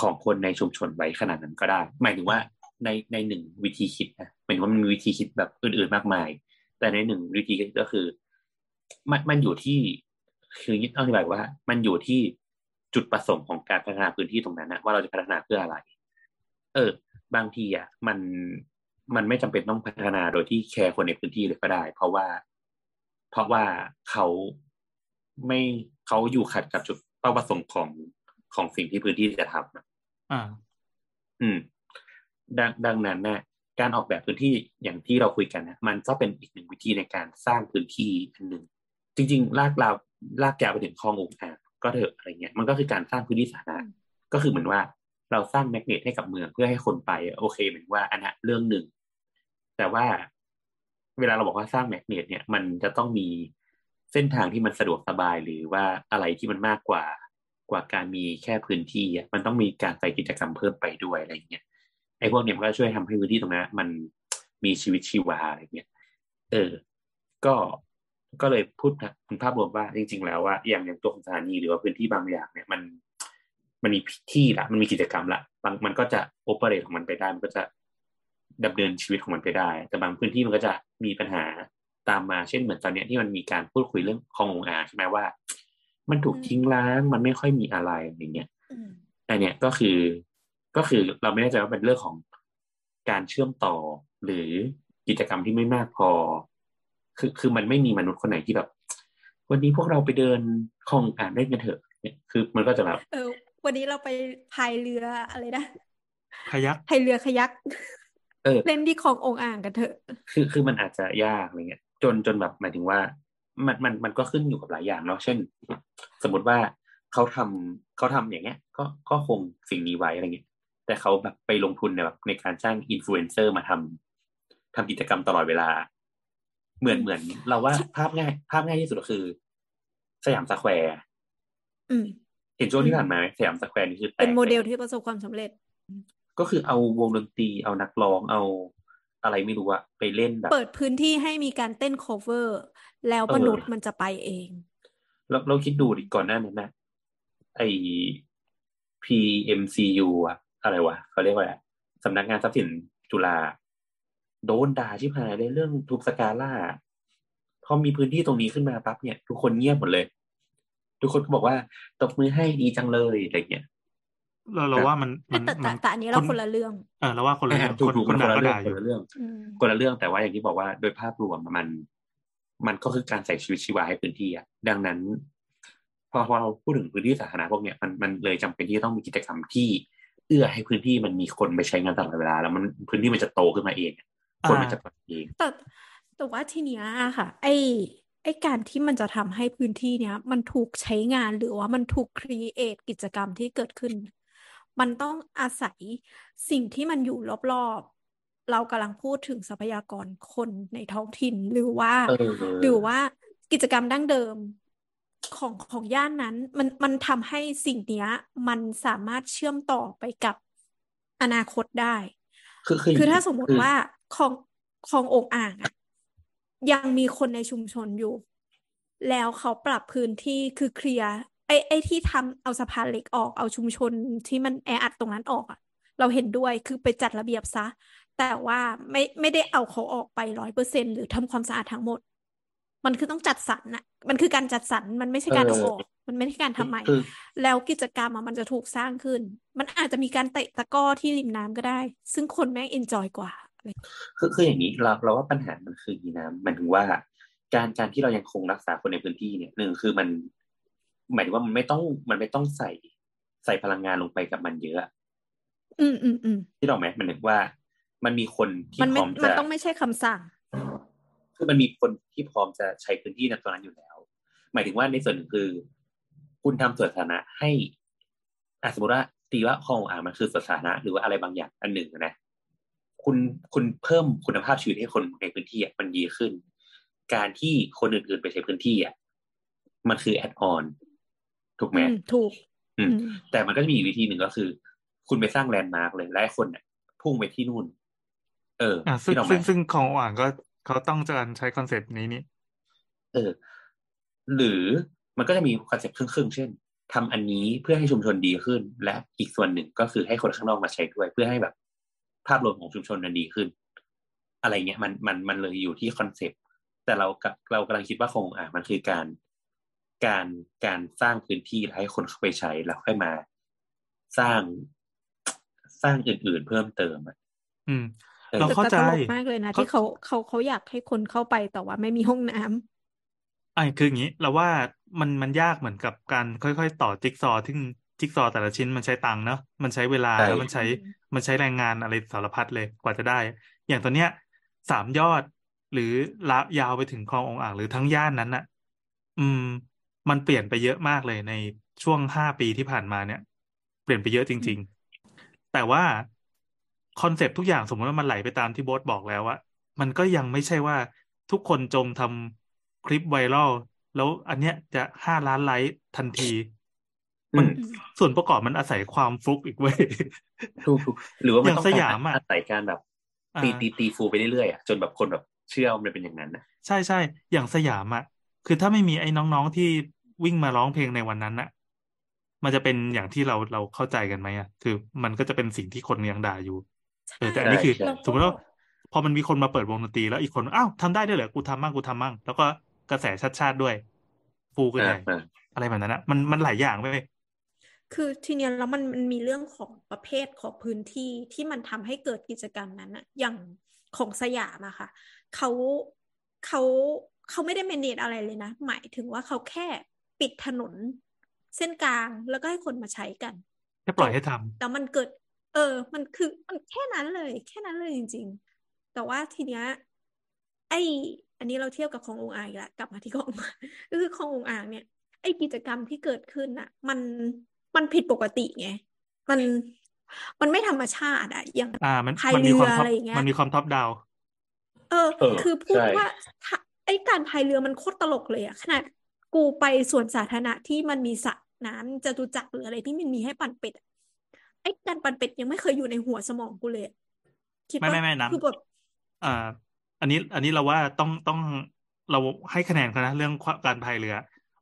ของคนในชุมชนไว้ขนาดนั้นก็ได้ หมายถึงว่าในในหนึ่งวิธีคิดนะหมายถึงว่ามันมีวิธีคิดแบบอื่นๆมากมาย แต่ในหนึ่งวิธีคิดก็คือ มันมันอยู่ที่คือยึดอธิบายว่า มันอยู่ที่ จุดประสงค์ของการพัฒนาพื้นที่ตรงนั้นนะว่าเราจะพัฒนาเพื่ออะไร เออ บางทีอะมันมันไม่จำเป็นต้องพัฒนาโดยที่แคร์คนในพื้นที่เลยก็ได้ เพราะว่า เพราะว่าเขาไม่เขาอยู่ขัดกับจุดเป้าประสงค์ของของสิ่งที่พื้นที่จะทำนะอ่า อืม ดังดังนั้นนะการออกแบบพื้นที่อย่างที่เราคุยกันนะมันก็เป็นอีกหนึ่งวิธีในการสร้างพื้นที่อันหนึ่งจริง ๆ ลากลาวลากยาวไปถึงคลององค์อ่าง ก็เถอะอะไรเงี้ยมันก็คือการสร้างพื้นที่สาธารณะก็คือเหมือนว่าเราสร้างแมกเนตให้กับเมืองเพื่อให้คนไป โอเคเหมือนว่าอันนั้นเรื่องหนึ่ง แต่ว่าเวลาเราบอกว่าสร้างแมกเนตเนี่ยมันจะต้องมีเส้นทางที่มันสะดวกสบายหรือว่าอะไรที่มันมากกว่ากว่าการมีแค่พื้นที่อะมันต้องมีการใส่กิจกรรมเพิ่มไปด้วยอะไรเงี้ยไออ้พวกเนี้ยมันก็ช่วยทำให้พื้นที่ตรงนั้นมันมีชีวิตชีวาอะไรเงี้ยเออ ก็ ก็เลยพูดถึงภาพรวมว่าจริง ๆ แล้วว่าอย่างอย่างตัวของสถานีหรือว่าพื้นที่บางอย่างเนี่ยมันมันมีที่ละมันมีกิจกรรมละบางมันก็จะโอเปเรตของมันไปได้ มันก็จะดำเนินชีวิตของมันไปได้ แต่บางพื้นที่มันก็จะมีปัญหาตามมาเช่นเหมือนตอนเนี้ยที่มันมีการพูดคุยเรื่องคลององอาใช่ไหมว่า มันถูกทิ้งร้างมันไม่ค่อยมีอะไรอย่างเงี้ยอืมอันเนี้ยก็คือก็คือเราไม่แน่ใจว่าเป็นเรื่องของการเชื่อมต่อหรือกิจกรรมที่ไม่มากพอ คือคือมันไม่มีมนุษย์คนไหนที่แบบ วันนี้พวกเราไปเดินคลองอ่านเล่นกันเถอะ เนี่ยคือมันก็จะแบบเออ วันนี้เราไปพายเรืออะไรนะขยักพายเรือขยักเออเล่นที่คลององอ่างกันเถอะ คือคือมันอาจจะยากอะไรเงี้ย จนจนแบบหมายถึงว่า มันมันมันก็ขึ้นอยู่กับหลายอย่างเนาะเช่น สมมติว่าเขาทำเขาทำอย่างเงี้ย ก็ก็คงสิ่งนี้ไว้อะไรเงี้ยแต่เขาแบบไปลงทุนในแบบในการจ้างอินฟลูเอนเซอร์มาทำทำกิจกรรมตลอดเวลา เหมือนเหมือน เราว่าภาพง่าย ภาพง่ายที่สุดก็คือ สยามสแควร์อืมเห็นช่วงที่ผ่านมาไหมสยามสแควร์นี่คือเป็นโมเดลแตกเลยที่ประสบความสำเร็จ ก็คือเอาวงดนตรีเอานักร้องเอาอะไรไม่รู้อะไปเล่นแบบ เปิดพื้นที่ให้มีการเต้น cover แล้วเออมนุษย์มันจะไปเอง เราเราคิดดูดิก่อนหน้านั้นนะไอ PMCU อะอะไรวะเขาเรียกว่าอะไรสำนักงานทรัพย์สินจุฬา โดนด่าชิบหายเลยเรื่องทุบสกาล่าพอมีพื้นที่ตรงนี้ขึ้นมาปั๊บเนี่ยทุกคนเงียบหมดเลย ทุกคนก็บอกว่าตบมือให้ดีจังเลยอะไรเงี้ยเราเราว่ามันมันแต่มัแต่นแต่อันนี้เราคนละเรื่อง เออเราว่าคนละเรื่องถูกคนถูกคนด่าละก็เรื่อด่างอคยู่นละเรื่องอืมคนละเรื่องแต่ว่าอย่างที่บอกว่าโดยภาพรวมมัน มันก็คือการใส่ชีวิตชีวาให้พื้นที่อะดังนั้น พอพอเราพูดถึงพื้นที่สาธารณะพวกเนี้ยมันมันเลยจำเป็นที่ต้องมีกิจกรรมที่ เอื้อให้พื้นที่มันมีคนไปใช้งานตลอดเวลา แล้วมันพื้นที่มันจะโตขึ้นมาเอง คนมันจะไปเองแต่แต่ว่าทีเนี้ยอะค่ะ ไอไอการที่มันจะทำให้พื้นที่เนี้ย มันถูกใช้งานหรือว่ามันถูกครีเอทกิจกรรมที่เกิดขึ้น มันต้องอาศัยสิ่งที่มันอยู่รอบๆ เรากำลังพูดถึงทรัพยากรคนในท้องถิ่นหรือว่าเออหรือว่ากิจกรรมดั้งเดิมของของย่านนั้น มันมันทำให้สิ่งเนี้ย มันสามารถเชื่อมต่อไปกับอนาคตได้ คือคือคือถ้าสมมคืติอว่า คลองคลององอ่างอะยังมีคนในชุมชนอยู่ แล้วเขาปรับพื้นที่คือเคลียร์ไอ้ไอ้ที่ทำเอาสะพานเหล็กออกเอาชุมชนที่มันแออัดตรงนั้นออกอะเราเห็นด้วยคือไปจัดระเบียบซะ แต่ว่าไม่ไม่ได้เอาเขาออกไปร้อยเปอร์เซ็นหรือทำความสะอาดทั้งหมด มันคือต้องจัดสรรน่ะมันคือการจัดสรรมันไม่ใช่การเอาออก มันไม่ใช่การทำใหม่คือแล้วกิจกรรมอะมันจะถูกสร้างขึ้น มันอาจจะมีการเตะตะกร้อที่ริมน้ำก็ได้ ซึ่งคนแม่งเอนจอยกว่าอะไร คือคืออย่างนี้เราเราว่าปัญหามันคืออย่างนี้นะหมายถึงว่า การการที่เรายังคงรักษาคนในพื้นที่เนี่ยหนึ่งคือมันหมายถึงว่ามันไม่ต้องมันไม่ต้องใส่ใส่พลังงานลงไปกับมันเยอะ อืมอืมอืมที่เราไหมมันถึงว่า มันมีคนที่มันพไม่ร้อมมันจะต้องไม่ใช่คำสั่ง คือมันมีคนที่พร้อมจะใช้พื้นที่ในตรงนั้นอยู่แล้ว หมายถึงว่าในส่วนหนึ่งคือ คุณทำสวนสาธารณะให้อะสมมติว่าตีว่าคลองอ่างมันคือสวนสาธารณะหรือว่าอะไรบางอย่างอันหนึ่งนะ คุณคุณเพิ่มคุณภาพชีวิตให้คนในพื้นที่อะมันดีขึ้น การที่คนอื่นๆไปใช้พื้นที่อะมันคือ add-on ถูกไหมอืมถูกอืมอืม แต่มันก็จะมีอีกวิธีหนึ่งก็คือ คุณไปสร้างแลนด์มาร์กเลยแล้วให้คนเนี่ยพุ่งไปที่นู่น เอออ่าซึ่งที่เราไหมซึ่งซึ่งโอ่งอ่างก็เขาต้องการใช้ concept นี้นี่เออ หรือมันก็จะมี concept ครึ่งๆเช่นทำอันนี้เพื่อให้ชุมชนดีขึ้น และอีกส่วนหนึ่งก็คือให้คนข้างนอกมาใช้ด้วย เพื่อให้แบบ ภาพรวมของชุมชนนั้นดีขึ้น อะไรเงี้ยมันมันมันเลยอยู่ที่ concept แต่เรากับเรากำลังคิดว่าโอ่งอ่างอะมันคือการการการสร้างพื้นที่แล้วให้คนเข้าไปใช้แล้วค่อยมาสร้างสร้างอื่นๆเพิ่มเติมอะอืมเออเราแต่เข้าแต่ใจตลกมากเลยนะเขาที่เขาเขาเขาอยากให้คนเข้าไปแต่ว่าไม่มีห้องน้ำไอ้คืออย่างนี้เราว่ามันมันยากเหมือนกับการค่อยๆ ต่อจิ๊กซอว์ที่ จิ๊กซอว์แต่ละชิ้นมันใช้ตังค์เนาะมันใช้เวลาใช่แล้วมันใช้อืมมันใช้แรงงานอะไรสารพัดเลยกว่าจะได้ อย่างตัวเนี้ยสามยอดหรือลายาวไปถึงคลององอ่างหรือทั้งย่านนั้นน่ะอืม มันเปลี่ยนไปเยอะมากเลยในช่วงห้าปีที่ผ่านมาเนี่ย เปลี่ยนไปเยอะจริง ๆ แต่ว่าคอนเซปต์ทุกอย่างสมมติว่ามันไหลไปตามที่โบ๊ทบอกแล้วอะมันก็ยังไม่ใช่ว่าทุกคนจงทำคลิปไวรัลแล้วอันเนี้ยจะห้าล้านไลค์ทันทีอื มันมส่วนประกอบมันอาศัยความฟลุกอีกเว้ยถูกถูกหรือว่ามันอย่างต้องสการยามอะอาศัยการแบบอ่าตีตีตีฟูไปเรื่อยๆอะจนแบบคนแบบเชื่อว่ามันเป็นอย่างนั้นนะใช่ใช่อย่างสยามอะคือถ้าไม่มีไอ้น้องๆที่วิ่งมาร้องเพลงในวันนั้นน่ะ มันจะเป็นอย่างที่เราเราเข้าใจกันไหมอะ คือมันก็จะเป็นสิ่งที่คนยังด่าอยู่ เออแต่อันนี้คือใช่แล้วสมมติว่าพอมันมีคนมาเปิดวงดนตรีแล้วอีกคนอ้าวทำได้ด้วยเหรอกูทำมั่งกูทำมั่งแล้วก็กระแสชัดชาติด้วยฟูกันอ่าใหญ่อ่าอะไรแบบนั้นนะมันมันหลายอย่างเว้ย คือทีเนี้ยแล้วมันมันมีเรื่องของประเภทของพื้นที่ที่มันทำให้เกิดกิจกรรมนั้นอะอย่างของสยามอะค่ะเขาเขาเขาไม่ได้เมเนจอะไรเลยนะ หมายถึงว่าเขาแค่ปิดถนนเส้นกลางแล้วก็ให้คนมาใช้กันแค่ปล่อยให้ทำแต่มันเกิด เออ มันคือมันแค่นั้นเลย แค่นั้นเลยจริง ๆ แต่ว่าทีเนี้ยไออันนี้เราเทียบกับคลององอ่างอีกแล้วกลับมาที่คลององอ่างก็คือคลององอ่างเนี่ยไอกิจกรรมที่เกิดขึ้นน่ะมัน มันผิดปกติไง มันมันไม่ธรรมชาติอะอย่างอ่ามันพายมันมีความเรือท็อปอะไรอย่างเงี้ยมันมีความท็อปดาวเออเออคือพูดใช่ว่าถ้าไอการพายเรือมันโคตรตลกเลยอะขนาดกูไปสวนสาธารณะที่มันมีสระน้ำจตุจักรหรืออะไรที่มันมีให้ปั่นเป็ดอะไอการปั่นเป็ดยังไม่เคยอยู่ในหัวสมองกูเลยอะคิดไม่ว่าไม่ไม่น้ำคือแบบอ่า อันนี้ อันนี้เราว่าต้องต้องเราให้คะแนนเขานะเรื่องการพายเรือ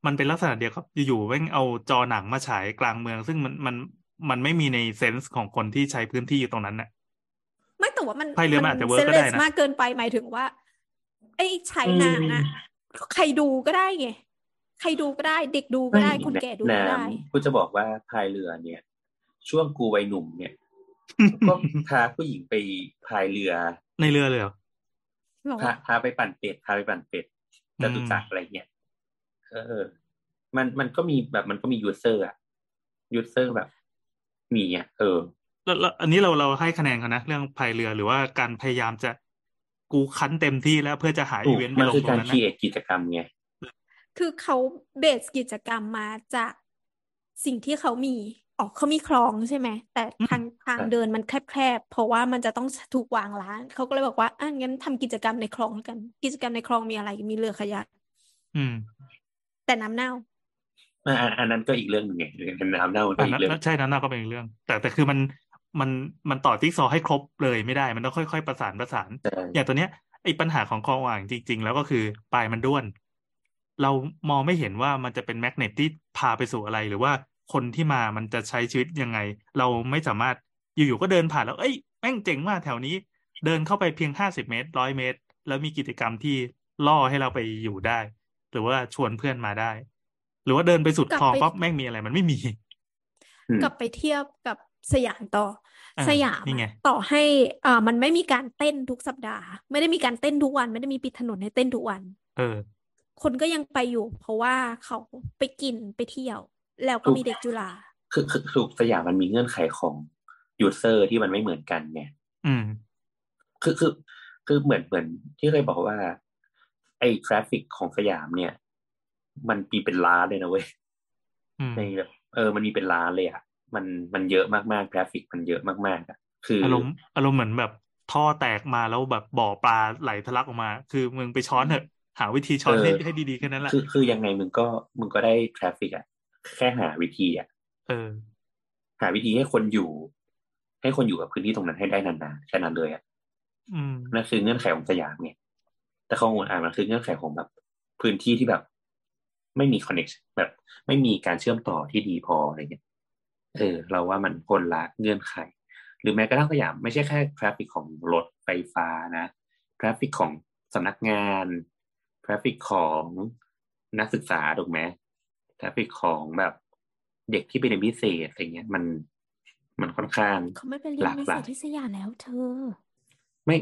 มันเป็นลักษณะเดียวกับ อยู่ๆแม่งเอาจอหนังมาฉายกลางเมือง ซึ่งมันมันมันไม่มีในเซนส์ของคนที่ใช้พื้นที่อยู่ตรงนั้นน่ะ ไม่แต่ว่ามันพายเรือมันอาจจะ work เซก็เลได้สนะมากเกินไปหมายถึงว่า ไอ้ฉายหนังอะใครดูก็ได้ไงใครดูก็ได้ เด็กดูก็ได้คนแก่ดูก็ได้น้ำกูจะบอกว่าพายเรือเนี่ย ช่วงกูวัยหนุ่มเนี่ยก็พาผู้หญิงไปพายเรือ ในเรือเลยเหรอหรอพาพาไปปั่นเป็ดพาไปปั่นเป็ดอืจมตุจักรอะไรเงี้ย เออ มันมันก็มีแบบมันก็มียูเซอร์อะยูเซอร์แบบ มีอะเออแล้วแล้วอันนี้เราเราให้คะแนนเขานะเรื่องพายเรือหรือว่าการพยายามจะกูคั้นเต็มที่แล้วเพื่อจะหาถูอีกเวนต์ไปมันลงคือตรการงนั้นคีนะเอทกิจกรรมไงคือเขาเบสกิจกรรมมาจากสิ่งที่เขามีอ๋อเขามีคลองใช่ไหม แต่ทางทางใช่เดินมันแคบๆ เพราะว่ามันจะต้องถูกวางร้าน เขาก็เลยบอกว่าอะงั้นทำกิจกรรมในคลองแล้วกัน กิจกรรมในคลองมีอะไร มีเรือขยะอืม แต่น้ำเน่าอะอันอันนั้นก็อีกเรื่องหนึ่งไงเรื่องน้ำเน่ามันก็อันอีนั้กนเรื่องใช่นั้นน่าก็เป็นอีกเรื่อง แต่แต่คือมันมันมันต่อจิ๊กซอว์ให้ครบเลยไม่ได้ มันต้องค่อยๆประสานประสานใช่อย่างตัวเนี้ยไอ้ปัญหาของคลองอ่างจริง ๆ แล้วก็คือปลายมันด้วน เรามองไม่เห็นว่ามันจะเป็นแมกเนตที่พาไปสู่อะไร หรือว่าคนที่มามันจะใช้ชีวิตยังไง เราไม่สามารถอยู่ๆก็เดินผ่านแล้ว เอ้ยแม่งเจ๋งมากแถวนี้ เดินเข้าไปเพียงห้าสิบเมตรร้อยเมตร แล้วมีกิจกรรมที่ล่อให้เราไปอยู่ได้ หรือว่าชวนเพื่อนมาได้ หรือว่าเดินไปสุดกลับคลองไปปั๊บแม่งมีอะไร มันไม่มีอืมกลับไปเทียบกับสยามต่ออ่าสยามนี่ไงอะต่อให้อ่ามันไม่มีการเต้นทุกสัปดาห์ ไม่ได้มีการเต้นทุกวัน ไม่ได้มีปิดถนนให้เต้นทุกวัน เออ คนก็ยังไปอยู่ เพราะว่าเขาไปกินไปเที่ยว แล้วก็ถูกมีเด็กจุฬาคือคือถูกสยามมันมีเงื่อนไขของ user ที่มันไม่เหมือนกันไงอืม คือคือคือเหมือนเหมือนที่เคยบอกว่า ไอ้ traffic ของสยามเนี่ย มันมีเป็นล้านเลยนะเว้ยอืมในแบบเออ มันมีเป็นล้านเลยอะ มันมันเยอะมากๆ traffic มันเยอะมากๆอะ คือออารมณ์อารมณ์เหมือนแบบท่อแตกมาแล้วแบบบ่อปลาไหลทะลักออกมา คือมึงไปช้อนเถอะ หาวิธีช้อนให้ให้ดีๆแค่นั้นแหละคือคือยังไงมึงก็มึงก็ได้ traffic อะ แค่หาวิธีอะ เออ หาวิธีให้คนอยู่ ให้คนอยู่กับพื้นที่ตรงนั้นให้ได้นานๆแค่นั้นเลยอะอืมนั่นคือเงื่อนไขของสยามไง แต่โอ่งอ่างมันคือเงื่อนไขของแบบพื้นที่ที่แบบ ไม่มี connect แบบ ไม่มีการเชื่อมต่อที่ดีพออะไรเงี้ยเออ เราว่ามันคนละเงื่อนไข หรือแม้กระทั่งสยามไม่ใช่แค่ traffic ของรถไฟฟ้านะ traffic ของสำนักงาน traffic ของนักศึกษาถูกไหม traffic ของแบบเด็กที่ไปเรียนพิเศษอะไรเงี้ย มันมันค่อนข้างเขาไม่ไปเรียหลากหลาสายยที่สยามแล้วเธอ ไม่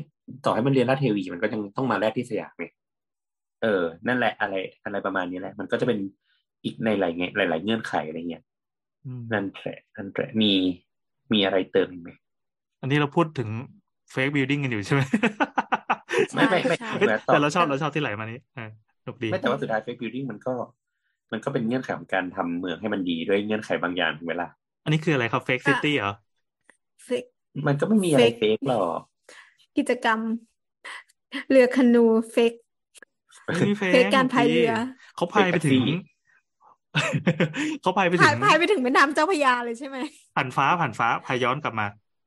ต่อให้มันเรียนราชเทวีมันก็ยังต้องมาแรกที่สยามไงเออ นั่นแหละอะไร อะไรประมาณนี้แหละ มันก็จะเป็นอีกในหลายไงหลาย ๆ เงื่อนไขอะไรเงี้ยอืมนั่นแหละนั่นแหละมีมีอะไรเติมอีกไหมอันนี้เราพูดถึง fake building กันอยู่ใช่ไหมไม่ไม่ไม่ใช่เฮ้ยแต่แต่เราชอบเราชอบที่ไหลมานี้เออสนุกดีไม่แต่ว่าสุดท้าย fake building มันก็ มันก็เป็นเงื่อนไขของการทำเมืองให้มันดีด้วยเงื่อนไขบางอย่างถูกไหมล่ะอันนี้คืออะไรครับ fake city เหรอfake มันก็ไม่มีอะไร fake fake หรอก กิจกรรม เรือคานู fakeไม่มี fa- fake การพายเรือ เขาพายไปถึง fake taxi เขาพายไปถึพายงพายไปถึงแม่น้ำเจ้าพระยาเลยใช่ไหมผ่านฟ้าผ่านฟ้าพายย้อนกลับมา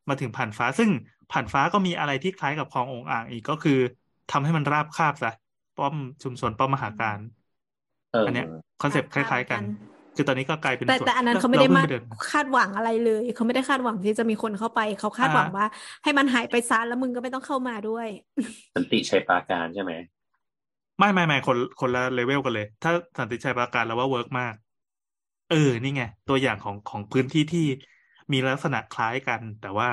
มาถึงผ่านฟ้า ซึ่งผ่านฟ้าก็มีอะไรที่คล้ายกับคลองโอ่งอ่างอีกก็คือทำให้มันราบคาบซะป้อมชุมชนป้อมมหาการเอออันเนี้ย concept คล้าย ๆ กัน คือตอนนี้ก็กลายเป็นแต่สวนแต่อันนั้นแล้วเขาไม่ได้รพิ่มางปเดินคาดหวังอะไรเลย เขาไม่ได้คาดหวังที่จะมีคนเข้าไป เขาคาดหวังอ่าว่า ให้มันหายไปซะแล้วมึงก็ไม่ต้องเข้ามาด้วย สันติชัยปราการใช่ไหมไม่ไม่ไม่คนคนละเลเวลกันเลย ถ้าสันติชัยปราการเราว่า work มาก เออ นี่ไง ตัวอย่างของของพื้นที่ที่มีลักษณะคล้ายกัน แต่ว่า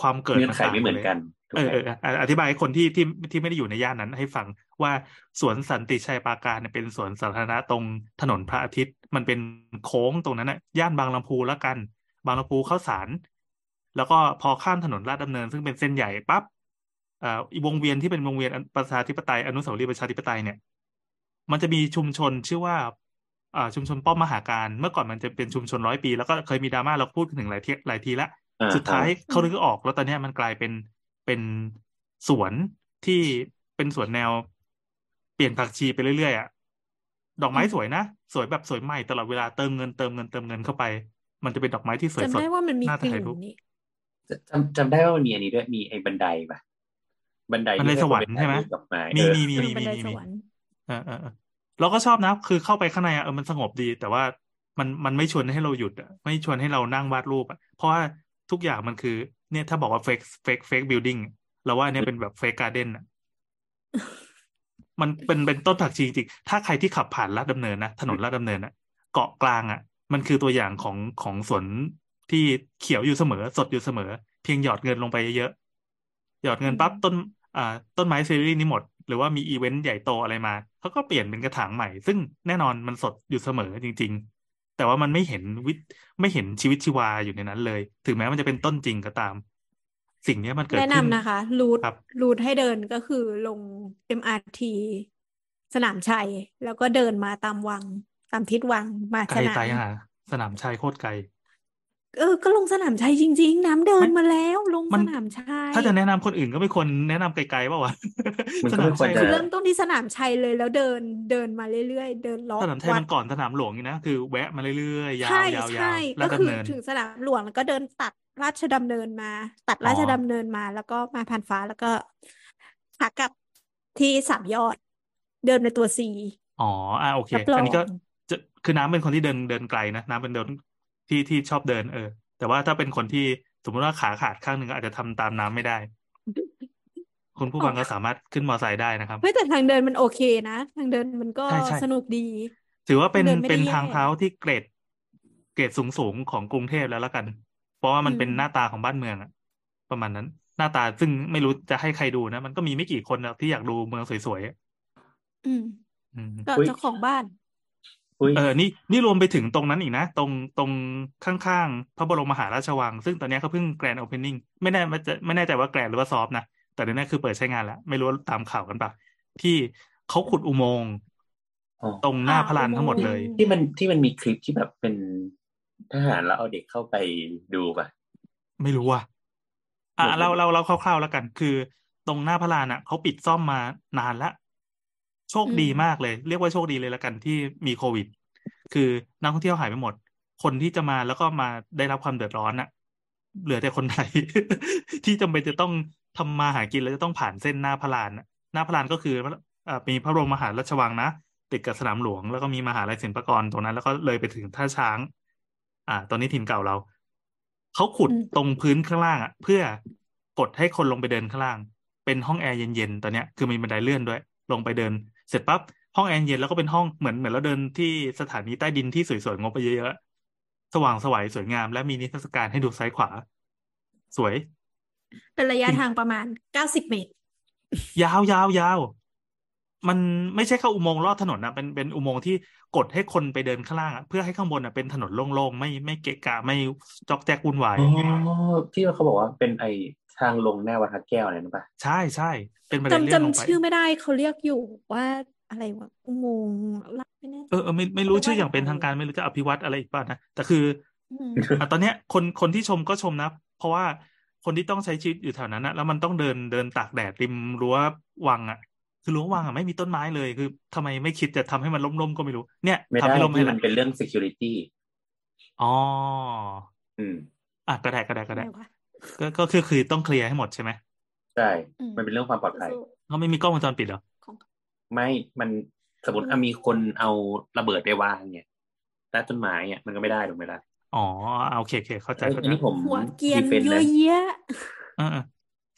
ความเกิดเงื่อนไขต่างไม่เหมือนกันถูก เออไหมเออเอออธิบายให้คนที่ที่ที่ไม่ได้อยู่ในย่านนั้น ให้ฟังว่าสวนสันติชัยปราการเนี่ยเป็นสวนสาธารณะตรงถนนพระอาทิตย์ มันเป็นโค้งตรงนั้นน่ะย่านบางลำพูแล้วกัน บางลำพูเข้าสาร แล้วก็พอข้ามถนนลาดดำเนิน ซึ่งเป็นเส้นใหญ่ปั๊บเอ่ออีวงเวียนที่เป็นวงเวียนประชาธิปไตยอนุสาวรีย์ประชาธิปไตยเนี่ย มันจะมีชุมชนชื่อว่าอ่าชุมชนป้อมมหาการเมื่อก่อนมันจะเป็นชุมชนร้อยปี แล้วก็เคยมีดราม่าเราพูดกันถึงหลายทีหลายทีแล้วอ่าสุดท้ายอ่าเขานึกออกแล้วตอนเนี้ยมันกลายเป็น เป็นสวนที่เป็นสวนแนว เปลี่ยนผักชีไปเรื่อยๆอะดอกไม้อืมสวยนะ สวยแบบสวยใหม่ตลอดเวลาเติมเงินเติมเงินเติมเงินเข้าไป มันจะเป็นดอกไม้ที่สวยจำสดได้ว่ามันมีน่ากลิ่ถ่ายรูปนนี่จำจำได้ว่ามันมีอันนี้ด้วยมีไอ้บันไดปะบันไดบันไดที่สวรรให้ค์คนปใช่ไหมถ่ายรูปดอกไม้มีเออมีมีเออมีบันมีไดมีสมีวรรค์เออเออเออเราก็ชอบนะ คือเข้าไปข้างในอะเออมันสงบดี แต่ว่ามันมันไม่ชวนให้เราหยุดอะไม่ชวนให้เรานั่งวาดรูปอะเพราะว่าทุกอย่างมันคือ เนี่ยถ้าบอกว่า fake fake fake building เราว่าอันเนี่ยเป็นแบบ fake garden อะมันเป็นเป็นต้นผักชีจริงๆถ้าใครที่ขับผ่านราชดำเนินนะถนนราชดำเนินอะ เกาะกลางอะ มันคือตัวอย่างของของสวนที่เขียวอยู่เสมอ สดอยู่เสมอ เพียงหยอดเงินลงไปเยอะๆหยอดเงินปั๊บต้น อ่า ต้นไม้ซีรีส์นี้หมด หรือว่ามีอีเวนต์ใหญ่โตอะไรมาเขาก็เปลี่ยนเป็นกระถางใหม่ ซึ่งแน่นอนมันสดอยู่เสมอจริงๆ แต่ว่ามันไม่เห็นวิไม่เห็นชีวิตชีวาอยู่ในนั้นเลย ถึงแม้มันจะเป็นต้นจริงก็ตาม สิ่งเนี้ยมันเกิดแนะขึ้นนำนะคะรูทครับรูทให้เดินก็คือลง MRT สนามชัย แล้วก็เดินมาตามวัง ตามทิศวังมาไกลสนาไกลมหาสนามชัยโคตรไกล เออ ก็ลงสนามชัยจริง ๆ น้ำเดินไม่มาแล้ว ลงมัสนนามชัยถ้าจะแนะนำคนอื่นก็ไม่ควรแนะนำไกลๆเปล่าวะมันสก็นาไม่มควรชัยจะคือเริ่มต้นที่สนามชัยเลยแล้วเดินเดินมาเรื่อยๆ เดินล้อสนามชัยวัมัดนก่อนสนามหลวงนี่นะคือแวะมาเรื่อยๆยาใช่วยาวใช่ยาวลาก็ดคืดำอเนินถึงสนามหลวงแล้วก็เดินตัดราชดำเนินมา ตัดอ๋อราชดำเนินมา แล้วก็มาผ่านฟ้าแล้วก็ขากลับที่สามยอด เดินในตัวซีอ๋ออ่าโอเครับรออันนี้ก็งจะคือน้ำเป็นคนที่เดินเดินไกลนะน้ำเป็นเดิน ที่ที่ชอบเดินเออ แต่ว่าถ้าเป็นคนที่สมมติว่าขาขาดข้างหนึ่งอาจจะทำตามน้ำไม่ได้ คุณผู้ฟังก็สามารถขึ้นมอไซค์ได้นะครับเฮ้ยแต่ทางเดินมันโอเคนะทางเดินมันก็ใช่ใช่สนุกดี ถือว่าเป็นเดินไม่ได้เป็นแย่ทางเท้าที่เกรด เกรดสูงสูงๆของกรุงเทพแล้วละกัน เพราะว่ามันอืมเป็นหน้าตาของบ้านเมืองอะประมาณนั้น หน้าตาซึ่งไม่รู้จะให้ใครดูนะ มันก็มีไม่กี่คนหรอกที่อยากดูเมืองสวยๆอะอืมอืมก็อุ๊ยเจ้าของบ้านอุ้ย เออนี่นี่รวมไปถึงตรงนั้นอีกนะ ตรงตรงข้างๆ พระบรมมหาราชวัง ซึ่งตอนนี้เขาเพิ่งแกรนด์โอเพนนิ่งไม่แน่ไม่จะไม่แน่ใจว่าแกรนด์หรือว่าซอฟต์นะ แต่เดี๋ยวนี้คือเปิดใช้งานแล้ว ไม่รู้ว่าตามข่าวกันปะที่เขาขุดอุโมงค์อ๋อตรงหน้าอ่าพระลานทั้งหมดเลยอุโมงค์ที่มันที่มันมีคลิปที่แบบเป็นทหารแล้วเอาเด็กเข้าไปดูป่ะ ไม่รู้อะอะเหมือนเราเราเราคร่าวๆแล้วกัน คือ ตรงหน้าพระลานอะเขาปิดซ่อมมานานแล้ว โชคดีอืมมากเลย เรียกว่าโชคดีเลยแล้วกันที่มีโควิด คือนักท่องเที่ยวหายไปหมด คนที่จะมาแล้วก็มาได้รับความเดือดร้อนน่ะเหลือแต่คนไทยที่จำเป็นจะต้องทำมาหากินแล้วจะต้องผ่านเส้นหน้าพระลานน่ะหน้าพระลานก็คืออ่ามีพระบรมมหาราชวังนะติดกับสนามหลวงแล้วก็มีมหาลัยศิลปากรตรงนั้น แล้วก็เลยไปถึงท่าช้าง อ่า ตอนนี้ถิ่นเก่าเราเขาขุดอืมตรงพื้นข้างล่างอะ เพื่อกดให้คนลงไปเดินข้างล่าง เป็นห้องแอร์เย็นๆตอนเนี้ยคือมีบันไดเลื่อนด้วย ลงไปเดิน เสร็จปั๊บห้องแอร์เย็นแล้วก็เป็นห้องเหมือนเหมือนเราเดินที่สถานีใต้ดินที่สวยๆงบไปเยอะๆสว่างไสวยสวยงาม และมีนิทรรศการให้ดูซ้ายขวา สวย เป็นระยะจริงทางประมาณเก้าสิบเมตร ยาวยาวยาวมันไม่ใช่เข้าอุโมงค์ลอดถนนนะเป็นเป็นอุโมงค์ที่กดให้คนไปเดินข้างล่างอะเพื่อให้ข้างบนอะเป็นถนนโล่งๆไม่ไม่เกะกะไม่จอกแจกวุ่นวายอ๋อที่เขาบอกว่าเป็นไอ ทางลงหน้าวัดพระแก้วอะไรนั่นป่ะใช่ใช่เป็นบันไดเลื่จำอนลงจำไปชื่อไม่ได้เขาเรียกอยู่ว่าอะไรวะอุโมงค์ลับไม่แน่เออเออไม่ไม่รู้เรียกชื่อว่าอย่างเป็นอะไรทางการไม่รู้จะอภิวัตอะไรอีกป่ะนะแต่คืออืมอะตอนเนี้ยคนคนที่ชมก็ชมนะ เพราะว่าคนที่ต้องใช้ชีวิตอยู่แถวนั้นนะแล้วมันต้องเดินเดินตากแดดริมรั้ววังอะ คือหลวงวังอะไม่มีต้นไม้เลยคือทำไมไม่คิดจะทำให้มันล่มๆก็ไม่รู้เนี่ยไม่ทำได้ให้ล่มให้ที่แหมัละนเป็นเรื่อง security อ๋ออืมอะก็ได้ก็ได้ก็ได้อะไรวะ ก็ก็คือคือต้องเคลียร์ให้หมดใช่ไหมใช่อืมมันเป็นเรื่องความปลอดภัยสู้เขาไม่มีกล้องวงจรปิดเหรอๆของไม่มันสมมติอะมีคนเอาระเบิดไปวางเนี่ยใต้ต้นไม้เนี่ยมันก็ไม่ได้ถูกไหมล่ะอ๋อโอเคโอเคเข้าใจเอ้ยเข้าอันใจนี้ผมหัวเกรียน defend เยนะอะแยะเออเออ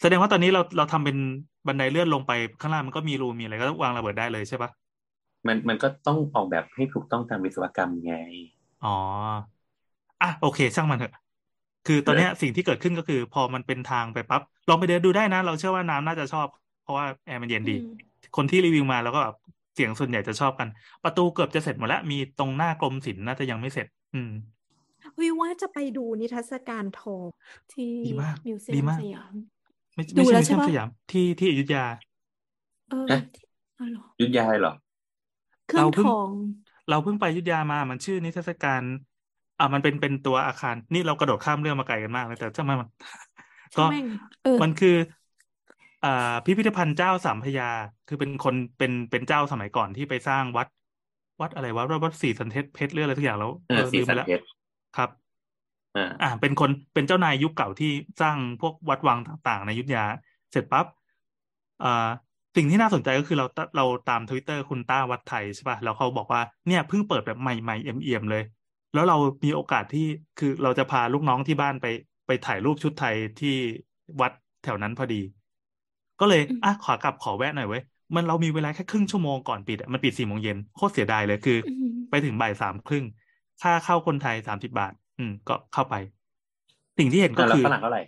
แสดงว่าตอนนี้เราเราทำเป็นบันไดเลื่อนลงไปข้างล่างมันก็มีรูมีอะไรก็วางระเบิดได้เลยใช่ปะมันมันก็ต้องออกแบบให้ถูกต้องตามวิศวกรรมไง อ๋ออะโอเค ช่างมันเถอะ คือตอนเนี้ยสิ่งที่เกิดขึ้นก็คือ พอมันเป็นทางไปปั๊บลองไปเดินดูได้นะ เราเชื่อว่าน้ำน่าจะชอบ เพราะว่าแอร์มันเย็นดีอืมคนที่รีวิวมาแล้วก็แบบเสียงส่วนใหญ่จะชอบกัน ประตูเกือบจะเสร็จหมดแล้ว มีตรงหน้ากรมศิลป์น่าจะยังไม่เสร็จ อืมวิว่าจะไปดูนิทรรศการทองที่ดีมากมิวเซียมดีมากสยามไม่ดูไม่ใช่แล้วมิวเซียมใช่ปะสยามที่ที่อยุธยา เออฮะที่อ๋อเหรออยุธยาเหรอเครื่องเราเพิ่งทอง เราเพิ่งไปอยุธยามามันชื่อนิทรรศการ อ่ามันเป็นเป็นตัวอาคาร นี่เรากระโดดข้ามเรื่องมาไกลกันมากเลยแต่ช่างมันมันก็ช่างแม่งเออมันคืออ่าพิพิธภัณฑ์เจ้าสามพระยา คือเป็นคนเป็นเป็นเจ้าสมัยก่อนที่ไปสร้างวัด วัดอะไรวะวัดศรีสันเพชรเรื่องอะไรทุกอย่างแล้วเออสีลืมสัไปนแล้วเพชรครับอ่าอ่า เป็นคนเป็นเจ้านายยุคเก่าที่สร้างพวกวัดวังต่างๆ ในอยุธยา เสร็จปั๊บอ่าสิ่งที่น่าสนใจก็คือเราตเราตามทวิตเตอร์คุณต้าวัดไทยใช่ป่ะแล้วเขาบอกว่าเนี่ยเพิ่งเปิดแบบใหม่ๆเอี่ยมๆเลย แล้วเรามีโอกาสที่คือเราจะพาลูกน้องที่บ้านไป ไปถ่ายรูปชุดไทยที่วัดแถวนั้นพอดี ก็เลยอืมอะขอกลับขอแวะหน่อยเว้ยมันเรามีเวลาแค่ครึ่งชั่วโมงก่อนปิดอะมันปิดสี่โมงเย็นโคตรเสียดายเลยคือออืมไปถึงบ่ายสามครึ่งค่าเข้าคนไทยสามสิบาท อืม ก็เข้าไป สิ่งที่เห็นก็แล้วคือฝรั่งเท่าไหร่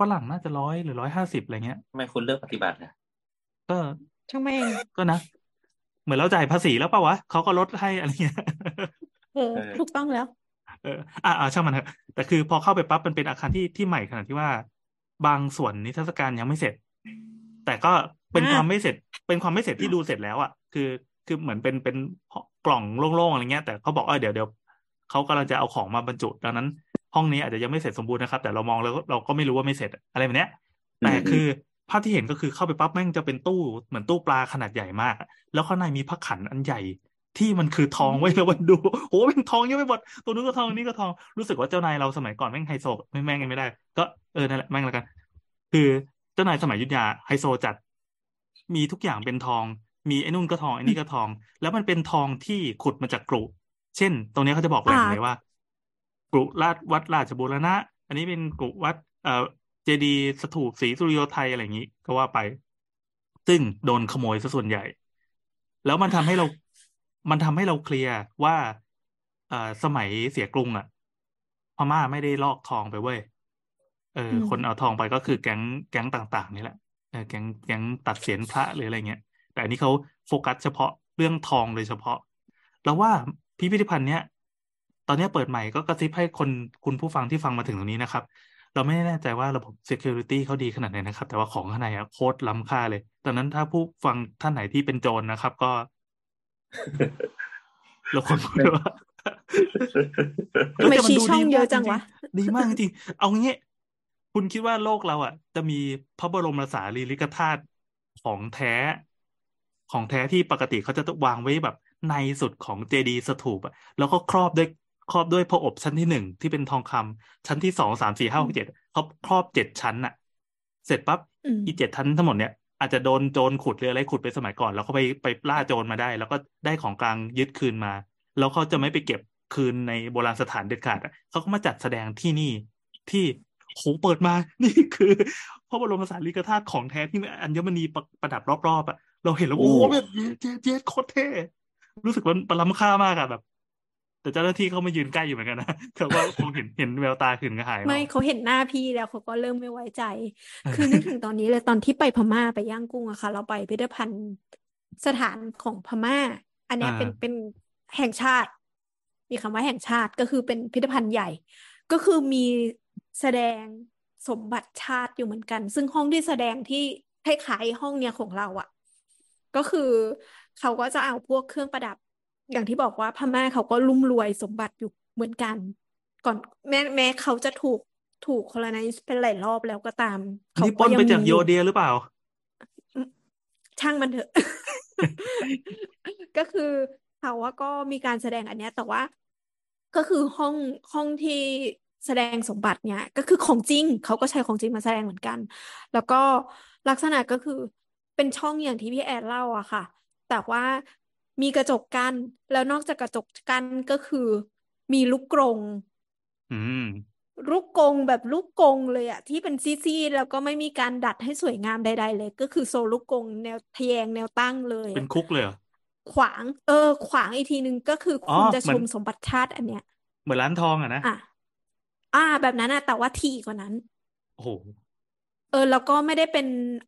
ฝรั่งน่าจะร้อยหรือร้อยห้าสิบอะไรเงี้ยทำไมคุณเลือกปฏิบัตินะก็ช่างแม่งก็นะ เหมือนเราจ่ายภาษีแล้วเปล่าวะเขาก็ลดให้อะไรเงี้ย เออถูกต้องแล้ว เอออ่าอ่าช่างมันเถอะแต่คือพอเข้าไปปั๊บมันเป็นอาคารที่ที่ใหม่ขนาดที่ว่า บางส่วนนิทรรศการยังไม่เสร็จ แต่ก็เป็นอ่าความไม่เสร็จ เป็นความไม่เสร็จที่ดูเสร็จแล้วอะคือคือเหมือนเป็นเป็นกล่องโล่งๆอะไรเงี้ย แต่เขาบอกว่าเดี๋ยวเดี๋ยวเขากำลังจะเอาของมาบรรจุดังนั้น ห้องนี้อาจจะยังไม่เสร็จสมบูรณ์นะครับ แต่เรามองแล้วเราก็ไม่รู้ว่าไม่เสร็จอะไรแบบเนี้ย แต่คือภาพที่เห็นก็คือเข้าไปปั๊บแม่งจะเป็นตู้เหมือนตู้ปลาขนาดใหญ่มากอะแล้วข้างในมีพระขันอันใหญ่ ที่มันคือทองไว้แล้วมันดูโอ้เป็นทองเยอะไปหมดตัวนู้นก็ทองนี่ก็ทองรู้สึกว่าเจ้านายเราสมัยก่อนแม่งไฮโซไม่แม่งยังไม่ได้ ก็เออนั่นแหละแม่งแล้วกัน คือเจ้านายสมัยยุทธยาไฮโซจัด มีทุกอย่างเป็นทอง มีไอ้นู่นก็ทองไอ้นี่ก็ทอง แล้วมันเป็นทองที่ขุดมาจากกรุเช่น ตรงนี้เขาจะบอกแหล่งเลยว่ากรุราชวัดราชบูรณะ อันนี้เป็นกรุวัดเอ่อเจดีสถูปศรีสุริโยไทยอะไรอย่างนี้ ก็ว่าไป ซึ่งโดนขโมยซะส่วนใหญ่ แล้วมันทำให้เรา มันทำให้เราเคลียร์ว่า เอ่อสมัยเสียกรุงอะพม่าไม่ได้ลอกทองไปเว้ยเอออืมคนเอาทองไปก็คือแก๊งแก๊งต่างๆ นี่แหละเออแก๊งแก๊งตัดเศียรพระหรืออะไรเงี้ย แต่อันนี้เขาโฟกัสเฉพาะเรื่องทองโดยเฉพาะ แล้วว่าพิพิธภัณฑ์เนี้ยตอนเนี้ยเปิดใหม่ก็กระซิบให้คนคุณผู้ฟังที่ฟังมาถึงตรงนี้นะครับ เราไม่แน่ใจว่าระบบ security เขาดีขนาดไหนนะครับ แต่ว่าของข้างในอะโคตรล้ำค่าเลยดังนั้นถ้าผู้ฟังท่านไหนที่เป็นโจรนะครับ ก็ เราควรพูดว่าทำไมแต่นชี้ดูช่องดีเยมาอะกจังริวะๆดีมากจริงๆเอางี้ คุณคิดว่าโลกเราอะ จะมีพระบรมสารีริกธาตุของแท้ ของแท้ที่ปกติเขาจะต้องวางไว้แบบ ในสุดของเจดีย์สถูปอะแล้วก็ครอบด้วยครอบด้วยพระอบชั้นที่หนึ่งที่เป็นทองคำชั้นที่สองสามสี่ห้าหกเจ็ดเขาครอบเจ็ดชั้นน่ะ เสร็จปั๊บอืมอีเจ็ดชั้นทั้งหมดเนี่ย อาจจะโดนโจรขุดหรืออะไรขุดไปสมัยก่อน แล้วเขาไปไปล่าโจรมาได้ แล้วก็ได้ของกลางยึดคืนมา แล้วเขาจะไม่ไปเก็บคืนในโบราณสถานเด็ดขาดอะเขาก็มาจัดแสดงที่นี่ที่โหเปิดมา นี่คือพระบรมสารีริกธาตุของแท้ที่อัญมณีประประดับรอบๆอะเราเห็นแล้วโอ้โหแบบเจ๊เจ๊เจ๊โคตรเท่รู้สึกว่ามันล้ำค่ามากอะแบบ แต่เจ้าหน้าที่เขามายืนใกล้อยู่เหมือนกันนะแต่ว่าคงเห็นเห็นแววตาขึ้นกระหายไม่เราเขาเห็นหน้าพี่แล้วเขาก็เริ่มไม่ไว้ใจเออคือนึกถึงตอนนี้เลยตอนที่ไปพม่าไปย่างกุ้งอะค่ะ เราไปพิพิธภัณฑ์สถานของพม่า อันเนี้ยเป็นอ่าเป็นแห่งชาติ มีคำว่าแห่งชาติก็คือเป็นพิพิธภัณฑ์ใหญ่ ก็คือมีแสดงสมบัติชาติอยู่เหมือนกัน ซึ่งห้องที่แสดงที่คล้ายๆห้องเนี้ยของเราอะก็คือเขาก็จะเอาพวกเครื่องประดับ อย่างที่บอกว่าพม่าเขาก็รุ่มรวยสมบัติอยู่เหมือนกัน ก่อนแม้แม้เขาจะถูกถูก colonize เป็นหลายรอบแล้วก็ตามเขานี่ปก็ล้นยังไปมีจากอโยยู่เดียหรือเปล่า ช่างมันเถอะ ก็คือเขาว่าก็มีการแสดงอันเนี้ย แต่ว่าก็คือห้องห้องที่แสดงสมบัติเนี่ย ก็คือของจริง เขาก็ใช้ของจริงมาแสดงเหมือนกัน แล้วก็ลักษณะก็คือเป็นช่องอย่างที่พี่แอนเล่าอะค่ะ แต่ว่า มีกระจกกั้นแล้วนอกจากกระจกกั้นก็คือ มีลูกกรงอืมลูกกรงแบบลูกกรงเลยอะที่เป็นซี่ๆแล้วก็ไม่มีการดัดให้สวยงามใดๆเลย ก็คือโซลลูกกรงแนวทะแยงแนวตั้งเลย เป็นคุกเลยเหรอขวาง เออ ขวางอีกทีนึงก็คืออ๋อคุณจะเหมืชอนมสมบัติชาติอันเนี้ย เหมือนร้านทองอะนะอะอ่า แบบนั้นอะแต่ว่าถี่กว่านั้น โอ้โห เออแล้วก็ไม่ได้เป็น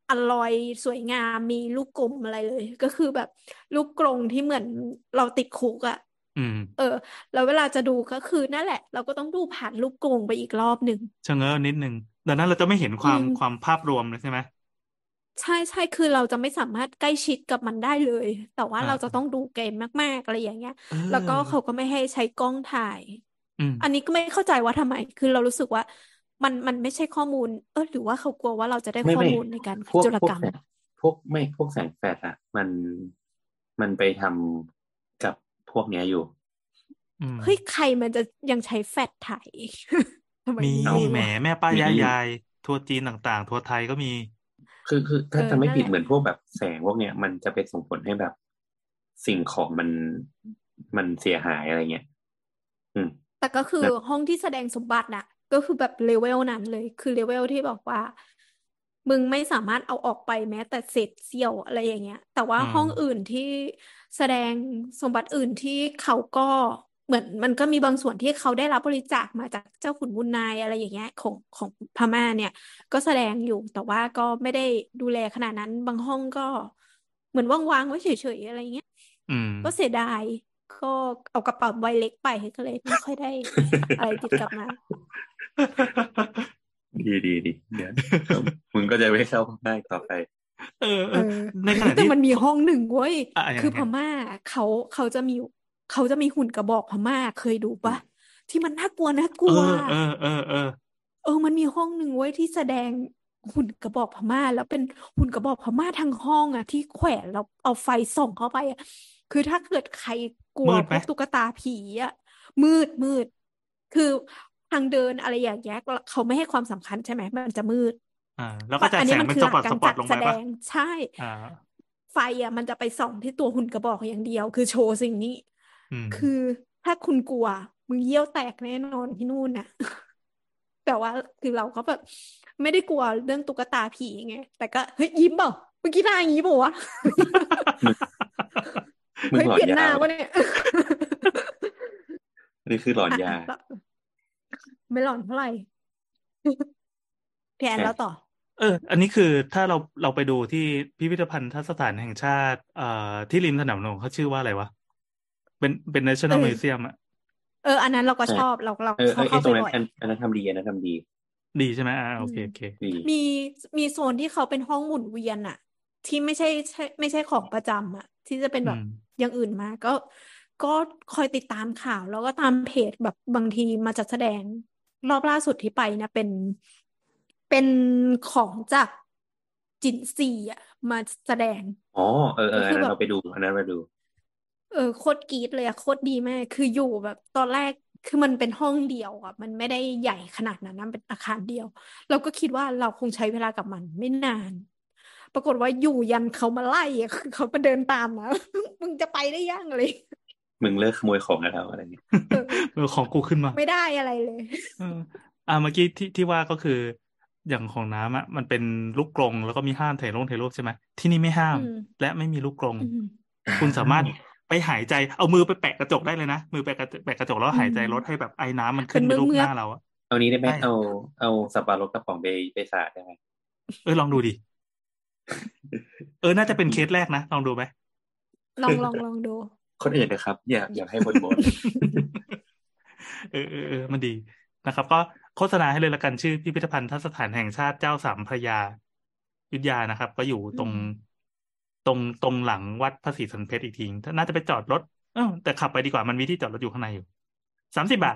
อลลอยสวยงามมีลูกกลมอะไรเลย ก็คือแบบลูกกรงที่เหมือนเราติดคุกอะอืมเออ แล้วเวลาจะดูก็คือนั่นแหละ เราก็ต้องดูผ่านลูกกรงไปอีกรอบหนึ่งชะเง้อนิดนึงดังนั้นเราจะไม่เห็นความอืมความภาพรวมเลยใช่ไหมใช่ใช่คือเราจะไม่สามารถใกล้ชิดกับมันได้เลย แต่ว่าอ่าเราจะต้องดูเกมมากๆอะไรอย่างเงี้ยเอแล้วก็อเขาก็ไม่ให้ใช้กล้องถ่ายอืมอันนี้ก็ไม่เข้าใจว่าทำไม คือเรารู้สึกว่า มันมันไม่ใช่ข้อมูล เออหรือว่าเขากลัวว่าเราจะได้ไม่ข้อไม่มูลในการพวกจุลพวกกรรมแสงพวกไม่พวกแสงแฟลชอะมันมันไปทำกับพวกเนี้ยอยู่อืมเฮ้ยใครมันจะยังใช้แฟลชถ่ายทำไมมีเอาแหมแม่ป้ามีย่ายายทัวร์จีนต่างๆ ทัวร์ไทยก็มี คือคือถ้าเออจะไม่นั่นผิดแหละเหมือนพวกแบบแสงพวกเนี้ยมันจะไปส่งผลให้แบบสิ่งของมันมันเสียหายอะไรเงี้ยอืมแต่ก็คือแล้วห้องที่แสดงสมบัติน่ะ ก็คือแบบเลเวลนั้นเลย คือเลเวลที่บอกว่า มึงไม่สามารถเอาออกไปแม้แต่เศษเสี้ยวอะไรอย่างเงี้ย แต่ว่าอืมห้องอื่นที่แสดงสมบัติอื่นที่เขาก็เหมือนมันก็มีบางส่วนที่เขาได้รับบริจาคมาจากเจ้าขุนมูลนายอะไรอย่างเงี้ยของของพม่าเนี่ย ก็แสดงอยู่แต่ว่าก็ไม่ได้ดูแลขนาดนั้น บางห้องก็เหมือนวางๆไว้เฉยๆอะไรเงี้ยอืมก็เสียดายก็เอากระเป๋าใบเล็กไปก็เลยไม่ค่อยได้อะไรติดกลับมา ดีดีดีเดี๋ยวมึงก็จะไม่เข้าง่ายต่อไป เออเอเอออในขณะแต่ที่มันมีห้องหนึ่งเว้ยอะยังไงคือพม่าเขาเขาจะมีเขาจะมีหุ่นกระบอกพม่าเคยดูปะที่มันน่ากลัวน่ากเอลัวอเออเออเออเออ มันมีห้องหนึ่งไว้ยที่แสดงหุ่นกระบอกพม่า แล้วเป็นหุ่นกระบอกพม่าทั้งห้องอะ ที่แขวนแล้วเอาไฟส่องเข้าไปอะคือถ้าเกิดใครกลัวมืดพไหมวกตุ๊กตาผีอะมืดมืด คือ ทางเดินอะไรอย่างเงี้ยเขาไม่ให้ความสำคัญใช่ไหมมันจะมืดอ่าแล้วก็จะอันแสนี้งมันเป็นคือสหลัปอตกกาสรปอจัตดลงแสไปดปะงใช่อ่าไฟอะมันจะไปส่องที่ตัวหุ่นกระบอกอย่างเดียว คือโชว์สิ่งนี้อืมคือถ้าคุณกลัวมึงเยี่ยวแตกแน่นอนที่นู่นน่ะ แต่ว่าคือเราก็แบบไม่ได้กลัวเรื่องตุ๊กตาผีไง แต่ก็เฮ้ยยิ้มเปล่าเมื่อกี้หน้าอย่างนี้เปล่าวะมึงเฮ้ยหลอเปลี่ยนนยาหน้าวะเนี่ยนี่คือหลอนยาอะ ไม่หลอนเท่าไหร่พี่แอนใช่แล้วต่อ เออ อันนี้คือถ้าเราเราไปดูที่พิพิธภัณฑ์สถานแห่งชาติเอ่อที่ริมสนามหลวงเขาชื่อว่าอะไรวะ เป็นเป็น National เออ Museum อะเออ อันนั้นเราก็ชอบเราเราเออชอบไอ้เข้าตรงไปนั้นบ่อยอันอันนั้นทำดีอันนั้นทำดี ดีใช่ไหมอ่าโอเคโอเคดีมีมีโซนที่เขาเป็นห้องหมุนเวียนอะที่ไม่ใช่ใช่ไม่ใช่ของประจำอะที่จะเป็นแบบอืมอย่างอื่นมา ก็ก็คอยติดตามข่าวแล้วก็ตามเพจแบบบางทีมาจัดแสดง รอบล่าสุดที่ไปนะเป็นเป็นของจากจินซีอะมาแสดง อ๋อ เออเออก็อัคืนอนั้นแบบเราไปดูอันนั้นเราดู เออ โคตรกรี๊ดเลยอะโคตรดีมาก คืออยู่แบบตอนแรกคือมันเป็นห้องเดียวอะมันไม่ได้ใหญ่ขนาดนั้นนะเป็นอาคารเดียว เราก็คิดว่าเราคงใช้เวลากับมันไม่นาน ปรากฏว่าอยู่ยันเขามาไล่อะคือเขามาเดินตามมามึงจะไปได้ยังเลย มึงเลิกขโมยของกันแล้วอะไรเงี้ยเออเออของกูขึ้นมา ไม่ได้อะไรเลยเอออ่าเมื่อกี้ที่ที่ว่าก็คืออย่างของน้ำอะมันเป็นลูกกรงแล้วก็มีห้ามถ่ายลงถ่ายรูปใช่ไหมที่นี่ไม่ห้ามอืมและไม่มีลูกกรงอืมคุณสามารถไปหายใจเอามือไปแปะกระจกได้เลยนะ มือไปแปะแปะกระจกแล้วหายใจอืมลดให้แบบไอ้น้ำมันขึ้นเป็ไปนรูปเมืหอกๆน้าเราอะเอานี้ได้ไหมได้เอาเอาสับปะรดกระป๋องไปไปสาดได้ไหมเออลองดูดิเออน่าจะเป็นเคสแรกนะลองดูไหมลองลองลองดู คนอื่นนะครับอย่าอย่าให้บนบนเออเออเออมันดีนะครับ ก็โฆษณาให้เลยละกันชื่อพิพิธภัณฑ์สถานแห่งชาติเจ้าสามพระยาอยุธยานะครับ ก็อยู่ตรงอืมตรงตรงหลังวัดพระศรีสันเพชรอีกทีถ้าน่าจะไปจอดรถเออแต่ขับไปดีกว่ามันมีที่จอดรถอยู่ข้างในอยู่สามสิบบาท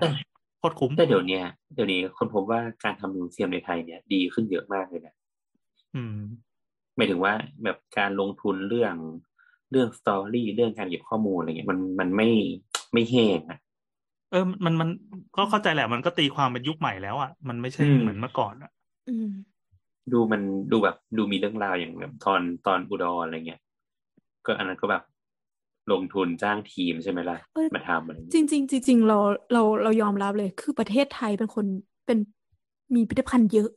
โคตรคุ้มแต่เดี๋ยวเนี้ยเดี๋ยวนี้คนพบว่าการทำมิวเซียมในไทยเนี่ย ดีขึ้นเยอะมากเลยนะอืมหมายถึงว่าแบบการลงทุนเรื่อง เรื่องสตอรี่เรื่องการเก็บข้อมูลอะไรเงี้ยมันมันไม่ไม่แห้งอะเออมันมันก็เข้าใจแหละ มันก็ตีความเป็นยุคใหม่แล้วอะมันไม่ใช่อืมเหมือนเมื่อก่อนอะอืมดูมันดูแบบดูมีเรื่องราวอย่างแบบตอนตอนอุดรอะไรเงี้ยก็อันนั้นก็แบบลงทุนจ้างทีมใช่ไหมล่ะเออมาทำอะไรจเงี้ยริงๆจริงๆเราเราเรายอมรับเลย คือประเทศไทยเป็นคนเป็นมีพิพิธภัณฑ์เยอะ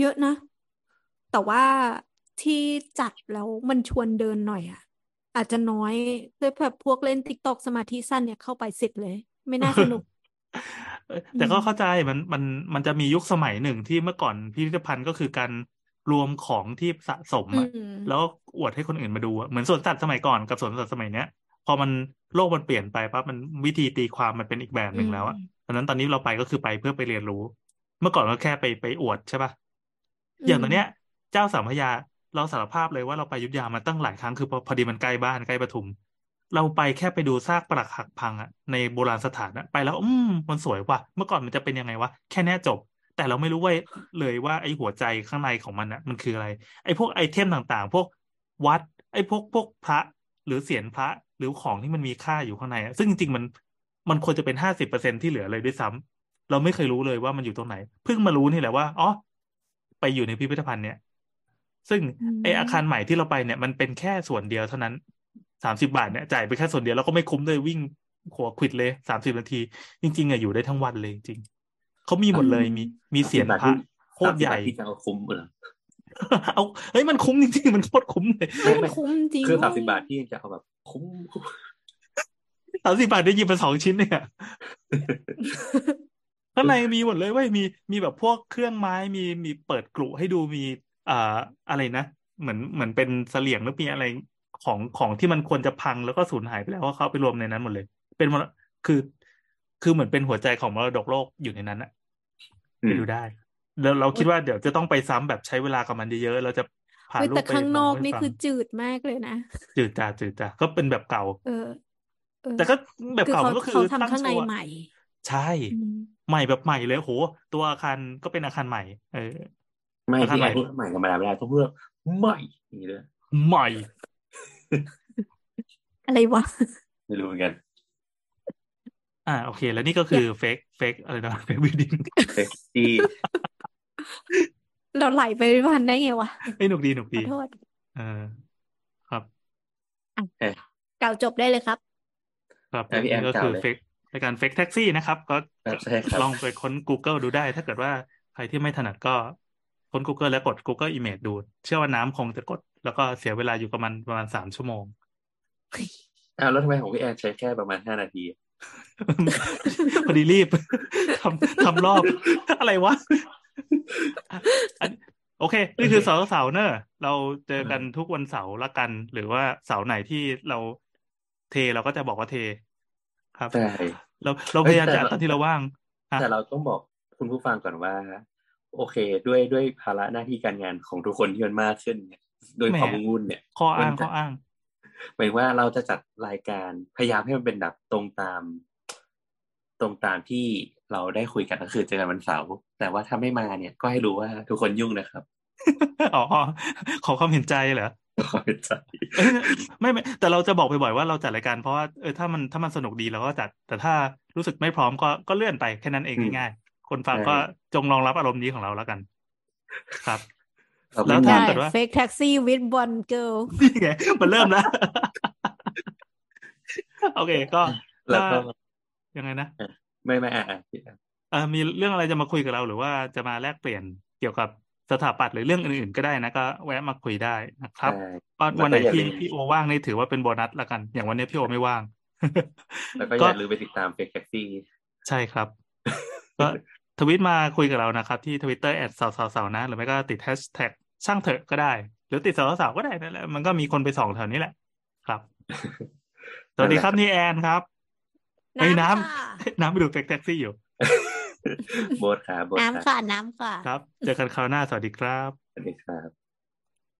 เยอะนะ แต่ว่าที่จัดแล้วมันชวนเดินหน่อยอะ อาจจะน้อยด้วยแบบพวกเล่น TikTok สมาธิสั้นเนี่ยเข้าไปเสร็จเลย ไม่น่าสนุกเออแต่ก็อืมเข้าใจมันมันมันจะมียุคสมัยหนึ่งที่เมื่อก่อนพิพิธภัณฑ์ก็คือการรวมของที่สะสมอือะมแล้วอวดให้คนอื่นมาดูอะเหมือนสวนสัตว์สมัยก่อนกับสวนสัตว์สมัยเนี้ยพอมันโลกมันเปลี่ยนไปปั๊บมันวิธีตีความมันเป็นอีกแบบหอืนึ่งมแล้วอะดังนั้นตอนนี้เราไปก็คือไปเพื่อไปเรียนรู้ เมื่อก่อนก็แค่ไปไปอวดใช่ป่ะอือย่างมตอนเนี้ย เจ้าสามพระยา เราสารภาพเลยว่าเราไปยุธยามาตั้งหลายครั้งคือพอพอดีมันใกล้บ้านใกล้ปทุม เราไปแค่ไปดูซากปรักหักพังอะในโบราณสถานอะไปแล้ว อืมมันสวยว่ะเมื่อก่อนมันจะเป็นยังไงวะแค่เนี้จบ แต่เราไม่รู้ว่าเลยว่าไอ้หัวใจข้างในของมันอะมันคืออะไร ไอ้พวกไอเทมต่างๆ พวกวัด ไอ้พวกพวกพระหรือเสียนพระหรือของที่มันมีค่าอยู่ข้างในอะซึ่งจริงๆมันมันควรจะเป็นห้าสิบเปอร์เซ็นที่เหลือเลยด้วยซ้ำเราไม่เคยรู้เลยว่ามันอยู่ตรงไหน เพิ่งมารู้นี่แหละว่าอ๋อไปอยู่ในพิพิธภัณฑ์เนี่ย ซึ่งอืไออาคารมใหม่ที่เราไปเนี่ยมันเป็นแค่ส่วนเดียวเท่านั้นสามสิบาทเนี่ยจ่ายไปแค่ส่วนเดียวแล้วก็ไม่คุ้มเลยวิ่งหัวควิดเลยสามสิบนาที จริง ๆอะอยู่ได้ทั้งวันเลยจริงๆเขามีหมดเลยมีมีสามเสีสิยบนบาทพระที่โคสาตมรสิใหบาญ่ทที่จะเอาคุ้มเหรอเอาเฮ้ยมันคุ้มจริงๆมันโคตรคุ้มเลยเฮ้ยไม่มันไม่คุ้มจริงคือเว้สามสิยบาทที่จะเอาแบบคุ้มคุ้มสามสิบาทได้หยิบมาสองชิ้นเนี่ยข้างในมีหมดเลยเว้ยมีมีแบบพวกเครื่องไม้มีมีเปิดกรุให้ดูมี อ่าอะไรนะเหมือนเหมือนเป็นเสลี่ยงหรือมีอะไรของของที่มันควรจะพังแล้วก็สูญหายไปแล้วว่าเขาเอาไปรวมในนั้นหมดเลย เป็นมรคือ คือเหมือนเป็นหัวใจของมรดกโลกอยู่ในนั้นอะอืไปมดูได้แล้วเราคิดว่าเดี๋ยวจะต้องไปซ้ำแบบใช้เวลากับมันเยอะๆเราจะพาเฮ้ยลูแต่กไปข้างนเล่าอกให้นี่ฟังคือจืดมากเลยนะจืดจ้าจืดจ้าก็เป็นแบบเก่า เออเออแต่ก็แบบคือเก่าเขามันก็คือเขาตั้ทำงข้างโชในว์อะใหม่ ใช่อืมใหม่แบบใหม่เลยโหตัวอาคารก็เป็นอาคารใหม่ เออ ไม่อาคารที่ใหไอ้ม่พูดใหม่ธรรมดาไม่ได้ต้องพูดว่าใหม่อย่างนี้ด้วยใหม่ อะไรวะ ไม่รู้เหมือนกัน อ่าโอเค แล้วนี่ก็คือ fake fake อะไรนะ fake building เซ็กซี่เราไหลไปพิพิธภัณฑ์ได้ไงวะเอ้ยหนุกดีหนุกขอดีโทษเออครับกล่าวจบได้เลยครับ ครับอะพี่แอนี่มก็กล่าคืวอเลย fake ในการ fake taxi นะครับ ก็ครับใช่ครับลองไปค้น Google ดูได้ ถ้าเกิดว่าใครที่ไม่ถนัดก็ ค้น Google แล้วกด Google Image ดู เชื่อว่าน้ำคงจะกด แล้วก็เสียเวลาอยู่ประมาณประมาณสามชั่วโมงอ้าวแล้วทำไมของพี่แอนใช้แค่ประมาณห้านาทีพอดีรีบทำทำรอบ อะไรวะอะอันโอเค นี่คือเสาร์เสาร์เนอะเราเจอกันทุกวันเสาร์ละกัน หรือว่าเสาร์ไหนที่เราเทเราก็จะบอกว่าเท ครับใช่เราเราพเอ้ยยายามแต่จะอัดตอนที่เราว่างอะแต่เราต้องบอกคุณผู้ฟังก่อนว่า โอเค ด้วยด้วยภาระหน้าที่การงานของทุกคนที่มันมากขึ้นเนี่ยด้วยแหมความวุ่นเนี่ยข้ออ้างมันข้จะออ้างหมายว่าเราจะจัดรายการพยายามให้มันเป็นแบบตรงตาม ตรงตามที่เราได้คุยกันก็คือเจอกันวันเสาร์แต่ว่าถ้าไม่มาเนี่ยก็ให้รู้ว่าทุกคนยุ่งนะครับอ๋อขอความเห็นใจเหรอขอเป็นใจเอ้ยไม่ไม่แต่เราจะบอกบ่อยๆว่าเราจัดรายการเพราะว่าเออถ้ามันถ้ามันสนุกดีเราก็จัด แต่ถ้ารู้สึกไม่พร้อมก็ก็เลื่อนไปแค่นั้นเองอืมง่ายๆ คนฟังใช่ก็จงรองรับอารมณ์นี้ของเราแล้วกัน ครับเราแล้วไม่ถ้ามีได้เกิดว่า fake taxi with one girl นี่ไงมันเริ่มแล้ว โอเคก็แล้วถ้าก็ยังไงนะ ไม่ไม่อะอะเออมีเรื่องอะไรจะมาคุยกับเราหรือว่าจะมาแลกเปลี่ยนเกี่ยวกับสถาปัตย์หรือเรื่องอื่นๆก็ได้นะก็แวะมาคุยได้นะครับใช่ก็แล้วก็วันไหนอย่าที่ลืมพี่โอว่างนี่ถือว่าเป็นโบนัสละกัน อย่างวันนี้พี่โอไม่ว่าง แล้วก็อก็ย่าลืมไปติดตาม fake taxi ใช่ครับ ก็ทวิตมาคุยกับเรานะครับ ที่ทวิตเตอร์ at เสาเสาเสานะ หรือไม่ก็ติดแฮชแท็กช่างเถอะก็ได้ หรือติดเสาเสาก็ได้นั่นแหละมันก็มีคนไปส่องแถวนี้แหละ ครับ สวัสดีครับนี่แอนครับเอ้ยน้น้ำค่ะำน้ำไปดูแท็กซี่อยู่โบสครับโบสครับน้ำค่ะน้ำค่ะครับ เจอกันคราวหน้าสวัสดีครับ สวัสดีครับ